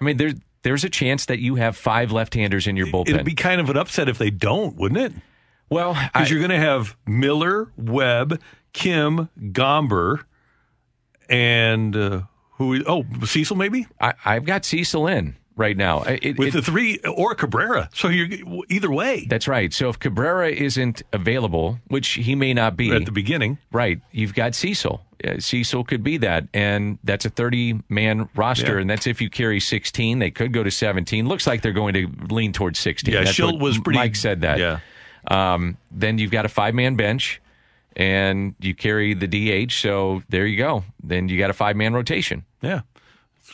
[SPEAKER 15] I mean, there's there's a chance that you have five left handers in your bullpen.
[SPEAKER 3] it'd be kind of an upset if they don't, wouldn't it?
[SPEAKER 15] Well,
[SPEAKER 3] because you're going to have Miller, Webb, Kim, Gomber, and uh, who? Oh, Cecil maybe.
[SPEAKER 15] I, I've got Cecil in right now It-
[SPEAKER 3] with
[SPEAKER 15] it-
[SPEAKER 3] the three or Cabrera. So you're either way.
[SPEAKER 15] That's right. So if Cabrera isn't available, which he may not be
[SPEAKER 3] At the beginning,
[SPEAKER 15] right? You've got Cecil. Uh, Cecil could be that, and that's a 30 man roster,
[SPEAKER 3] Yeah.
[SPEAKER 15] and that's if you carry 16. They could go to 17. Looks like they're going to lean towards 16.
[SPEAKER 3] Yeah,
[SPEAKER 15] That's Shildt
[SPEAKER 3] was pretty-
[SPEAKER 15] Mike said that.
[SPEAKER 3] Yeah.
[SPEAKER 15] Um, then you've got a five man bench, and you carry the DH. So there you go. Then you got a five man rotation.
[SPEAKER 3] Yeah,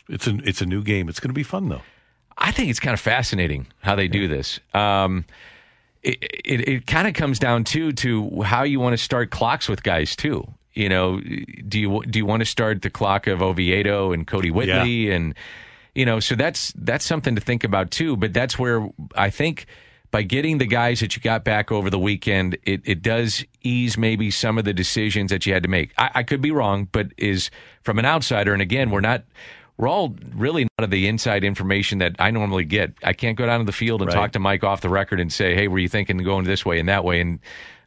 [SPEAKER 3] it's a it's a new game. It's going to be fun though.
[SPEAKER 15] I think it's kind of fascinating how they do this. Um, it it, it kind of comes down to to how you want to start clocks with guys too. You know, do you do you want to start the clock of Oviedo and Kodi Whitley and you know, so that's that's something to think about too. But that's where I think by getting the guys that you got back over the weekend, it, it does ease maybe some of the decisions that you had to make. I, I could be wrong, but is from an outsider, and again, we're not we're all really not of the inside information that I normally get. I can't go down to the field and
[SPEAKER 3] Right.
[SPEAKER 15] talk to Mike off the record and say, "Hey, were you thinking going this way and that way?" And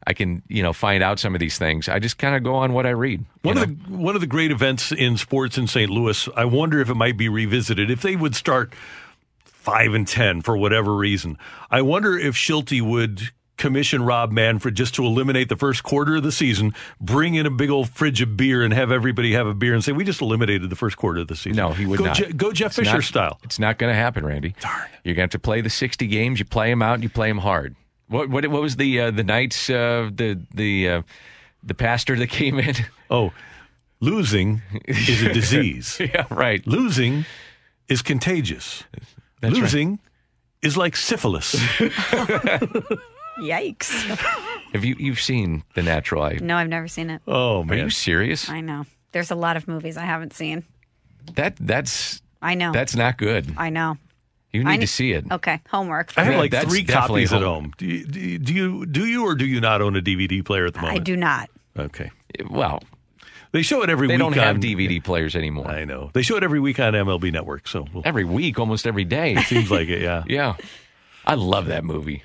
[SPEAKER 15] I can, you know, find out some of these things. I just kind of go on what I read.
[SPEAKER 3] One
[SPEAKER 15] you
[SPEAKER 3] of the one of the great events in sports in St. Louis. I wonder if it might be revisited. If they would start five and ten for whatever reason, I wonder if Schulte would commission Rob Manfred just to eliminate the first quarter of the season, bring in a big old fridge of beer, and have everybody have a beer and say, "We just eliminated the first quarter of the season."
[SPEAKER 15] No, he would
[SPEAKER 3] go
[SPEAKER 15] not.
[SPEAKER 3] Je- go Jeff
[SPEAKER 15] It's
[SPEAKER 3] Fisher
[SPEAKER 15] not-
[SPEAKER 3] style.
[SPEAKER 15] It's not going to happen, Randy. Darn. You're going to have to play the 60 games. You play them out, and you play them hard. What what what was the uh, the Knights uh, the the uh, the pastor that came in?
[SPEAKER 3] Oh, losing is a disease.
[SPEAKER 15] yeah, right.
[SPEAKER 3] Losing is contagious.
[SPEAKER 15] That's right.
[SPEAKER 3] Losing is like syphilis.
[SPEAKER 4] Yikes.
[SPEAKER 15] Have you you've seen The Natural? I,
[SPEAKER 4] No, I've never seen it.
[SPEAKER 3] Oh
[SPEAKER 15] Are you serious?
[SPEAKER 4] I know. There's a lot of movies I haven't seen.
[SPEAKER 15] That that's
[SPEAKER 4] I know.
[SPEAKER 15] that's not good.
[SPEAKER 4] I know.
[SPEAKER 15] You
[SPEAKER 4] I
[SPEAKER 15] need to see it.
[SPEAKER 4] Okay, homework.
[SPEAKER 3] I have like
[SPEAKER 15] that's
[SPEAKER 3] three
[SPEAKER 15] definitely
[SPEAKER 3] copies at
[SPEAKER 15] home-
[SPEAKER 3] home. Do you, do you do you do you or do you not own a DVD player at the moment?
[SPEAKER 4] I do not.
[SPEAKER 3] Okay.
[SPEAKER 15] Well,
[SPEAKER 3] they show it every
[SPEAKER 15] They
[SPEAKER 3] week.
[SPEAKER 15] They don't have DVD players anymore.
[SPEAKER 3] I know. They show it every week on MLB Network. So we'll,
[SPEAKER 15] Every week, almost every day.
[SPEAKER 3] it seems like it. Yeah.
[SPEAKER 15] yeah. I love that movie.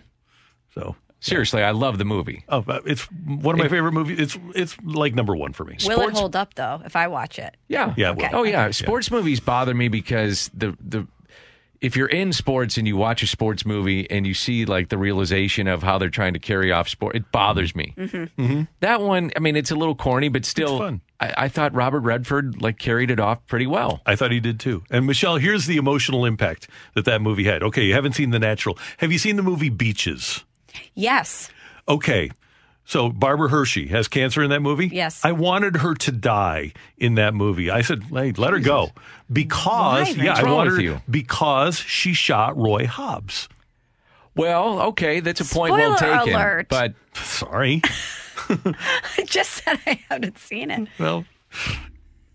[SPEAKER 3] So
[SPEAKER 15] Seriously, I love the movie.
[SPEAKER 3] oh, it's one of my favorite movies. It's it's like number one for me.
[SPEAKER 4] Will it hold up though if I watch it?
[SPEAKER 15] Yeah.
[SPEAKER 3] Yeah, it
[SPEAKER 4] Okay.
[SPEAKER 15] Oh yeah, sports movies bother me because the the if you're in sports and you watch a sports movie and you see like the realization of how they're trying to carry off sport, it bothers me.
[SPEAKER 3] Mm-hmm.
[SPEAKER 15] That one, I mean, it's a little corny, but still,
[SPEAKER 3] fun.
[SPEAKER 15] I, I thought Robert Redford like carried it off pretty well.
[SPEAKER 3] I thought he did too. And Michelle, here's the emotional impact that that movie had. Okay, you haven't seen The Natural. Have you seen the movie Beaches?
[SPEAKER 4] Yes.
[SPEAKER 3] Okay. So Barbara Hershey has cancer in that movie.
[SPEAKER 4] Yes.
[SPEAKER 3] I wanted her to die in that movie. I said, "Hey, let her go," because
[SPEAKER 4] Why,
[SPEAKER 3] yeah,
[SPEAKER 15] What's
[SPEAKER 3] I wanted her-
[SPEAKER 15] you?
[SPEAKER 3] because she shot Roy Hobbs.
[SPEAKER 15] Well, okay, that's a point well
[SPEAKER 4] Spoiler
[SPEAKER 15] taken.
[SPEAKER 4] alert.
[SPEAKER 15] But
[SPEAKER 3] Sorry.
[SPEAKER 4] I just said I haven't seen it.
[SPEAKER 3] well,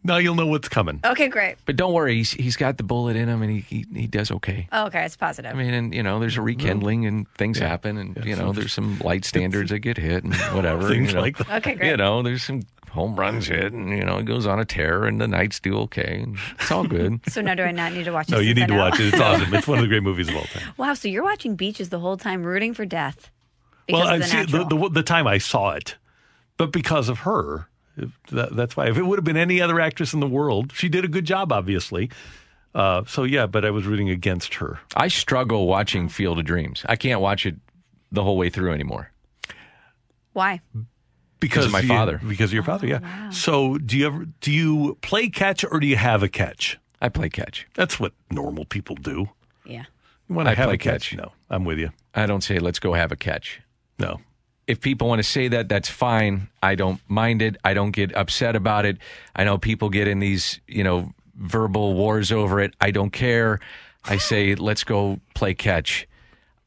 [SPEAKER 3] now you'll know what's coming.
[SPEAKER 4] Okay, great.
[SPEAKER 15] but don't worry, he's he's got the bullet in him, and he he, he does okay.
[SPEAKER 4] Oh, okay, it's positive.
[SPEAKER 15] I mean, and you know, there's a rekindling and things happen, and you know, there's some light standards that get hit and whatever.
[SPEAKER 3] Things
[SPEAKER 15] you know.
[SPEAKER 3] like that.
[SPEAKER 4] okay, great.
[SPEAKER 15] You know, there's some home runs hit, and you know, it goes on a tear, and the Knights do okay, and it's all good.
[SPEAKER 4] so now do I not need to watch it?
[SPEAKER 3] No, you
[SPEAKER 4] since I
[SPEAKER 3] need to
[SPEAKER 4] know?
[SPEAKER 3] watch it. It's awesome. It's one of the great movies of all time.
[SPEAKER 4] Wow, so you're watching beaches the whole time, rooting for death. Because
[SPEAKER 3] well,
[SPEAKER 4] of
[SPEAKER 3] I
[SPEAKER 4] the
[SPEAKER 3] see
[SPEAKER 4] natural.
[SPEAKER 3] the, the the time I saw it, but because of her, that, that's why. If it would have been any other actress in the world, she did a good job, obviously. Uh, so yeah, but I was rooting against her.
[SPEAKER 15] I struggle watching Field of Dreams. I can't watch it the whole way through anymore.
[SPEAKER 4] Why?
[SPEAKER 3] because
[SPEAKER 15] of my
[SPEAKER 3] you-
[SPEAKER 15] father.
[SPEAKER 3] Because of your father,
[SPEAKER 4] Oh,
[SPEAKER 3] yeah. So do you ever do you play catch or do you have a catch?
[SPEAKER 15] I play catch.
[SPEAKER 3] That's what normal people do.
[SPEAKER 4] Yeah.
[SPEAKER 3] You want to
[SPEAKER 15] I
[SPEAKER 3] have
[SPEAKER 15] play
[SPEAKER 3] a catch?
[SPEAKER 15] catch.
[SPEAKER 3] No, I'm with you.
[SPEAKER 15] I don't say let's go have a catch.
[SPEAKER 3] No,
[SPEAKER 15] if people want to say that, that's fine. I don't mind it. I don't get upset about it. I know people get in these, you know, verbal wars over it. I don't care. I say, let's go play catch.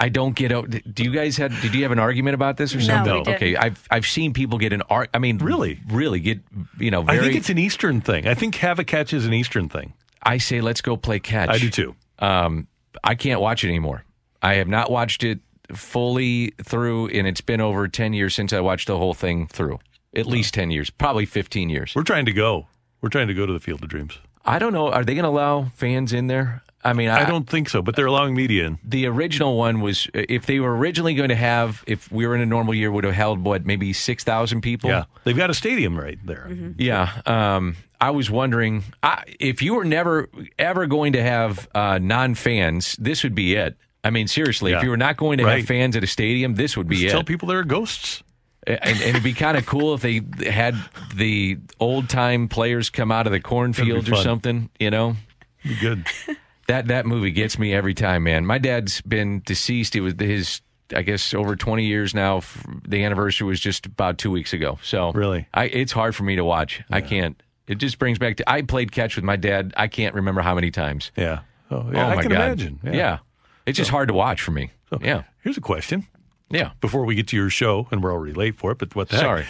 [SPEAKER 15] I don't get out. Do you guys have? Did you have an argument about this or
[SPEAKER 4] No,
[SPEAKER 15] something?
[SPEAKER 4] we didn't.
[SPEAKER 15] Okay, I've I've seen people get an art. I mean,
[SPEAKER 3] Really?
[SPEAKER 15] really get you know. Very,
[SPEAKER 3] I think it's an Eastern thing. I think have a catch is an Eastern thing.
[SPEAKER 15] I say, let's go play catch.
[SPEAKER 3] I do too.
[SPEAKER 15] Um, I can't watch it anymore. I have not watched it fully through, and it's been over 10 years since I watched the whole thing through. At least 10 years, probably 15 years.
[SPEAKER 3] We're trying to go. We're trying to go to the Field of Dreams.
[SPEAKER 15] I don't know. Are they going to allow fans in there? I mean, I,
[SPEAKER 3] I don't think so, but they're allowing media in.
[SPEAKER 15] The original one was, if they were originally going to have, if we were in a normal year, would have held what, maybe 6,000 people?
[SPEAKER 3] Yeah, they've got a stadium right there.
[SPEAKER 15] Yeah. Um, I was wondering I, if you were never ever going to have uh, non fans, this would be it. I mean, seriously,
[SPEAKER 3] Yeah.
[SPEAKER 15] if you were not going to
[SPEAKER 3] Right.
[SPEAKER 15] have fans at a stadium, this would be
[SPEAKER 3] Just
[SPEAKER 15] it.
[SPEAKER 3] tell people there are ghosts.
[SPEAKER 15] and, and it'd be kind of cool if they had the old time players come out of the cornfields or something. You know,
[SPEAKER 3] Be good.
[SPEAKER 15] that that movie gets me every time, man. My dad's been deceased. It was his, I guess, over twenty years now. The anniversary was just about two weeks ago. So
[SPEAKER 3] Really?
[SPEAKER 15] I it's hard for me to watch. I can't. It just brings back to I played catch with my dad. I can't remember how many times.
[SPEAKER 3] Yeah. Oh, yeah.
[SPEAKER 15] oh
[SPEAKER 3] I
[SPEAKER 15] my
[SPEAKER 3] can
[SPEAKER 15] god.
[SPEAKER 3] imagine.
[SPEAKER 15] Yeah. It's just hard to watch for me. yeah.
[SPEAKER 3] Here's a question.
[SPEAKER 15] Yeah.
[SPEAKER 3] Before we get to your show, and we're already late for it, but what the heck?
[SPEAKER 15] Sorry.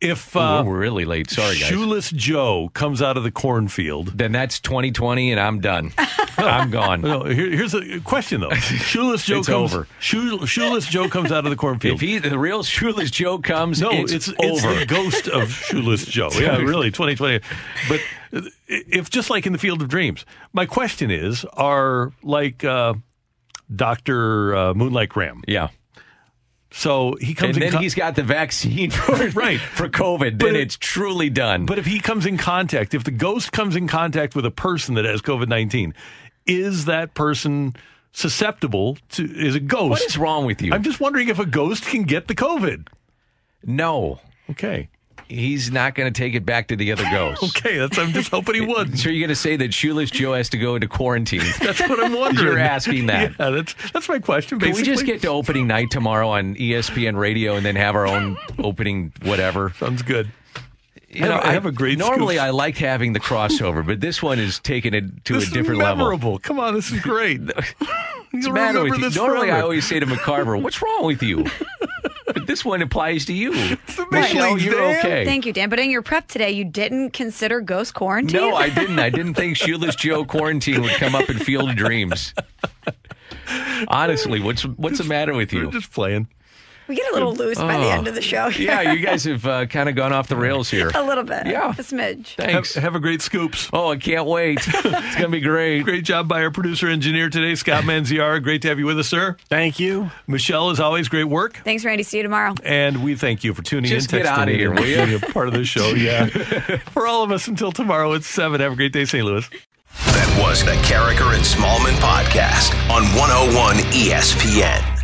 [SPEAKER 3] If
[SPEAKER 15] Ooh,
[SPEAKER 3] uh,
[SPEAKER 15] we're really late. Sorry, guys.
[SPEAKER 3] Shoeless Joe comes out of the cornfield,
[SPEAKER 15] then that's 2020, and I'm done. I'm gone.
[SPEAKER 3] No, here, here's a question though. Shoeless Joe
[SPEAKER 15] It's
[SPEAKER 3] comes.
[SPEAKER 15] over.
[SPEAKER 3] Shoe, shoeless Joe comes out of the cornfield.
[SPEAKER 15] If he, the real Shoeless Joe comes,
[SPEAKER 3] no,
[SPEAKER 15] it's,
[SPEAKER 3] it's, it's the ghost of Shoeless Joe. Yeah, really, 2020. But if just like in the Field of Dreams, my question is: Are like uh, Doctor uh, Moonlight Graham?
[SPEAKER 15] Yeah.
[SPEAKER 3] So he comes
[SPEAKER 15] and
[SPEAKER 3] in
[SPEAKER 15] then he's got the vaccine for,
[SPEAKER 3] Right.
[SPEAKER 15] for COVID. Then it's truly done.
[SPEAKER 3] But if he comes in contact, if the ghost comes in contact with a person that has COVID 19, is that person susceptible to, is a ghost?
[SPEAKER 15] what is wrong with you?
[SPEAKER 3] I'm just wondering if a ghost can get the COVID.
[SPEAKER 15] no,
[SPEAKER 3] Okay.
[SPEAKER 15] He's not going to take it back to the other ghosts.
[SPEAKER 3] Okay. That's, I'm just hoping he would.
[SPEAKER 15] So you're going to say that Shoeless Joe has to go into quarantine?
[SPEAKER 3] That's what I'm wondering.
[SPEAKER 15] You're asking that.
[SPEAKER 3] Yeah, that's, that's my question,
[SPEAKER 15] Can we just get to opening night tomorrow on ESPN Radio and then have our own opening whatever?
[SPEAKER 3] Sounds good.
[SPEAKER 15] You
[SPEAKER 3] I
[SPEAKER 15] know,
[SPEAKER 3] have- I have a great
[SPEAKER 15] Normally,
[SPEAKER 3] scoop.
[SPEAKER 15] I like having the crossover, but this one is taking it to
[SPEAKER 3] this
[SPEAKER 15] a different
[SPEAKER 3] is
[SPEAKER 15] level.
[SPEAKER 3] memorable. Come on, this is great.
[SPEAKER 15] What's the matter with you? Normally, I always say to McCarver, "What's wrong with you?" but this one applies to you. Michelle,
[SPEAKER 3] leagues,
[SPEAKER 15] you're
[SPEAKER 3] Dan.
[SPEAKER 15] okay.
[SPEAKER 4] Thank you, Dan. But in your prep today, you didn't consider ghost quarantine.
[SPEAKER 15] No, I didn't. I didn't think Shoeless Joe quarantine would come up in Field of Dreams. Honestly, what's what's the matter with you?
[SPEAKER 3] We're just playing.
[SPEAKER 4] We get a little loose by the
[SPEAKER 15] Oh.
[SPEAKER 4] end of the show.
[SPEAKER 15] Yeah, you guys have uh, kind of gone off the rails here.
[SPEAKER 4] a little bit.
[SPEAKER 15] Yeah.
[SPEAKER 4] a smidge.
[SPEAKER 15] Thanks.
[SPEAKER 3] Have, have a great scoops.
[SPEAKER 15] Oh, I can't wait. it's gonna be great.
[SPEAKER 3] Great job by our producer engineer today, Scott Manziara. Great to have you with us, sir.
[SPEAKER 7] Thank you.
[SPEAKER 3] Michelle, as always, great work.
[SPEAKER 4] Thanks, Randy. See you tomorrow.
[SPEAKER 3] And we thank you for tuning
[SPEAKER 15] Just
[SPEAKER 3] in,
[SPEAKER 15] get
[SPEAKER 3] texting
[SPEAKER 15] outta
[SPEAKER 3] in,
[SPEAKER 15] here,
[SPEAKER 3] and
[SPEAKER 15] will you?
[SPEAKER 3] being a part of the show. Yeah. for all of us until tomorrow at 7. Have a great day, St. Louis.
[SPEAKER 2] That was the Karraker and Smallmon podcast on 101 ESPN.